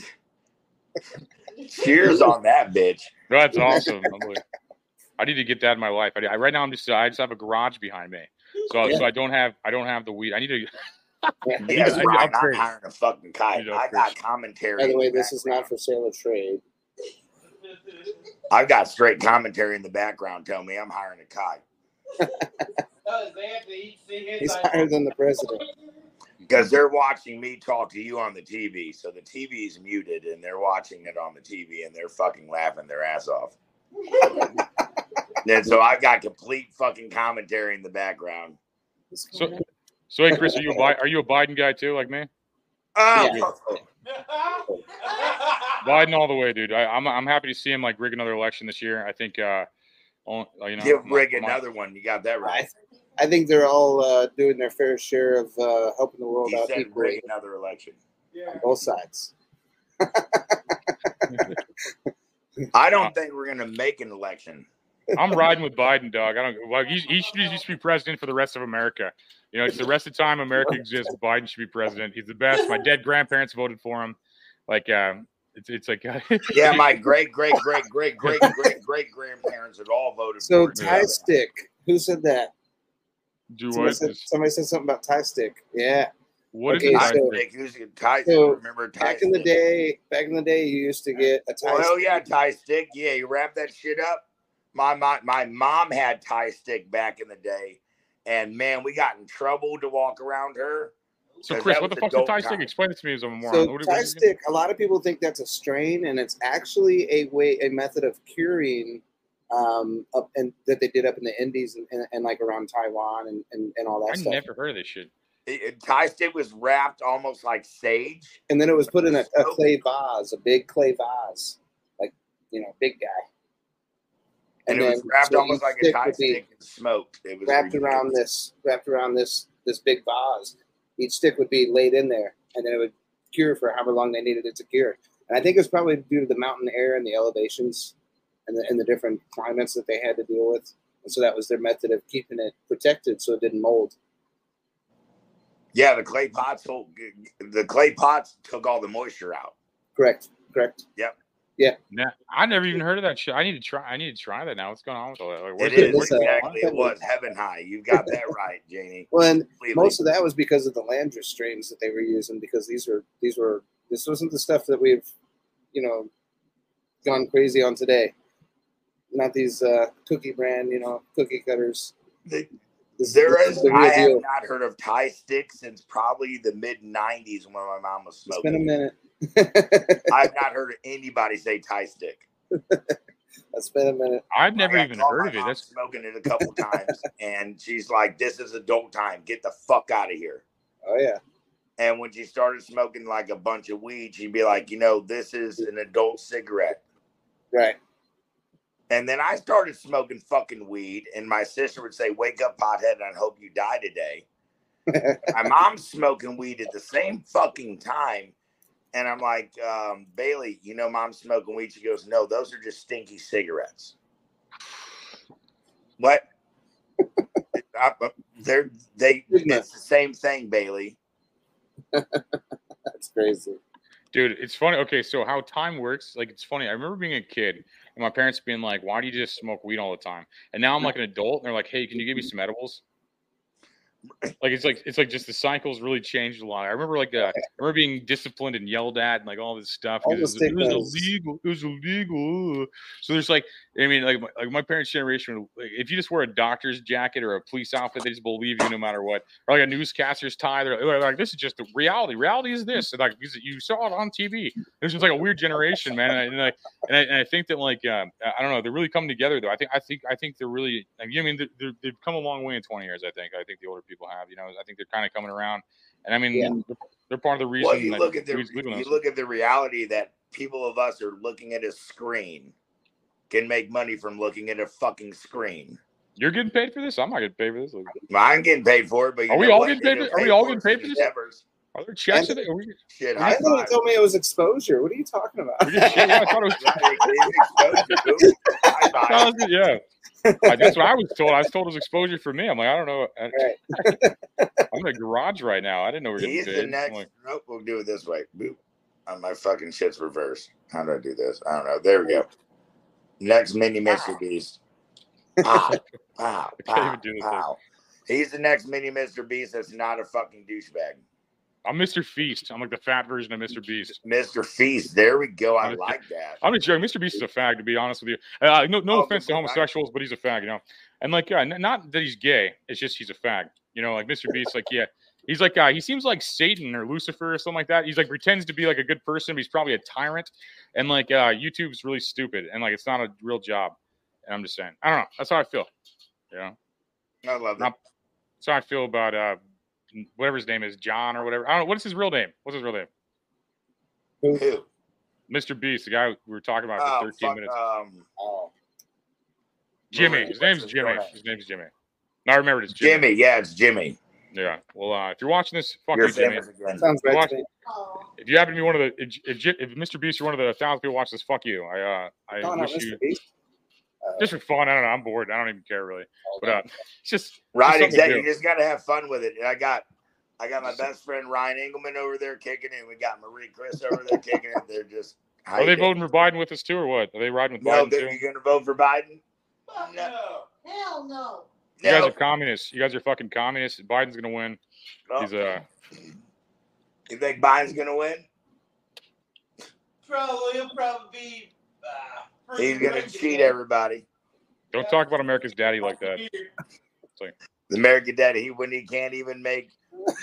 Cheers on that bitch. That's awesome. I'm like, I need to get that in my life. I, I right now I'm just I just have a garage behind me, so so I don't have I don't have the weed. I need to. [laughs] I need Yes, to- I need to Ryan, I'm hiring a fucking kite. to I got commentary. By the in way, this is not for sale or trade. I've got straight commentary in the background. Tell me I'm hiring a kite [laughs] He's higher than the president. Because they're watching me talk to you on the TV. So the TV is muted and they're watching it on the TV and they're fucking laughing their ass off. and so I've got complete fucking commentary in the background. So, so hey, Chris, are you a Bi- are you a Biden guy too, like me? Oh, [laughs] Biden all the way, dude. I, I'm I'm happy to see him like rig another election this year. I think uh, Oh, you know, Give my- Rick my- another one. You got that right. I think they're all uh, doing their fair share of uh, helping the world He out said equally Rick another election. on both sides. I don't think we're gonna make an election. I'm riding with Biden, dog. I don't like he, he should just be president for the rest of America. You know, it's the rest of the time America exists. Biden should be president. He's the best. My dead grandparents voted for him. Like, um, it's it's like [laughs] Yeah, my great great great great great great great grandparents had all voted So for it. Thai stick. Who said that? Do somebody what? Said, somebody said something about Thai stick. Yeah. What is Okay, a tie so- stick? Who's tie So Remember tie back in the day, back in the day, you used to get a tie. Oh stick. yeah, Thai stick. Yeah, you wrap that shit up. My my my mom had Thai stick back in the day, and man, we got in trouble to walk around her. So Chris, what the was fuck's a Thai stick? time. Explain it to me as a moron. So What- what tie is stick, a lot of people think that's a strain, and it's actually a way, a method of curing, um, up and that they did up in the Indies and, and, and like around Taiwan and, and, and all that I stuff. I never heard of this shit. It, it- Thai stick was wrapped almost like sage. And then it was put in a, a clay vase, a big clay vase, like you know, big guy. And, it was wrapped so almost like a stick tie would be stick and smoked. It was wrapped ridiculous. around this, wrapped around this this big vase. Each stick would be laid in there, and then it would cure for however long they needed it to cure. And I think it's probably due to the mountain air and the elevations, and the, and the different climates that they had to deal with. And so that was their method of keeping it protected so it didn't mold. Yeah, the clay pots. hold- The clay pots took all the moisture out. Correct. Correct. Yep. Yeah. Nah, I never even heard of that shit. I need to try. I need to try that now. What's going on with all that? It is uh, exactly. It was heaven high. You got that [laughs] right, Janie. Well, and Completely. most of that was because of the landrace strains that they were using because these were these were this wasn't the stuff that we've you know gone crazy on today. Not these uh, cookie brand, you know, cookie cutters. The- This- There this is. the I have deal. not heard of Thai sticks since probably the mid '90s when my mom was It's been a smoking. minute. [laughs] I've not heard of anybody say Thai stick. [laughs] That's been a minute. I've never I even heard of it. That's smoking it a couple times, [laughs] and she's like, "This is adult time. Get the fuck out of here." Oh yeah. And when she started smoking like a bunch of weed, she'd be like, "You know, this is an adult cigarette." Right. And then I started smoking fucking weed, and my sister would say, "Wake up, pothead, and I hope you die today." my [laughs] mom's smoking weed at the same fucking time, and I'm like, um, "Bailey, you know, mom's smoking weed." She goes, "No, those are just stinky cigarettes." What? I- I- they're they. It's the same thing, Bailey. [laughs] That's crazy. Dude, it's funny. Okay, so how time works, like it's funny. I remember being a kid and my parents being like, "Why do you just smoke weed all the time?" And now I'm like an adult, and they're like, "Hey, can you give me mm-hmm. some edibles?" Like it's like it's like just the cycles really changed a lot. I remember like uh, I remember being disciplined and yelled at and like all this stuff. All It was, it was illegal. It was illegal. So there's like I mean like my, like my parents' generation. Like, if you just wear a doctor's jacket or a police outfit, they just believe you no matter what. Or like a newscaster's tie, they're like, "This is just the reality. Reality is this." And, like you saw it on TV. It's just like a weird generation, man. And I, and I, and I, and I think that like um, I don't know, they're really coming together though. I think I think I think they're really. I mean, they're, they're, they've come a long way in 20 years. I think. I think the older people have. You know, I think they're kind of coming around. And I mean, Yeah. they're, they're part of the reason. Well, you that look at the weed's legal you look at the reality that people of us are looking at a screen can make money from looking at a fucking screen. You're getting paid for this. I'm not getting paid for this. I'm getting paid for it, but you Are we all what? getting paid? For, are we all getting paid for this? endeavors. Are there checks? And- in it? Are we, Shit, I high thought five. you told me it was exposure. What are you talking about? we get shit? Yeah, I thought it was. [laughs] It is exposure, dude. High [laughs] I thought it was- yeah. Uh, that's what I was told. I was told it was exposure for me. I'm like, I don't know. I, [laughs] I'm in a garage right now. I didn't know we were getting He's paid. the next. like, Nope, we'll do it this way. Boop. On my fucking shit's reversed. How do I do this? I don't know. There we go. Next mini Mr. Beast. Pow, pow, [laughs] pow, even do this. pow. He's the next mini Mr. Beast that's not a fucking douchebag. I'm Mr. Feast. I'm like the fat version of Mr. Beast. [laughs] Mr. Feast. There we go. I like that. I'm just joking. Mr. Beast is a fag, to be honest with you. Uh, no, no Oh, offense to homosexuals, but he's a fag, you know. And like, yeah, not that he's gay. It's just he's a fag. You know, like Mr. Beast, like, yeah, he's like, uh, he seems like Satan or Lucifer or something like that. He's like pretends to be like a good person, but he's probably a tyrant. And like, uh, YouTube's really stupid, and like, it's not a real job. And I'm just saying, I don't know. That's how I feel. You know, I love that. Not- that's how I feel about uh, whatever his name is, John or whatever. I don't know. What's his real name? What's his real name? Who? Mr. Beast, the guy we were talking about for Oh, 13 fuck, minutes. um, Oh, Jimmy. His what's name's his Jimmy. name? His name's Jimmy. No, I remember it's Jimmy. Jimmy. Yeah, it's Jimmy. Yeah. Well, uh, if you're watching this, fuck You're Jimmy. Sounds If you're right to watching- If you happen to be one of the, if, if, if Mr. Beast, you're one of the thousand people watch this, fuck you. I, uh, I No, wish Mr. you Beast. Just for fun. I don't know. I'm bored. I don't even care really. But uh, it's just Right, just exactly. You just got to have fun with it. I got, I got my best friend Ryan Engelman over there kicking it. We got Marie Chris over there kicking it. They're just. how [laughs] Are they voting for Biden with us too, or what? Are they riding with No, Biden they're too? you going to vote for Biden? No. Hell no. You guys are communists. You guys are fucking communists. Biden's gonna win. No. He's uh You think Biden's going to win? Probably, he'll probably be. Uh, He's going to cheat everybody. don't talk about America's daddy like that. The American Daddy, he when he can't even make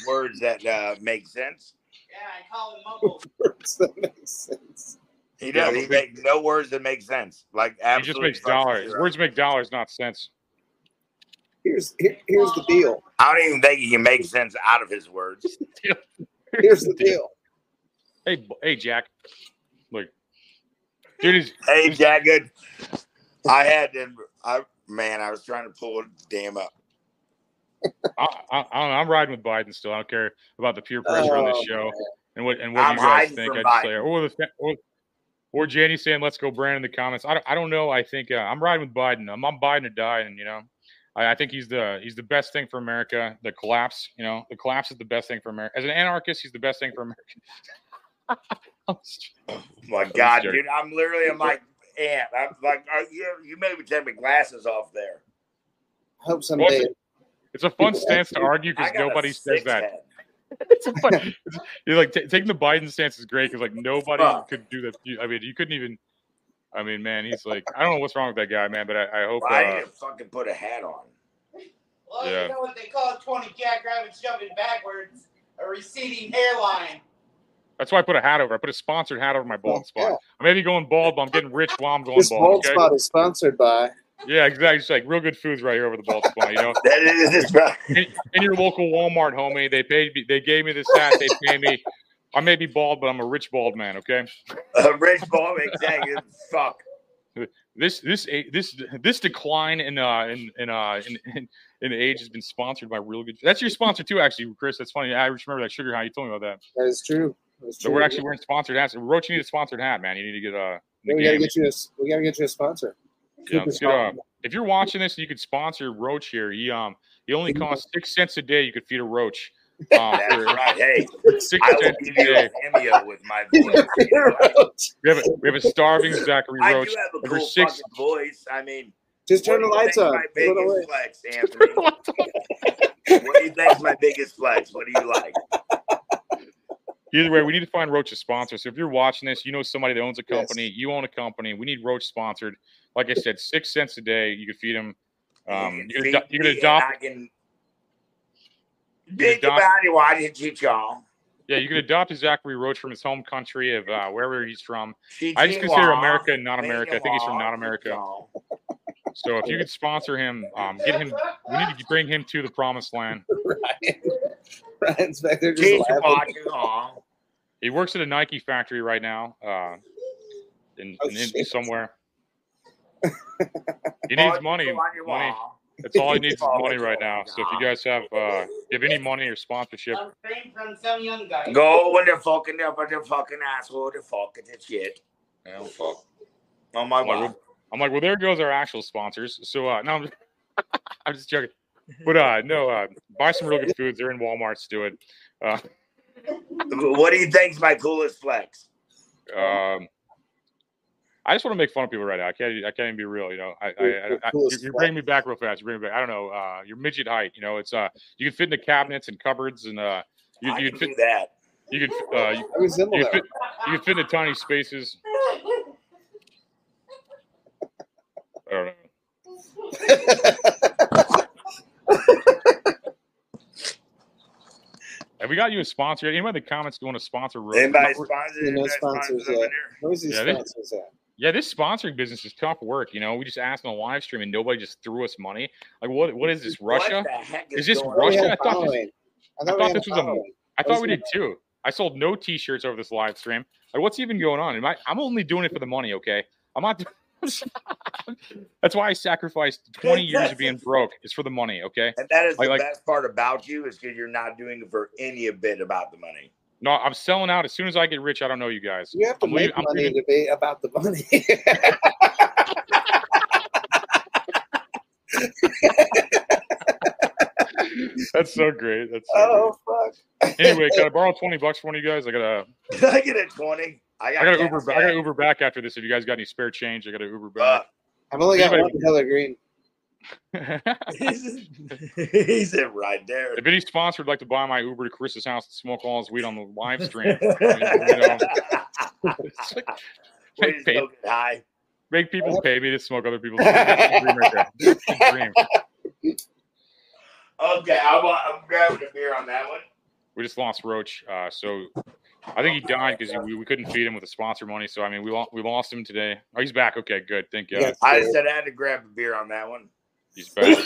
words that uh, make sense. Yeah, I call him Mumble. [laughs] Words that make sense. He does. but he makes no words that make sense. Like He absolutely. just makes dollars. zero. Words make dollars, not sense. Here's here, here's the deal. I don't even think he can make sense out of his words. Here's the deal. Hey, hey, Jack. Look, dude, he's, Hey, Jagged. I had to. I man, I was trying to pull it damn up. I, I, I don't know, I'm riding with Biden still. I don't care about the peer pressure on this Oh, show and what and what I'm you guys think. I just say, or the or, or Janie saying, "Let's go, Brandon." In the comments, I don't, I don't know. I think uh, I'm riding with Biden. I'm on Biden to die, and you know, I, I think he's the he's the best thing for America. The collapse, you know, the collapse is the best thing for America. As an anarchist, he's the best thing for America. [laughs] Oh my God, dude! I'm literally. I'm like, ant. I'm like, are you? You made me take my glasses off there. I Hope Well, someday. it's, a, it's a fun stance to argue because nobody says that. head. [laughs] it's a fun, [laughs] you're like t- taking the Biden stance is great because like nobody Fuck. could do that. I mean, you couldn't even. I mean, man, he's like, I don't know what's wrong with that guy, man, but I, I hope. I Uh, need to fucking put a hat on. Well, Yeah. you know what they call 20 jackrabbits jumping backwards? A receding hairline. That's why I put a hat over. I put a sponsored hat over my bald Oh, spot. yeah. I may be going bald, but I'm getting rich while I'm going This bald. bald Okay? spot is sponsored by. Yeah, exactly. It's like real good foods right here over the bald spot. You know, [laughs] That is this right. in, in your local Walmart, homie. They paid me. They gave me this hat. They pay me. I may be bald, but I'm a rich bald man. Okay. A rich ball, exactly. Fuck. This this this this decline in uh in in uh in, in, in age has been sponsored by real good. That's your sponsor too, actually, Chris. That's funny. I just remember that sugar high. You told me about that. That is true. That's So true. we're actually wearing sponsored hats. Roach, you need a sponsored hat, man. You need to get uh. Yeah, in the we gotta game. get you a. We gotta get you a sponsor. Yeah, Keep let's us get, uh, if you're watching this, you could sponsor Roach here. He um he only costs six cents a day. You could feed a roach. Um, [laughs] That's for right. Hey, six I will cents give a you a cameo with my voice. We have a, we have a starving [laughs] Zachary I Roach. do have a And for cool six, voice. I mean, Just turn the what do lights you think's on. My Put it away. biggest flex, [laughs] Anthony. what do you think's my biggest flex? What do you like? Either way, we need to find Roach a sponsor. So if you're watching this, you know somebody that owns a company, you own a company. We need Roach sponsored. Like I said, six cents a day. You could feed him. Um, you could, ado- you could Feed me adopt. and I can You think could adopt about it while you cheat y'all. yeah, you can adopt a Zachary Roach from his home country of uh, wherever he's from. Cheat I just consider. America and not Think America. I think he's from not America. So if you could sponsor him, um, get him. We need to bring him to the promised land. [laughs] Ryan. Ryan's back there just Cheat laughing. Y'all, y'all. He works at a Nike factory right now, uh, in, Oh, in, in somewhere. [laughs] He needs money. Money. That's all he [laughs] needs is money right now. So if you guys have, uh, if any money or sponsorship, from some young guy. Go when they're fucking up with the fucking asshole, the fucking the shit. Oh fuck. Oh my I'm like, god. well, I'm like, well, there goes our actual sponsors. So uh, no, I'm, [laughs] I'm just joking. But uh, no, uh, buy some real good foods. They're in Walmart's. Do it. Uh, What do you think's my coolest flex? um, I just want to make fun of people right now. I can't. I can't even be real. You know, I, I, I, I you're, you're bringing me back real fast. You're bringing me back. I don't know. Uh, your midget height. You know, it's uh, you can fit in the cabinets and cupboards, and uh, you you can fit. do that. You could uh, you, you could fit, you could fit in tiny spaces. [laughs] I don't know. [laughs] Have we got you a sponsor? Anybody in the comments going to sponsor? Ro- Anybody Ro- sponsors? Yeah, no anybody sponsors sponsors yet. there? Where's these Yeah, they- sponsors at? Yeah, this sponsoring business is tough work. You know, we just asked on a live stream and nobody just threw us money. Like, what? What is this? Russia? What the heck is, Is this going Russia? had I a thought this. I I thought, we thought this was a. following. I I thought we did too. I sold no T-shirts over this live stream. Like, what's even going on? Am I? I'm only doing it for the money. Okay, I'm not. [laughs] That's why I sacrificed 20 years of being broke. It's for the money, okay? And that is I the like- best part about you is because you're not doing it for any bit about the money. No, I'm selling out as soon as I get rich. I don't know you guys. You have to I'm make leaving- money leaving- to be about the money. [laughs] That's so great. That's so oh fuck. Anyway, can I borrow 20 bucks from one of you guys? I gotta [laughs] I get a 20. I I got, gotta gas Uber I gotta. Uber back after this. If you guys got any spare change, I gotta Uber Uh, back. I've only got Anybody- one color green. [laughs] [laughs] He's it right there. If any sponsor would like to buy my Uber to Chris's house and smoke all his weed on the live stream, [laughs] you know, like- Way to pay- get high. make people pay me to smoke other people's weed. Dream right there. Dream. Okay, I'm, I'm grabbing a beer on that one. We just lost Roach, uh, so I think he died because we, we couldn't feed him with the sponsor money. So I mean, we lost we lost him today. Oh, he's back. Okay, good. Thank God. I just said I had to grab a beer on that one. He's back.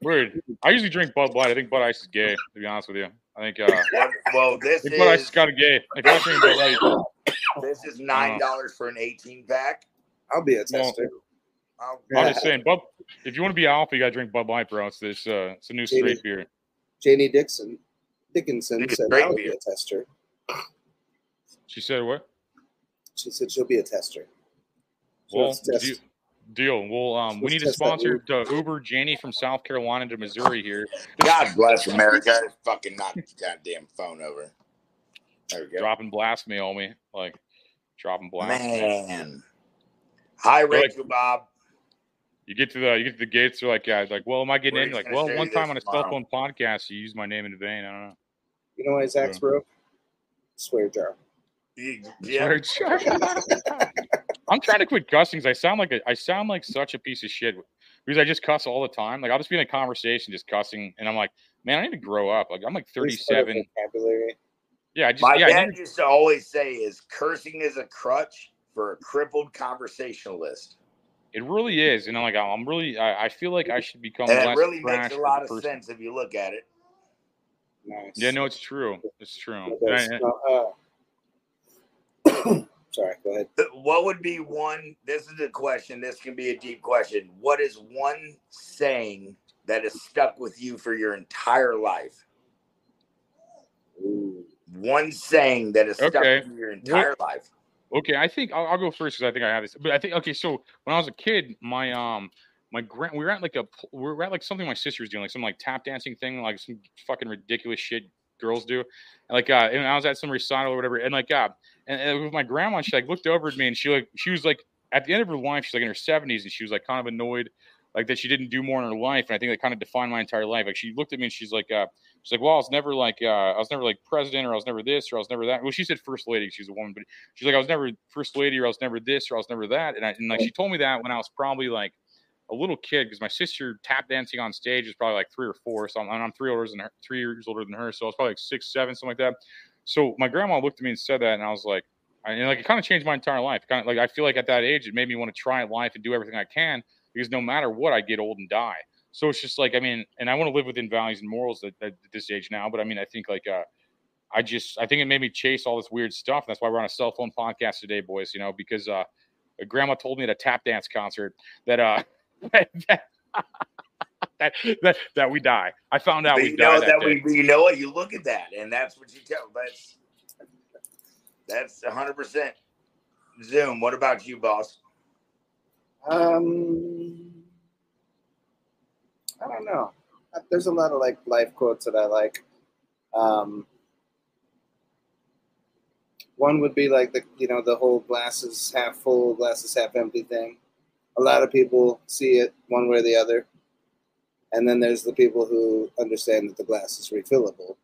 Weird. I usually drink Bud Light. I think Bud Ice is gay. To be honest with you, I think. Uh, Well, well, this I think Bud Ice is is kind of gay. If I drink Bud Light, this is nine dollars for an eighteen pack. I'll be a Well, tester. I'll- I'm just saying, Bud. If you want to be alpha, you gotta drink Bud Light, bro. It's this. Uh, it's a new straight beer. Janie Dixon Dickinson said great I'll be a tester. She said what? She said she'll be a tester. So Well, test. deal. deal. Well, um, we need a sponsor to Uber Janie from South Carolina to Missouri here. God bless America. Fucking knock the goddamn phone over. There we go. Dropping blasphemy on me, like dropping blasphemy. Man. Hi, They're like- Rachel Bob. You get to the you get to the gates. They're like, yeah, like, well, am I getting We're in? Like, well, one time on a cell phone podcast, you used my name in vain. I don't know. You know why Zach's broke? Swear jar. Yeah. [laughs] I'm trying to quit cussing. 'cause I sound like a, I sound like such a piece of shit because I just cuss all the time. Like I'll just be in a conversation just cussing, and I'm like, man, I need to grow up. Like I'm like 37. Vocabulary. Yeah, I just My yeah. Dad need- used to always say is cursing is a crutch for a crippled conversationalist. it really is, and I'm like, I'm really. I, I feel like I should become And less it really makes a lot of person. sense if you look at it. Nice. Yeah, no, it's true. It's true. It And No, uh, [coughs] sorry, go ahead. What would be one? This is a question. This can be a deep question. What is one saying that has stuck with you for your entire life? One saying that has stuck Okay. with you your entire life. Okay, I think I'll, I'll go first because I think I have this. But I think okay. So when I was a kid, my um my grand we were at like a we were at like something my sister was doing, like some like tap dancing thing, like some fucking ridiculous shit girls do. And like uh, and I was at some recital or whatever, and like uh, and, and with my grandma, she like looked over at me and she like she was like at the end of her life, she's like in her seventies, and she was like kind of annoyed. Like that, she didn't do more in her life, and I think that kind of defined my entire life. Like she looked at me and she's like, uh, she's like, "Well, I was never like, uh, I was never like president, or I was never this, or I was never that." Well, she said first lady. She's a woman, but she's like, I was never first lady, or I was never this, or I was never that. And I and like she told me that when I was probably like a little kid, because my sister tap dancing on stage was probably like three or four. So I'm, and I'm three older than her, three years older than her. So I was probably like six, seven, something like that. So my grandma looked at me and said that, and I was like, I, and like it kind of changed my entire life. Kind of like I feel like at that age, it made me want to try life and do everything I can because no matter what, I get old and die. So it's just like I mean, and I want to live within values and morals at, at this age now. But I mean, I think like uh, I just I think it made me chase all this weird stuff. That's why we're on a cell phone podcast today, boys. You know, because uh, grandma told me at a tap dance concert that uh that, [laughs] that, that, that we die. I found out But we you know die that that we, day. you know what? You look at that, and that's what you tell. That's that's hundred percent. Zoom. What about you, boss? Um, I don't know. Uh, There's a lot of like life quotes that I like. Um, one would be like the you know the whole glasses half full, glasses half empty thing. A lot of people see it one way or the other, and then there's the people who understand that the glass is refillable,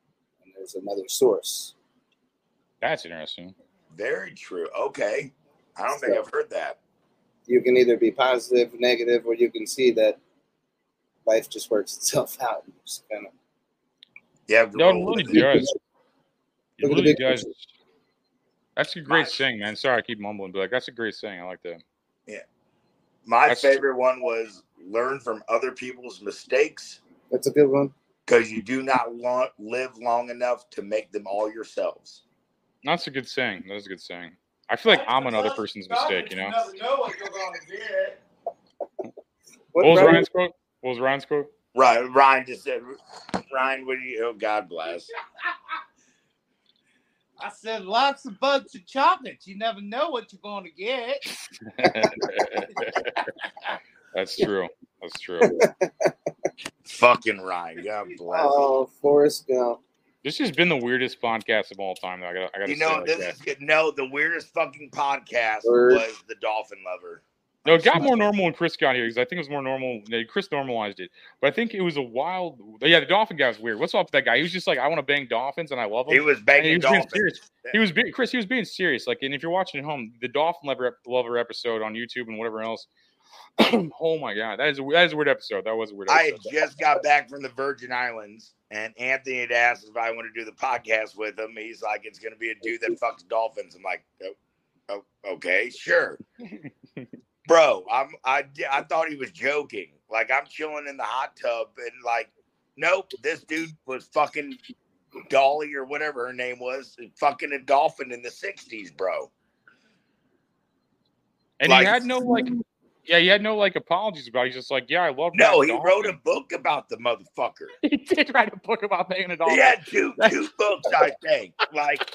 and there's another source. That's interesting. Very true. Okay, I don't think I've heard that. You can either be positive, negative, or you can see that life just works itself [laughs] out. And just kind of Yeah, No, it really does. [laughs] It Look at the really does. That's a great saying, man. Sorry, I keep mumbling, but like that's a great saying. I like that. Yeah. My That's- favorite one was learn from other people's mistakes That's a good one. because you do not want live long enough to make them all yourselves. That's a good saying. That's a good saying. I feel like I'm another person's mistake, you know. What was Ryan's quote? What was Ryan's quote? Right, Ryan just said, Ryan, what do you? Oh, God bless. [laughs] I said lots of bugs of chocolates. You never know what you're going to get. [laughs] That's true. That's true. [laughs] Fucking Ryan, God bless. Oh, Forrest Gump. This has been the weirdest podcast of all time. Though. I got. I got to You say know, like this that. is good. No, the weirdest fucking podcast Word. was the Dolphin Lover. No, it got [laughs] more normal when Chris got here because I think it was more normal. yeah, Chris normalized it, but I think it was a wild. Yeah, the dolphin guy was weird. What's up with that guy? He was just like, I want to bang dolphins and I love them. He was banging he was being dolphins. serious. He was being Chris. He was being serious. Like, and if you're watching at home, the dolphin lover lover episode on YouTube and whatever else. [clears throat] oh my god, that is a, that is a weird episode. That was a weird I episode. had just got back from the Virgin Islands, and Anthony had asked if I want to do the podcast with him. He's like, "It's going to be a dude that fucks dolphins." I'm like, oh, oh, "Okay, sure." [laughs] Bro, I'm I I thought he was joking. Like I'm chilling in the hot tub, and like, nope, this dude was fucking Dolly or whatever her name was, fucking a dolphin in the '60s, bro. and like- he had no like, yeah, he had no like apologies about. it. He's just like, yeah, I love. No, he dolphin." wrote a book about the motherfucker. [laughs] He did write a book about banging a dolphin. He had two two books, I think. Like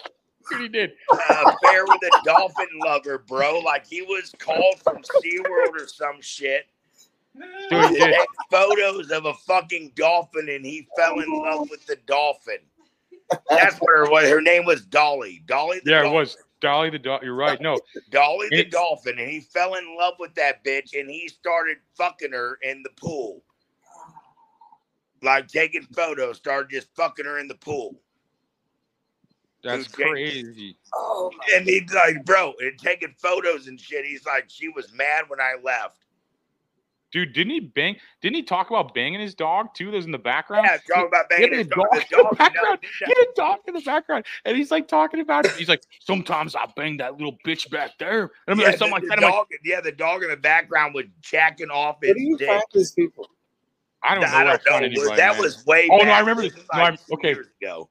he did. [laughs] uh, Affair with a Dolphin Lover, bro. Like he was called from SeaWorld or some shit. Dude, photos of a fucking dolphin and he fell in love with the dolphin. That's what her what her name was Dolly. Dolly the Yeah, it was Dolly the dog. You're right. No, Dolly the It's- dolphin, and he fell in love with that bitch and he started fucking her in the pool. Like taking photos, started just fucking her in the pool. That's crazy. Oh, And he's like, bro, and taking photos and shit. He's like, she was mad when I left. Dude, didn't he bang? Didn't he talk about banging his dog too? There's in the background. Yeah, talking about banging his dog dog. [laughs] in The the dog, background. no, He had a dog in the background, and he's like talking about it. He's like, sometimes I bang that little bitch back there, and I'm yeah, like, the, something like the that. I'm like, dog, yeah, the dog in the background was jacking off his Where do you dick. find these people? I don't know. I don't know. anybody, that man. was way. Oh no. I remember This this. is No, I'm- okay,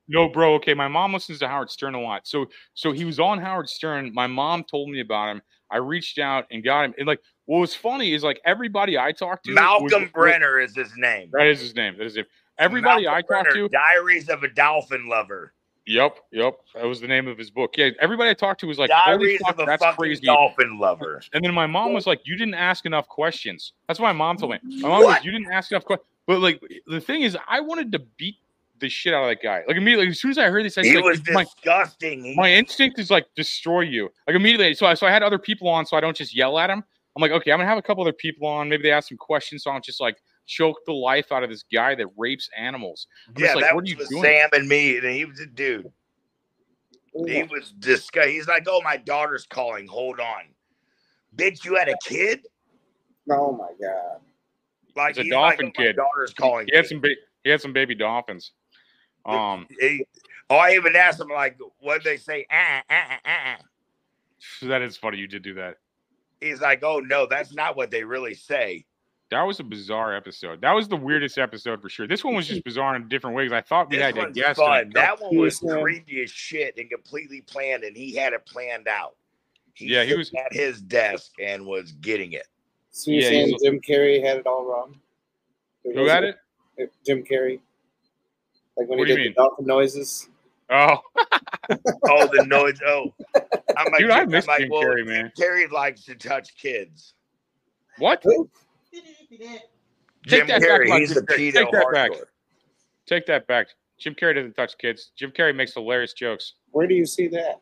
no, bro. Okay, my mom listens to Howard Stern a lot. So, so he was on Howard Stern. My mom told me about him. I reached out and got him. And like, what was funny is like everybody I talked to. Malcolm was- Brenner is his name. That is his name. That is it. Everybody Malcolm I talked Brenner, to. Diaries of a Dolphin Lover. Yep, yep. That was the name of his book. Yeah, everybody I talked to was like, "Holy Diaries fuck, that's crazy." dolphin lover. And then my mom was like, "You didn't ask enough questions." That's why my mom told me. My mom was, What? "You didn't ask enough questions." But like, the thing is, I wanted to beat the shit out of that guy. Like immediately, as soon as I heard this, I He like, was my, disgusting. My instinct is like destroy you. Like immediately, so I, so I had other people on, so I don't just yell at him. I'm like, okay, I'm gonna have a couple other people on. Maybe they ask some questions, so I don't just like choke the life out of this guy that rapes animals. I'm yeah, just like, that what are was you with doing? Sam and me, and he was a dude. He was disgusting. He's like, "Oh, my daughter's calling. Hold on, bitch. You had a kid? Oh my god. Like He's a dolphin like, "Oh, my kid. daughter's calling." He had me." some ba- he had some baby dolphins. Um, He- oh, I even asked him like, "What they say?" Ah, ah, ah, ah. [laughs] that is funny. You did do that. He's like, "Oh no, that's not what they really say." That was a bizarre episode. That was the weirdest episode for sure. This one was just [laughs] bizarre in different ways. I thought we This had a one's guest. fun. That one was creepy as shit and completely planned, and he had it planned out. He Yeah, he was- at his desk and was getting it. So you're Yeah, saying he's- Jim Carrey had it all wrong? Who had wasn't- it? Jim Carrey. Like when What he did mean? the dolphin noises. Oh, [laughs] Oh, the noise! Oh, I'm like, Dude, I I'm like, Jim well, Carrey, man. Carrey likes to touch kids. what? Who? Take Jim that back, Carrey, Mike. he's the Take pedo that back. hardcore. Take that back. Jim Carrey doesn't touch kids. Jim Carrey makes hilarious jokes. Where do you see that?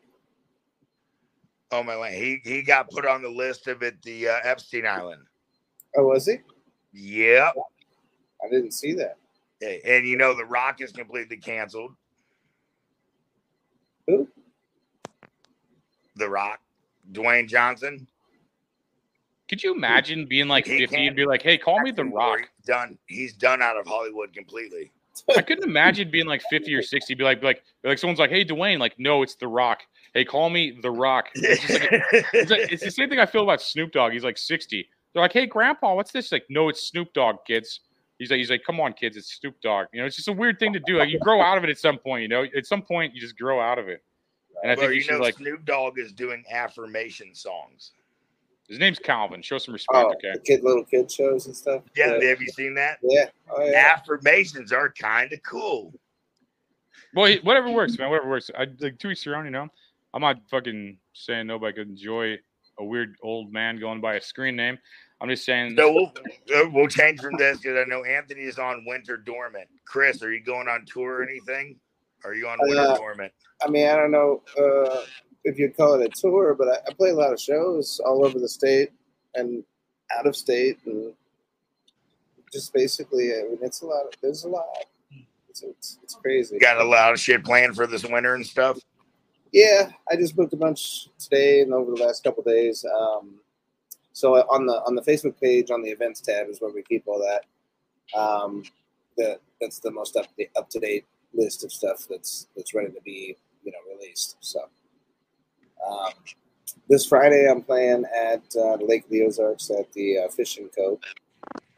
Oh my land, he he got put on the list of at the uh, Epstein Island. Oh, was he? Yep, I didn't see that. and you know the Rock is completely canceled. Who? The Rock, Dwayne Johnson. Could you imagine being like He 50 can't- and be like, hey, call me The Rock? He's done. He's done out of Hollywood completely. I couldn't imagine being like 50 or 60, be like, be like, be like someone's like, hey, Dwayne, like, no, it's The Rock. Hey, call me The Rock. It's, like, it's, like- it's the same thing I feel about Snoop Dogg. He's like 60. They're like, hey, Grandpa, what's this? Like, no, it's Snoop Dogg, kids. He's like, he's like, come on, kids, it's Snoop Dogg. You know, it's just a weird thing to do. Like, you grow out of it at some point. You know, at some point, you just grow out of it. and I Well, think you should know, like Snoop Dogg is doing affirmation songs. His name's Calvin. Show some respect, Oh, okay? the kid, little kid shows and stuff. Yeah, have you seen that? Yeah. Oh, yeah. Affirmations are kind of cool. Well, he- whatever works, man. Whatever works. I like two weeks around, you know. I'm not fucking saying nobody could enjoy a weird old man going by a screen name. I'm just saying. So we'll uh, we'll change from this because I know Anthony is on winter dormant. Chris, are you going on tour or anything? Are you on winter Uh, dormant? I mean, I don't know uh, if you'd call it a tour, but I, I play a lot of shows all over the state and out of state, and just basically, I mean, it's a lot. Of, there's a lot. It's, it's, it's crazy. Got a lot of shit planned for this winter and stuff. Yeah, I just booked a bunch today and over the last couple days. Um, so on the on the Facebook page on the events tab is where we keep all that. Um, the, that's the most up up to date list of stuff that's that's ready to be you know released. So um, this Friday I'm playing at uh, Lake of the Ozarks at the uh, Fishing Cove,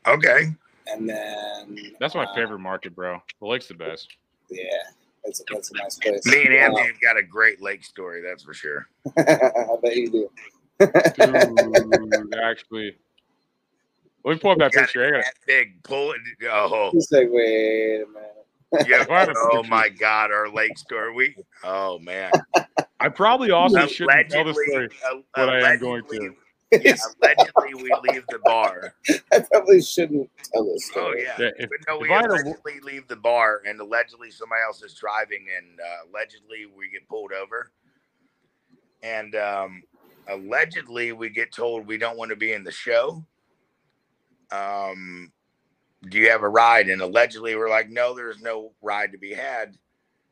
Okay. and then That's my uh, favorite market, bro. The lake's the best. Yeah, that's a, that's a nice place. Me and Uh, Anthony have got a great lake story, that's for sure. [laughs] I bet you do. Dude, actually. Let me pull up that picture. I gotta, that big pull it. Oh, He's like, wait a minute. Yeah. [laughs] Why Oh my God, our lake story. We. Oh man. I probably also shouldn't tell the story, uh, but I am going to. Yeah, [laughs] allegedly we leave the bar. [laughs] I probably shouldn't tell this Oh story. yeah. Yeah, if- but no, we I had a- allegedly leave the bar, and allegedly somebody else is driving, and uh, allegedly we get pulled over, and um, allegedly we get told we don't want to be in the show. Um, do you have a ride? And allegedly we're like, no, there's no ride to be had.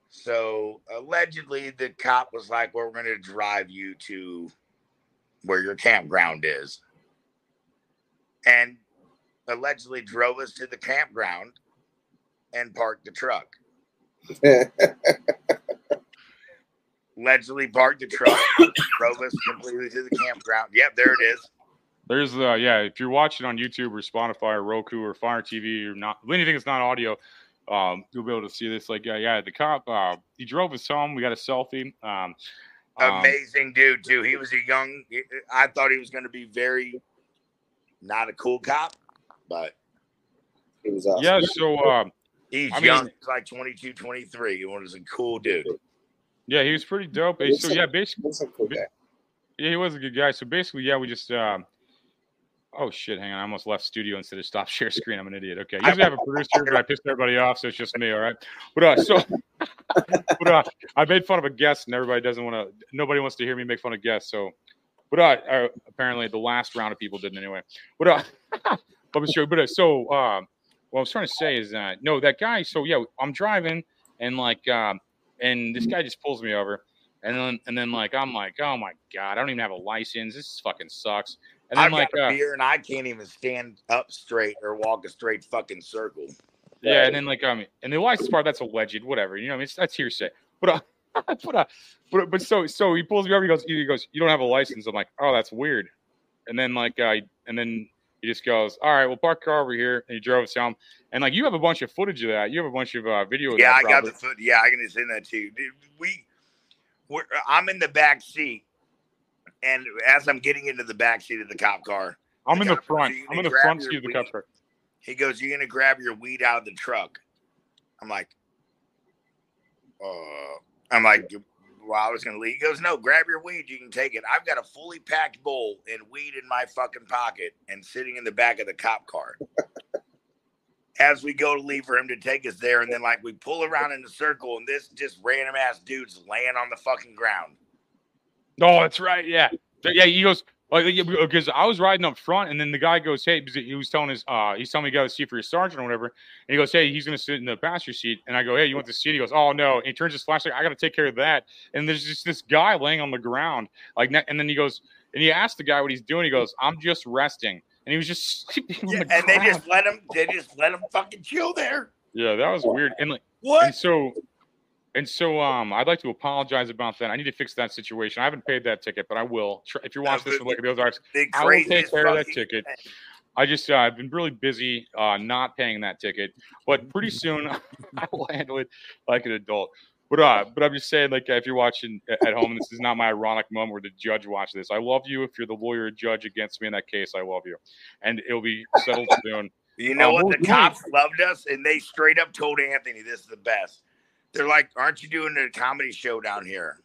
So allegedly the cop was like, well, we're going to drive you to where your campground is, and allegedly drove us to the campground and parked the truck. [laughs] Allegedly parked the truck, drove us completely to the campground. Yep, there it is. There's uh yeah, if you're watching on YouTube or Spotify or Roku or Fire TV or not anything that's not audio, um, you'll be able to see this. Like yeah, yeah, the cop uh he drove us home. We got a selfie. Um, um, Amazing dude too. He was a young. I thought he was going to be very not a cool cop, but He was awesome. yeah, so um, he's I young. mean- He's like 22, 23. He was a cool dude. yeah, he was pretty dope. He's So a- yeah, basically, He's a cool guy. yeah, he was a good guy. So basically, yeah, we just um. Oh shit! Hang on, I almost left studio instead of stop [laughs] share screen. I'm an idiot. Okay, usually I have a [laughs] producer, but I pissed everybody off, so it's just me. All right, but uh, so [laughs] but uh, I made fun of a guest, and everybody doesn't want to. Nobody wants to hear me make fun of guests. So, but uh, uh apparently the last round of people didn't anyway. But uh, but sure. But uh, so uh, what I was trying to say is that no, that guy. So yeah, I'm driving, and like, um, and this guy just pulls me over, and then and then like I'm like, oh my god, I don't even have a license. This fucking sucks. And then I've like, got a uh, beer and I can't even stand up straight or walk a straight fucking circle. Yeah, and then like I um, mean, and the license part that's alleged, whatever. You know, I mean, it's, that's hearsay. But uh, [laughs] but uh, but but so so he pulls me over. He goes, he goes, you don't have a license. I'm like, oh, that's weird. And then like uh, and then he just goes, all right, we'll park car over here. And he drove us home. And like you have a bunch of footage of that. You have a bunch of uh, video. Of Yeah, that I got the foot. Yeah, I can send that to you. Dude, we, we're, I'm in the back seat, and as I'm getting into the back seat of the cop car, I'm in the cop goes, front. I'm in the front seat of the cop car. He goes, "You're gonna grab your weed out of the truck?" I'm like, "Uh," I'm like, "Well, I was gonna leave." He goes, "No, grab your weed. You can take it. I've got a fully packed bowl and weed in my fucking pocket and sitting in the back of the cop car." [laughs] As we go to leave for him to take us there, and then like we pull around in a circle, and this just random ass dude's laying on the fucking ground. Oh, that's right. Yeah, yeah. He goes like because I was riding up front, and then the guy goes, "Hey," he was telling his, uh, he's telling me to go see for your sergeant or whatever, and he goes, "Hey, he's gonna sit in the passenger seat," and I go, "Hey, you want the seat?" He goes, "Oh no," and he turns his flashlight. I got to take care of that, and there's just this guy laying on the ground, like, and then he goes, and he asked the guy what he's doing. He goes, "I'm just resting," and he was just [laughs] sleeping on Yeah, the and they just let him. They just let him fucking chill there. Yeah, that was weird. And like, What? And so, and so, um, I'd like to apologize about that. I need to fix that situation. I haven't paid that ticket, but I will. If you're watching this with like the Ozarks, The I will take care of that ticket. I just, uh, I've been really busy, uh, not paying that ticket, but pretty [laughs] soon [laughs] I will handle it like an adult. But uh, but I'm just saying, like, if you're watching at home, this is not my ironic moment where the judge watched this. I love you. If you're the lawyer judge against me in that case, I love you, and it'll be settled soon. You know Um, what? what The cops loved us, and they straight up told Anthony, "This is the best." They're like, "Aren't you doing a comedy show down here?"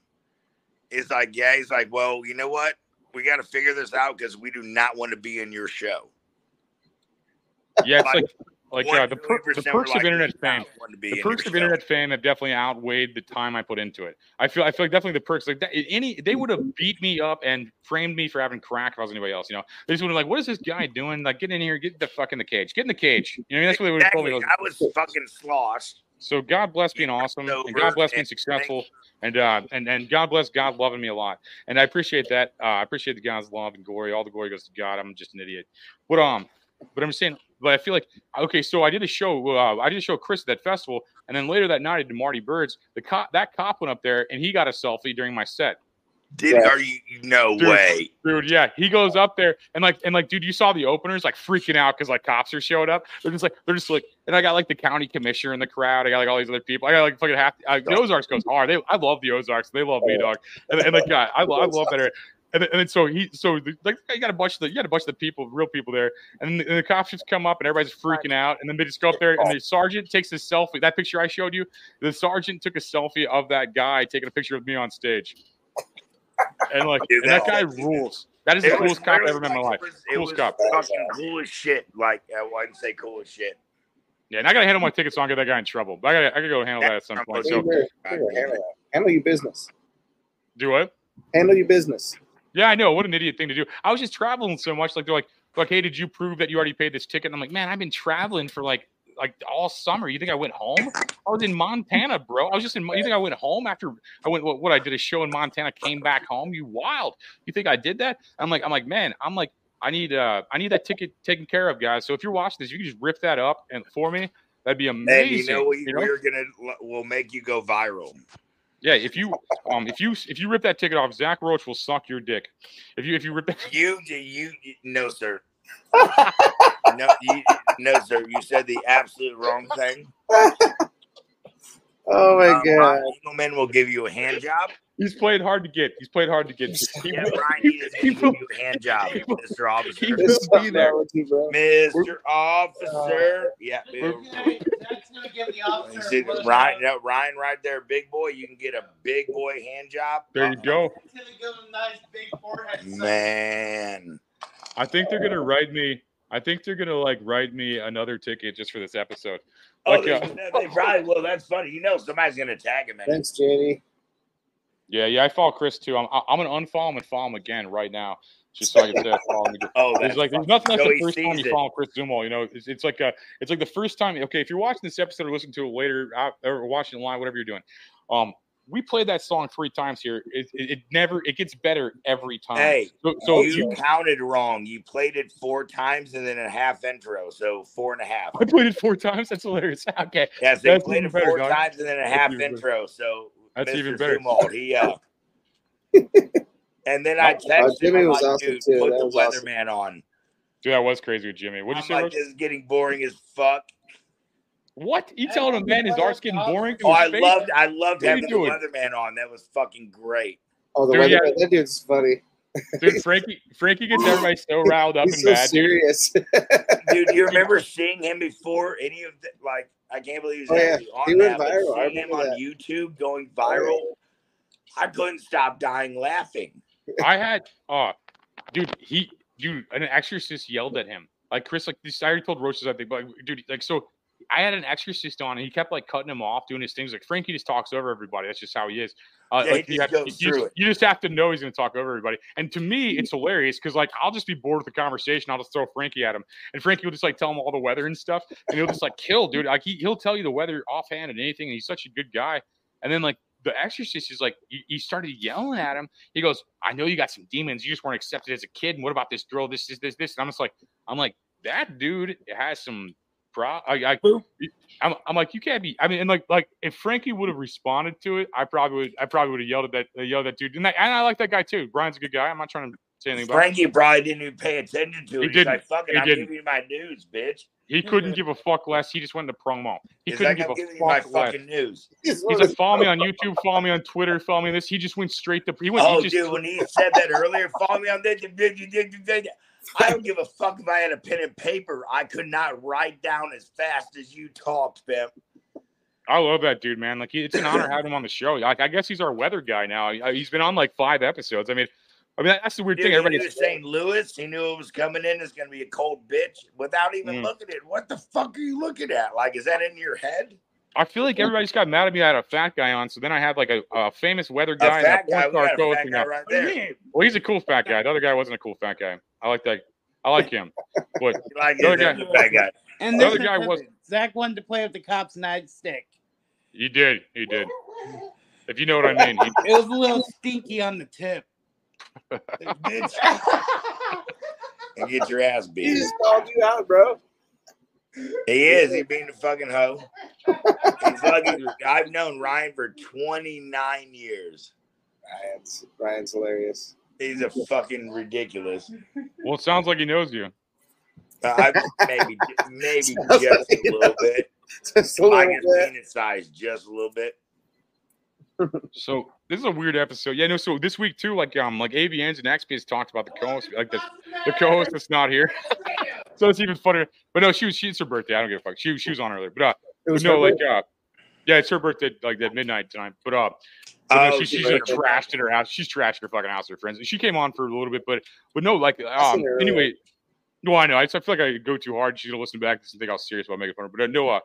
It's like, "Yeah." He's like, "Well, you know what? We got to figure this out because we do not want to be in your show." Yeah, it's like Like, like uh, the, per- the perks like, of internet fame. want to be The perks of show." internet fame have definitely outweighed the time I put into it. I feel I feel like definitely the perks like that. Any they would have beat me up and framed me for having crack if I was anybody else. You know, they just would have like, what is this guy doing? Like, get in here, get the fuck in the cage, get in the cage. You know, that's what they would have told me. Exactly. I was fucking sloshed. So God bless being awesome, and God bless being successful, and uh, and and God bless God loving me a lot, and I appreciate that. Uh, I appreciate the God's love and glory. All the glory goes to God. I'm just an idiot, but um, but I'm just saying, but I feel like okay. So I did a show. Uh, I did a show Chris at that festival, and then later that night I did Marty Birds. The cop, that cop went up there and he got a selfie during my set. Did are you? No Dude, way. dude. Yeah, he goes up there and like and like, dude, you saw the openers like freaking out because like cops are showing up. They're just like they're just like, and I got like the county commissioner in the crowd. I got like all these other people. I got like fucking half. Uh, the Ozarks goes hard. They, I love the Ozarks. They love me, dog. And, and like, God, I, [laughs] I love that area. And then, and then so he so the, like you got a bunch of the you got a bunch of the people, real people there, and the, and the cops just come up and everybody's freaking out, and then they just go up there and the sergeant takes a selfie. That picture I showed you, the sergeant took a selfie of that guy taking a picture of me on stage, and like Dude, and that that- guy rules. That is the It was coolest cop I literally ever met in my life. It was, Coolest was cop. fucking cool as shit. Like I wouldn't say cool as shit. Yeah, and I gotta handle my ticket so I don't get that guy in trouble. But I gotta I gotta go handle that at some point. So Here, here, handle, handle your business. do what? Handle your business. Yeah, I know. What an idiot thing to do. I was just traveling so much. Like they're like, like, hey, did you prove that you already paid this ticket? And I'm like, man, I've been traveling for like like all summer. You think I went home? I was in Montana, bro. I was just in. You think I went home after I went? What? what I did a show in Montana, came back home. You wild? You think I did that? I'm like, I'm like, man, I'm like, I need uh, I need that ticket taken care of, guys. So if you're watching this, you can just rip that up and for me. That'd be amazing. And you know, we, you know? we're gonna we'll make you go viral. Yeah, if you um if you if you rip that ticket off, Zach Roach will suck your dick. If you if you rip that You you, you no sir. [laughs] no, you, no sir. You said the absolute wrong thing. [laughs] Oh my Um, god. Ryan Eagleman will give you a hand job. He's played hard to get. He's played hard to get. He Yeah, will- Ryan is going to give you a hand job, Mr. Officer. he will be there. Mr. Officer. Yeah. Bill. You see Ryan, no, Ryan right there, big boy. You can get a big boy hand job. There you go. Nice Man. I think they're gonna write me. I think they're gonna like write me another ticket just for this episode. Oh, Like, they, uh, they probably will. That's funny. You know, somebody's going to tag him in. Thanks, JD. yeah, yeah. I follow Chris too. I'm I'm gonna unfollow him and follow him again right now, just so I can say I follow him. [laughs] Oh, there's that's like there's nothing like So the first time you it. follow Chris Zumwalt. You know, it's, it's like a it's like the first time. Okay, if you're watching this episode or listening to it later or watching it live, whatever you're doing, um, we played that song three times here. It, it, it never it gets better every time. Hey, so, so you counted wrong. You played it four times and then a half intro, so four and a half. I played it four times. That's hilarious. [laughs] Okay. Yes, they That's played even it better, four dog. times and then a That's half even better. intro. So That's Mr. even better. Zumwalt, he uh, and then I Uh, texted Jimmy him, like, awesome, dude, too. put That the was awesome. weatherman on. Dude, that was crazy with Jimmy. What'd you I'm say? like, this is getting boring as fuck. What? You telling him, man, his art's getting boring? to Oh, his I face? loved, I loved What are having the doing? weatherman on. That was fucking great. Oh, the Dude, weather. yeah. That dude's funny. Dude, Frankie, Frankie gets everybody so [laughs] riled up He's and so mad. dude. serious. [laughs] Dude, you remember seeing him before any of the like? I can't believe he was Oh, yeah. on He went that. viral. Seeing him remember on that. YouTube going viral, I couldn't stop dying laughing. I had, uh, dude, he, dude, an exorcist yelled at him. Like Chris, like this, I already told Roaches, I think, but like, dude, like so. I had an exorcist on, and he kept like cutting him off, doing his things. Like Frankie just talks over everybody. That's just how he is. Uh, Yeah, like he you, just have, you, just, you just have to know he's going to talk over everybody. And to me, it's hilarious because like I'll just be bored with the conversation. I'll just throw Frankie at him, and Frankie will just like tell him all the weather and stuff, and he'll just like kill, dude. Like he he'll tell you the weather offhand and anything, and he's such a good guy. And then like the exorcist is like he, he started yelling at him. He goes, "I know you got some demons. You just weren't accepted as a kid. And what about this girl? This, is this, this." And I'm just like, I'm like that dude has some. Pro, I, I, I'm, I'm like, you can't be. I mean, and like, like if Frankie would have responded to it, I probably would. I probably would have yelled at that, uh, yelled at that dude. And, that, and I like that guy too. Brian's a good guy. I'm not trying to say anything about. Frankie probably didn't even pay attention to He it. He's didn't. like, "Fuck it, He I'm didn't. giving you my news, bitch." He [laughs] couldn't give a fuck less. He just went to promo. He He's couldn't like, "I'm give a giving you my fuck less. fucking news." [laughs] He's like, follow me on [laughs] YouTube, follow me on Twitter, follow me on this. He just went straight to. He went. Oh, he just, dude, when he said that earlier, follow me on this. I don't give a fuck if I had a pen and paper. I could not write down as fast as you talked, Pep. I love that dude, man. Like, it's an honor having him on the show. Like, I guess he's our weather guy now. He- He's been on like five episodes. I mean, I mean that's the weird Dude, thing. Everybody knew St. Louis. He knew it was coming in. It's going to be a cold bitch without even Mm. looking at it. What the fuck are you looking at? Like, is that in your head? I feel like everybody's got mad at me. I had a fat guy on, so then I had like a, a famous weather A guy. and fat guy. porn We got a fat guy right there. Well, he's a cool fat guy. The other guy wasn't a cool fat guy. I like that. I like him. But [laughs] like the other guy, the fat guy. And the other guy was. Zach wanted to play with the cop's nightstick. He did. He did. If you know what I mean. He, It was a little stinky on the tip. [laughs] [laughs] And get your ass beat. He beat. just called you out, bro. He is. He being a fucking hoe. He's fucking, I've known Ryan for 29 years. Ryan's, Ryan's hilarious. He's a fucking ridiculous. well, it sounds like he knows you. Uh, I maybe maybe just like a he little bit. Just a Like little [laughs] his bit. penis size, just a little bit. So this is a weird episode. Yeah, no. So this week too, like um, like AVNs and XBiz talked about the co-host, like the, the co-host that's not here. [laughs] so it's even funnier. But no, she was. She, it's her birthday. I don't give a fuck. She she was on earlier. But uh, It was but no, like uh, yeah, it's her birthday, like that midnight time. But uh, no, Oh, she, she she's like trashed at her house. She's trashed her fucking house. With her friends. She came on for a little bit, but but no, like um, anyway. No, I know. I, just- I feel like I go too hard. She's gonna listen back and think I was serious about making fun of her. But uh, no, uh,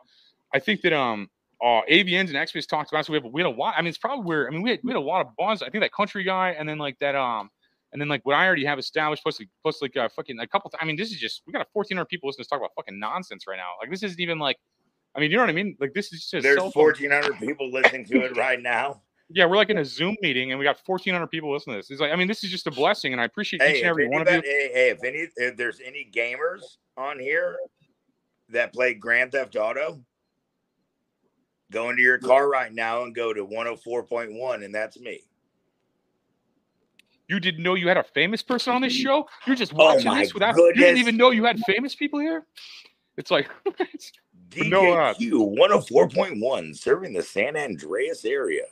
I think that um, uh, AVNs and XBiz talked about. So we have we had a lot. I mean, it's probably where I mean we had, we had a lot of bonds. I think that country guy, and then like that um, and then like what I already have established, plus like plus like uh, fucking a couple. I mean, this is just we got a 1,400 people listening to talk about fucking nonsense right now. Like this isn't even like. I mean, you know what I mean? Like this is just There's 1,400 people listening to it right now. [laughs] Yeah, we're like in a Zoom meeting, and we got 1,400 people listening to this. It's like, I mean, this is just a blessing, and I appreciate Hey, each and every one of you. hey, hey, if any, if there's any gamers on here that play Grand Theft Auto, go into your car right now and go to 104.1, and that's me. You didn't know you had a famous person on this [laughs] show? You're just Oh watching my this without you didn't even know you had famous people here? It's like [laughs] it's- DJQ no, uh, 104.1, serving the San Andreas area.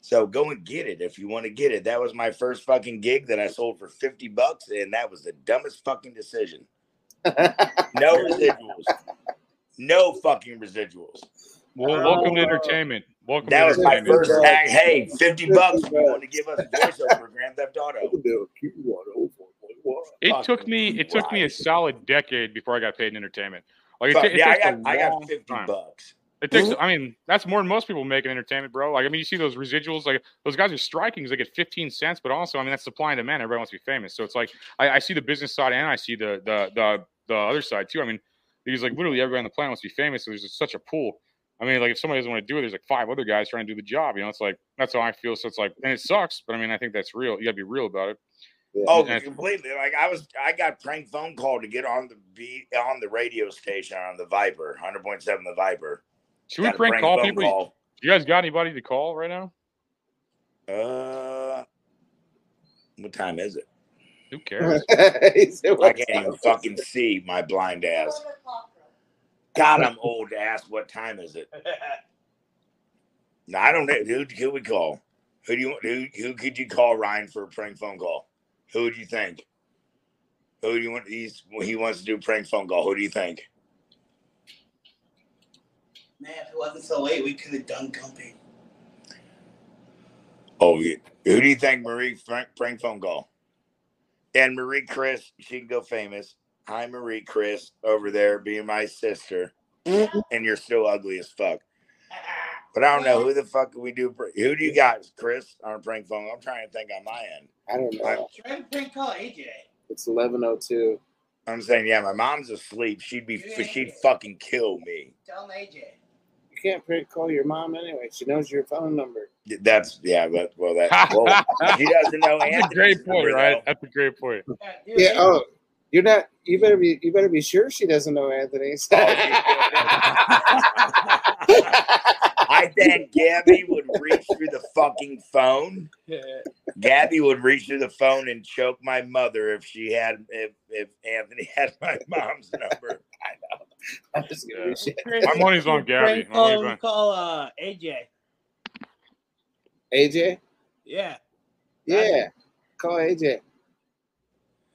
So go and get it if you want to get it. That was my first fucking gig that I sold for 50 bucks, and that was the dumbest fucking decision. [laughs] No residuals. No fucking residuals. Well, oh, welcome to entertainment. Welcome That to was my first tag. Hey, 50 bucks if you want to give us a [laughs] voiceover for Grand Theft Auto. It took me it took me a solid decade before I got paid in entertainment. Like it, Fuck, it yeah, I got I got 50 time. bucks. It takes. I mean, that's more than most people make in entertainment, bro. Like, I mean, you see those residuals. Like, those guys are striking. 'cause They get 15 cents, but also, I mean, that's supply and demand. Everybody wants to be famous, so it's like I, I see the business side and I see the the the the other side too. I mean, because like literally everybody on the planet wants to be famous. So there's just such a pool. I mean, like if somebody doesn't want to do it, there's like five other guys trying to do the job. You know, it's like that's how I feel. So it's like, and it sucks, but I mean, I think that's real. You gotta be real about it. Oh, And- completely. Like I was, I got prank phone call to get on the beat on the radio station on the Viper, hundred point seven, the Viper. Should we Got a prank call people? call. You guys got anybody to call right now? Uh, what time is it? Who cares? [laughs] I can't even fucking see my blind ass. God, I'm old to ask what time is it. [laughs] No, I don't know. Who could would call? Who do you who who could you call Ryan for a prank phone call? Who would you think? Who do you want? He's he wants to do a prank phone call. Who do you think? Man, if it wasn't so late, we could have done company. Oh, yeah. who do you think Marie prank, prank phone call? And Marie Chris, she can go famous. Hi, Marie Chris, over there being my sister, and you're still ugly as fuck. But I don't know who the fuck we do. Who do you got, Chris, on a prank phone? I'm trying to think on my end. I don't know. Try to prank call AJ. It's eleven oh two. I'm saying, yeah, my mom's asleep. She'd be, she'd fucking kill me. Tell him AJ. You can't prank call your mom anyway. She knows your phone number. That's yeah, but well, that well, [laughs] she doesn't know. That's a great point, number, right? though. That's a great point. Yeah. Oh, you're not. You better be. You better be sure she doesn't know Anthony's. [laughs] I think [laughs] Gabby would reach through the fucking phone, Gabby would reach through the phone and choke my mother if she had if if Anthony had my mom's number. I know. I'm just gonna be shit. My money's on Gabby. Prank My call, on- call uh, AJ. AJ? Yeah. Yeah. Call AJ.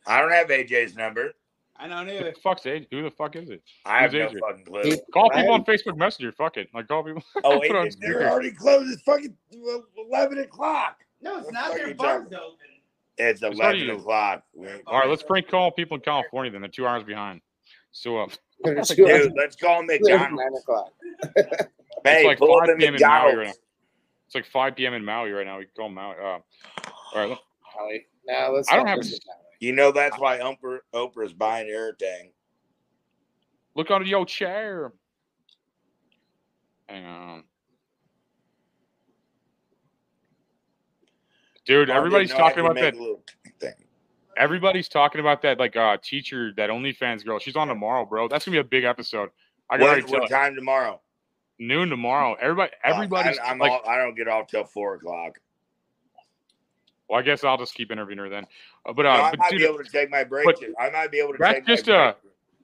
I don't have AJ's number. I don't Who the fuck's AJ? Who the fuck is it? I have Who's no AJ? fucking clue. Call I people on Facebook Messenger. Fuck it. Like call people. [laughs] Oh, Put wait, on they're speaker. already closed. It's fucking eleven o'clock. No, it's What not. the fuck Their bar's talking- open. It's It's eleven already- o'clock. All right, let's prank call people in California. Then they're two hours behind. So uh, They're [laughs] it's two hours- Dude, let's call Nine McDonald's. o'clock. Hey, like pull up 5 in p.m. in Maui right now. McDonald's. It's like 5 p.m. in Maui right now. We can call Maui. Uh, all right, look, Now let's. I don't have a- it that way. You know that's why Oprah, Oprah's buying everything. look under your chair. Hang on. Dude, I everybody's talking about that. thing. Everybody's talking about that, like uh teacher, that OnlyFans girl. She's on tomorrow, bro. That's gonna be a big episode. I got what, what time tomorrow? Noon tomorrow. Everybody, everybody's I, I'm like. all, I don't get off till four o'clock. Well, I guess I'll just keep interviewing her then. Uh, but No, uh, I but might dude, be able to take my break. but I might be able to that's take my just break. a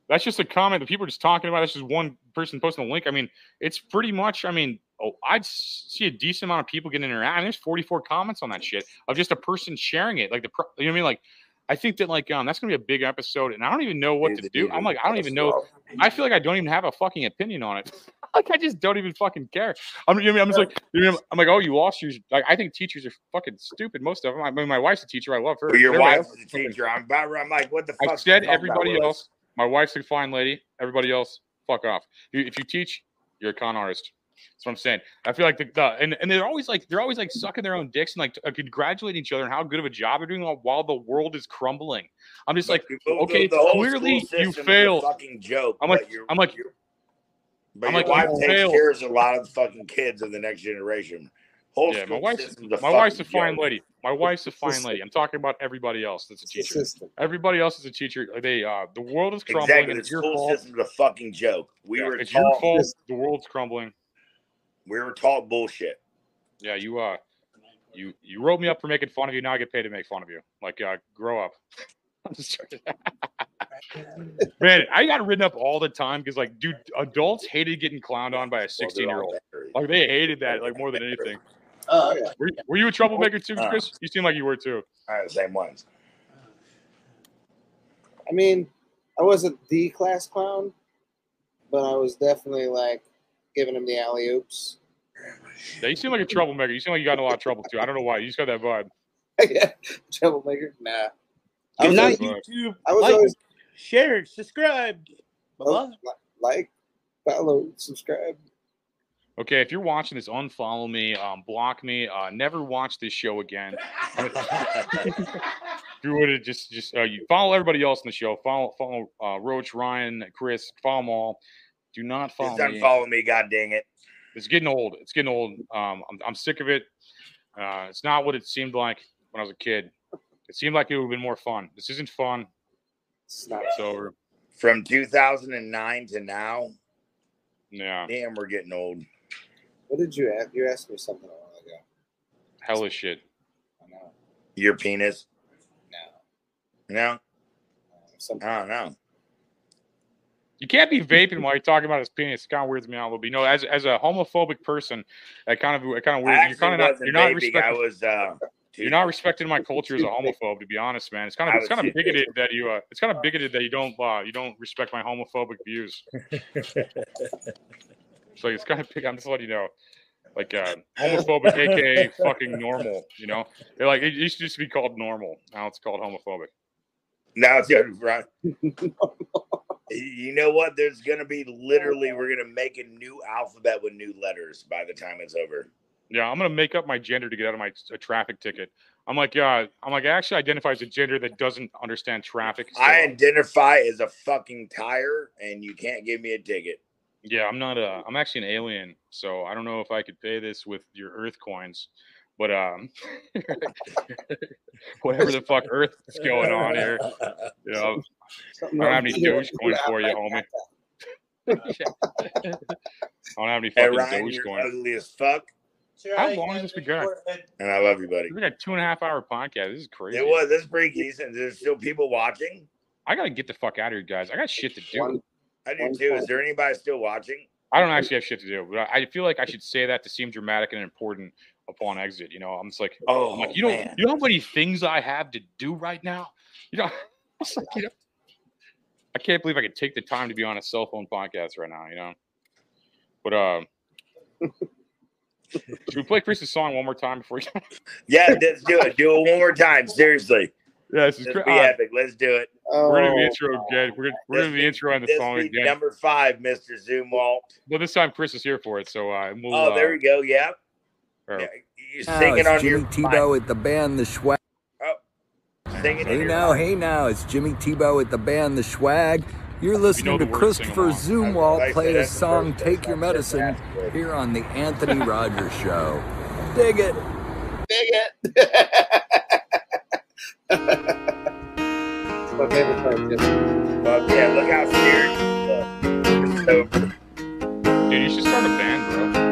that's just a comment that people are just talking about. That's just one person posting a link. I mean, it's pretty much. I mean, oh, I'd see a decent amount of people getting interact. And there's 44 comments on that shit of just a person sharing it. Like the, pro- you know what I mean? Like, I think that like um that's gonna be a big episode, and I don't even know what to do. I'm like, I don't even know. I feel like I don't even have a fucking opinion on it. [laughs] Like I just don't even fucking care. I'm, you know? I'm just like, you know, I'm like, oh, you lost your. Like, I think teachers are fucking stupid. Most of them. I mean, my wife's a teacher. I love her. Well, your Everybody wife's else the is fucking- teacher. I'm about. I'm like, what the fuck? I said everybody else. My wife's a fine lady. Everybody else, fuck off. If you teach, you're a con artist. That's what I'm saying. I feel like the, the and, and they're always like they're always like sucking their own dicks and like uh, congratulating each other on how good of a job they're doing while, while the world is crumbling. I'm just like, The- the- okay, the whole clearly you system is a failed. Fucking joke. I'm like, you're- I'm like, But I'm your like, wife you takes failed. care of a lot of fucking kids of the next generation. Whole yeah, my school wife's a my wife's a fine joke. lady. My wife's a fine lady. I'm talking about everybody else that's a teacher. Everybody else is a teacher. They uh the world is crumbling Exactly. and The it's your school fault. system's a fucking joke. We Yeah, were it's your fault. The world's crumbling. We were taught bullshit. Yeah, you uh you you wrote me up for making fun of you. Now I get paid to make fun of you. Like uh grow up. [laughs] I'm just joking. [laughs] Man, I got written up all the time because like dude, adults hated getting clowned on by a 16 year old. Like they hated that like more than anything. Oh, yeah. Were, were you a troublemaker too, Uh. Chris? You seem like you were too. I the same ones. I mean, I wasn't the class clown, but I was definitely like giving him the alley oops. Yeah, you seem like a troublemaker. You seem like you got in a lot of trouble too. I don't know why. You just got that vibe. [laughs] Troublemaker? Nah. I Good was night, always, YouTube. I was like, always share, subscribe. oh, like, follow, subscribe. Okay, if you're watching this, unfollow me, um, block me, uh, never watch this show again. if you would have just just uh, you follow everybody else in the show. Follow follow uh, Roach, Ryan, Chris, follow them all. Do not follow Just me. unfollow me, god dang it. It's getting old. It's getting old. Um, I'm I'm sick of it. Uh, it's not what it seemed like when I was a kid. It seemed like it would have been more fun. This isn't fun. It's not. It's over. From 2009 to now, Yeah, damn, we're getting old. What did you ask? You asked me something a while ago. hella shit. I know. Your penis? No. No, Some, I don't know. You can't be [laughs] vaping while you're talking about his penis. It kind of weirds me out a little bit. You know, as as a homophobic person, that kind of it kind of I weird. You're kind of not. You're not vaping. I respecting. was. Uh, You're not respecting my culture as a [laughs] homophobe, to be honest, man. It's kind of it's kind of too bigoted [laughs] that you uh, it's kind of bigoted that you don't uh, you don't respect my homophobic views. So it's kind of big. I'm just letting you know, like uh, homophobic, aka fucking normal. You know, they're like it used to just be called normal. Now it's called homophobic. Now it's gonna right. You know what? There's gonna be literally we're gonna make a new alphabet with new letters by the time it's over. Yeah, I'm gonna make up my gender to get out of my a traffic ticket. I'm like, uh, I'm like, I actually identify as a gender that doesn't understand traffic. so- I identify as a fucking tire, and you can't give me a ticket. Yeah, I'm not a. I'm actually an alien, so I don't know if I could pay this with your Earth coins, but um, [laughs] whatever the fuck Earth is going on here, you know, I don't have any Dogecoin for you, homie. I don't have any Hey fucking Ryan, Dogecoin. ugly as fuck. How long has this been going? And I love you, buddy. We've been a two and a half hour podcast. This is crazy. It was. This is pretty decent. There's still people watching. I gotta get the fuck out of here, guys. I got shit to do. I do too. Is there anybody still watching? I don't actually have shit to do, but I feel like I should say that to seem dramatic and important upon exit. You know, I'm just like, Oh, I'm like, you know, man. you know how many things I have to do right now. You know, [laughs] it's like, you know, I can't believe I could take the time to be on a cell phone podcast right now. You know, but um, [laughs] should we play Chris's song one more time before you? [laughs] Yeah, let's do it. Do it one more time. Seriously. Yeah, this is Let's be Uh, epic. Let's do it. We're gonna Oh, be intro again. We're gonna, we're gonna be intro on the This song week, again. number five, Mr. Zumwalt. Well, this time Chris is here for it, so uh, we'll. Oh, there uh, we go. Yeah. Or- yeah. You oh, Now singing it's on Jimmy your Tebeau at the band The Schwag. Oh, singing on Hey your now, hey now, it's Jimmy Tebeau at the band The Schwag. You're listening to the words, Christopher along. Zumwalt play said, a the song first Take Your Medicine here on the Anthony Rogers Show. Dig it. Dig it. [laughs] it's my favorite part, Jim. Fuck yeah, look how scared you look. So, Dude, you should start a band, maybe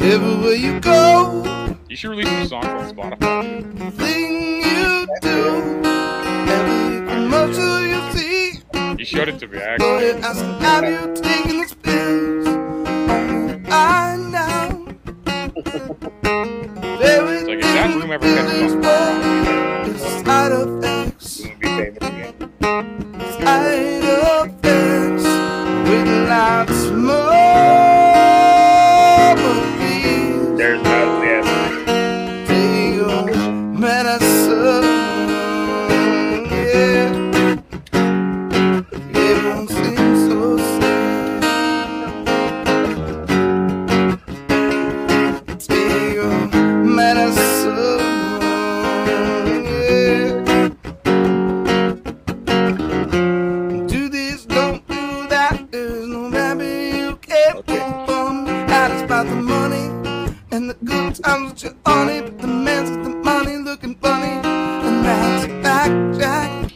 Everywhere you go. You should release some songs on Spotify. thing you do, you see, You showed it to me, actually. have you taken this pills? I know. It's like if that room ever catches on fire, It's side effects, you be famous again. side effects, lots more. Times with your honey. But the man's got the money looking funny. And that's blackjack.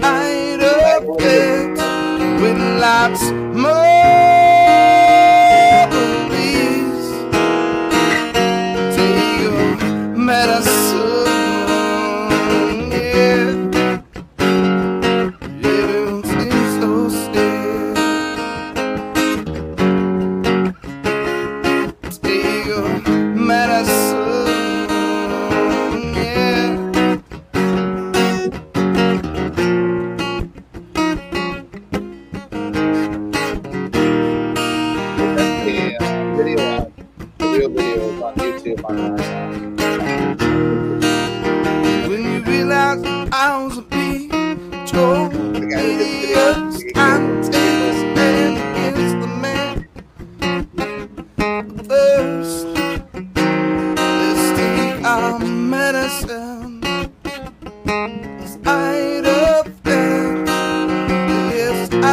Side effect with lots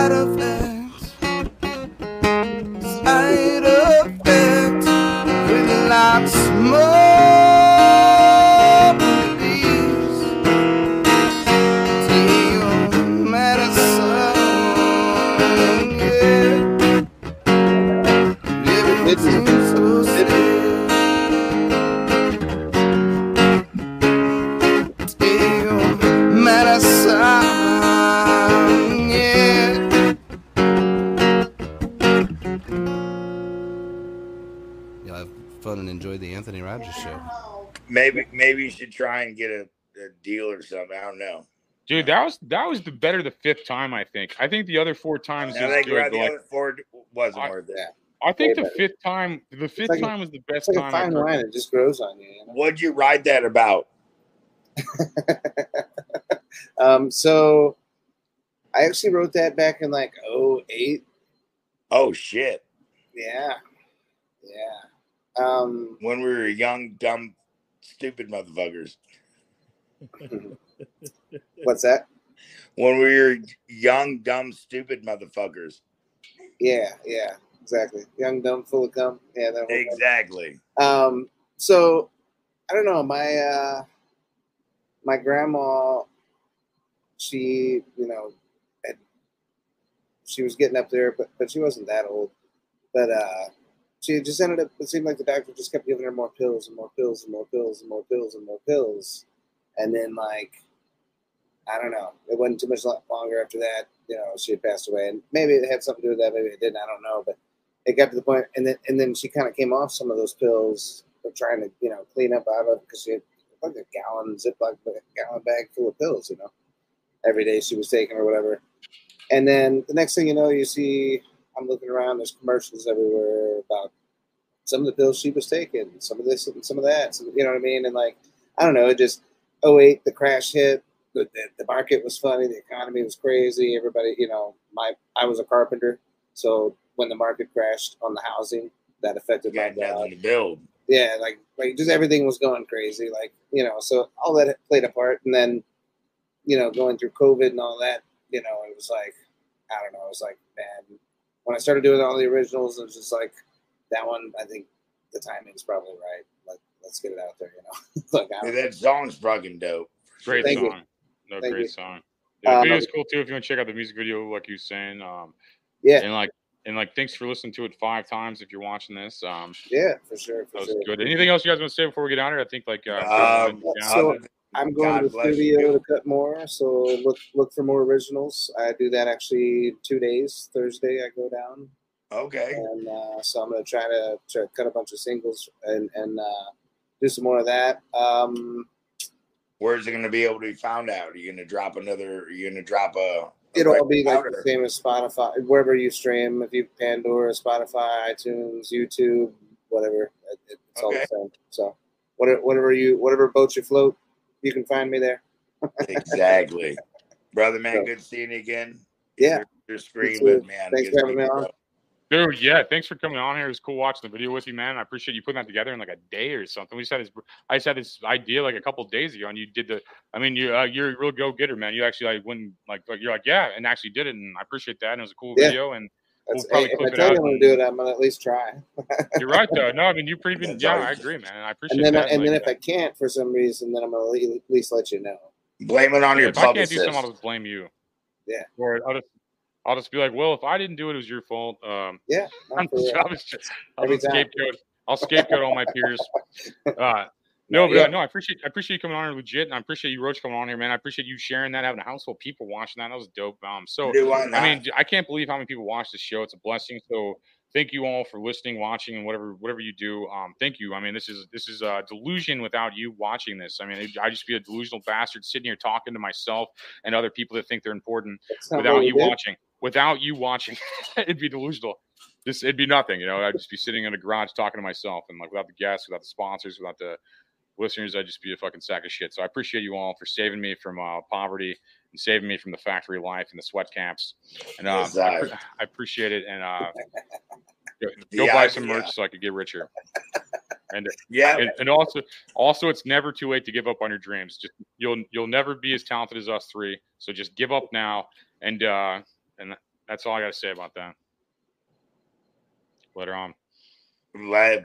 yes, side Maybe maybe you should try and get a, a deal or something. I don't know. Dude, that was that was the better the fifth time. I think. I think the other four times I is think good. the like, other four wasn't I- worth it. I think Way the better. fifth time, the fifth like a- time was the best it's like a time. fine I've wine; it just grows on you. you know? What'd you ride that about? [laughs] Um, so I actually wrote that back in like 08. Oh shit! Yeah, yeah. Um, When we were young, dumb, stupid motherfuckers. [laughs] what's that? When we were young, dumb, stupid motherfuckers. Yeah, yeah, exactly. Young, dumb, full of cum. Yeah, that. Exactly. Um, so I don't know. My uh, my grandma, she you know, had, she was getting up there, but but she wasn't that old. But uh, she just ended up. It seemed like the doctor just kept giving her more pills and more pills and more pills and more pills and more pills, and then like I don't know. It wasn't too much longer after that. You know, she had passed away, and maybe it had something to do with that. Maybe it didn't. I don't know. But it got to the point, and then and then she kind of came off some of those pills. Trying to you know clean up out of because she had like a gallon Ziploc gallon bag full of pills. You know, every day she was taking or whatever. And then the next thing you know, you see I'm looking around. There's commercials everywhere about some of the pills she was taking, some of this and some of that. Some, you know what I mean? And like I don't know, it just oh wait, the crash hit. The, the, the market was funny. The economy was crazy. Everybody, you know, my I was a carpenter, so when the market crashed on the housing, that affected my job. to build. Yeah, like like just everything was going crazy. Like you know, so all that played a part, and then you know, going through COVID and all that, you know, it was like I don't know. It was like man, when I started doing all the originals, it was just like that one. I think the timing's probably right. Like let's get it out there. You know, [laughs] like I that song's fucking dope. Great Thank you. song. No, Thank great you. song. Yeah, the Um, video's cool too if you want to check out the music video, like you were saying. Um, Yeah. And like, and like, thanks for listening to it five times if you're watching this. Um, Yeah, for sure. For that was sure. good. Anything else you guys want to say before we get out here? I think like, uh, Um, yeah. So I'm going God to the studio you. to cut more. So look look for more originals. I do that actually two days. Thursday I go down, Okay. and uh, so I'm gonna try to, try to cut a bunch of singles and and uh, do some more of that. Um, Where's it going to be able to be found out? Are you going to drop another? Are you going to drop a? a it'll all be like the same as Spotify, wherever you stream. If you Pandora, Spotify, iTunes, YouTube, whatever, it, it's all the same. So whatever whatever you whatever boat you float, you can find me there. exactly, [laughs] brother. Man, So- good seeing you again. Yeah. Your, your screen, too. but man, Thanks for having me on. Dude, yeah, thanks for coming on here. It was cool watching the video with you, man. I appreciate you putting that together in like a day or something. We just had this, I just had this idea like a couple days ago, and you did the. I mean, you uh, you're a real go getter, man. You actually like when like, like you're like yeah, and actually did it, and I appreciate that. And it was a cool Yeah. video, and That's, we'll probably hey, if clip I tell you I'm gonna do it, I'm gonna at least try. [laughs] You're right though. No, I mean you pretty been. That's Yeah, I agree, man. I appreciate and then that. and then like, if I can't for some reason, then I'm gonna le- at least let you know. Blame it on yeah, your if I can't do publicist. something, I'll just blame you. Yeah. Or I'll just, I'll just be like, well, if I didn't do it, it was your fault. Um, Yeah, I'm not [laughs] for real. I'll just, I'll just scapegoat. I'll scapegoat all my peers. [laughs] Uh, no, but Yeah. uh, no, I appreciate I appreciate you coming on here legit, and I appreciate you, Roach, coming on here, man. I appreciate you sharing that, having a house full of people watching that. That was dope. Um, so I mean, I can't believe how many people watch this show. It's a blessing. So thank you all for listening, watching, and whatever whatever you do. Um, thank you. I mean, this is this is a delusion without you watching this. I mean, I just be a delusional bastard sitting here talking to myself and other people that think they're important without you did. watching. Without you watching, [laughs] it'd be delusional. This it'd be nothing. You know, I'd just be sitting in a garage talking to myself, and like without the guests, without the sponsors, without the listeners, I'd just be a fucking sack of shit. So I appreciate you all for saving me from uh, poverty and saving me from the factory life and the sweat camps. And uh, Yes, I, I- pre- I appreciate it. And uh, go, [laughs] go Yeah, buy some yeah. merch so I could get richer. And [laughs] Yeah. and, and also also it's never too late to give up on your dreams. Just you'll you'll never be as talented as us three. So just give up now. And uh, and that's all I got to say about that. Later on. Let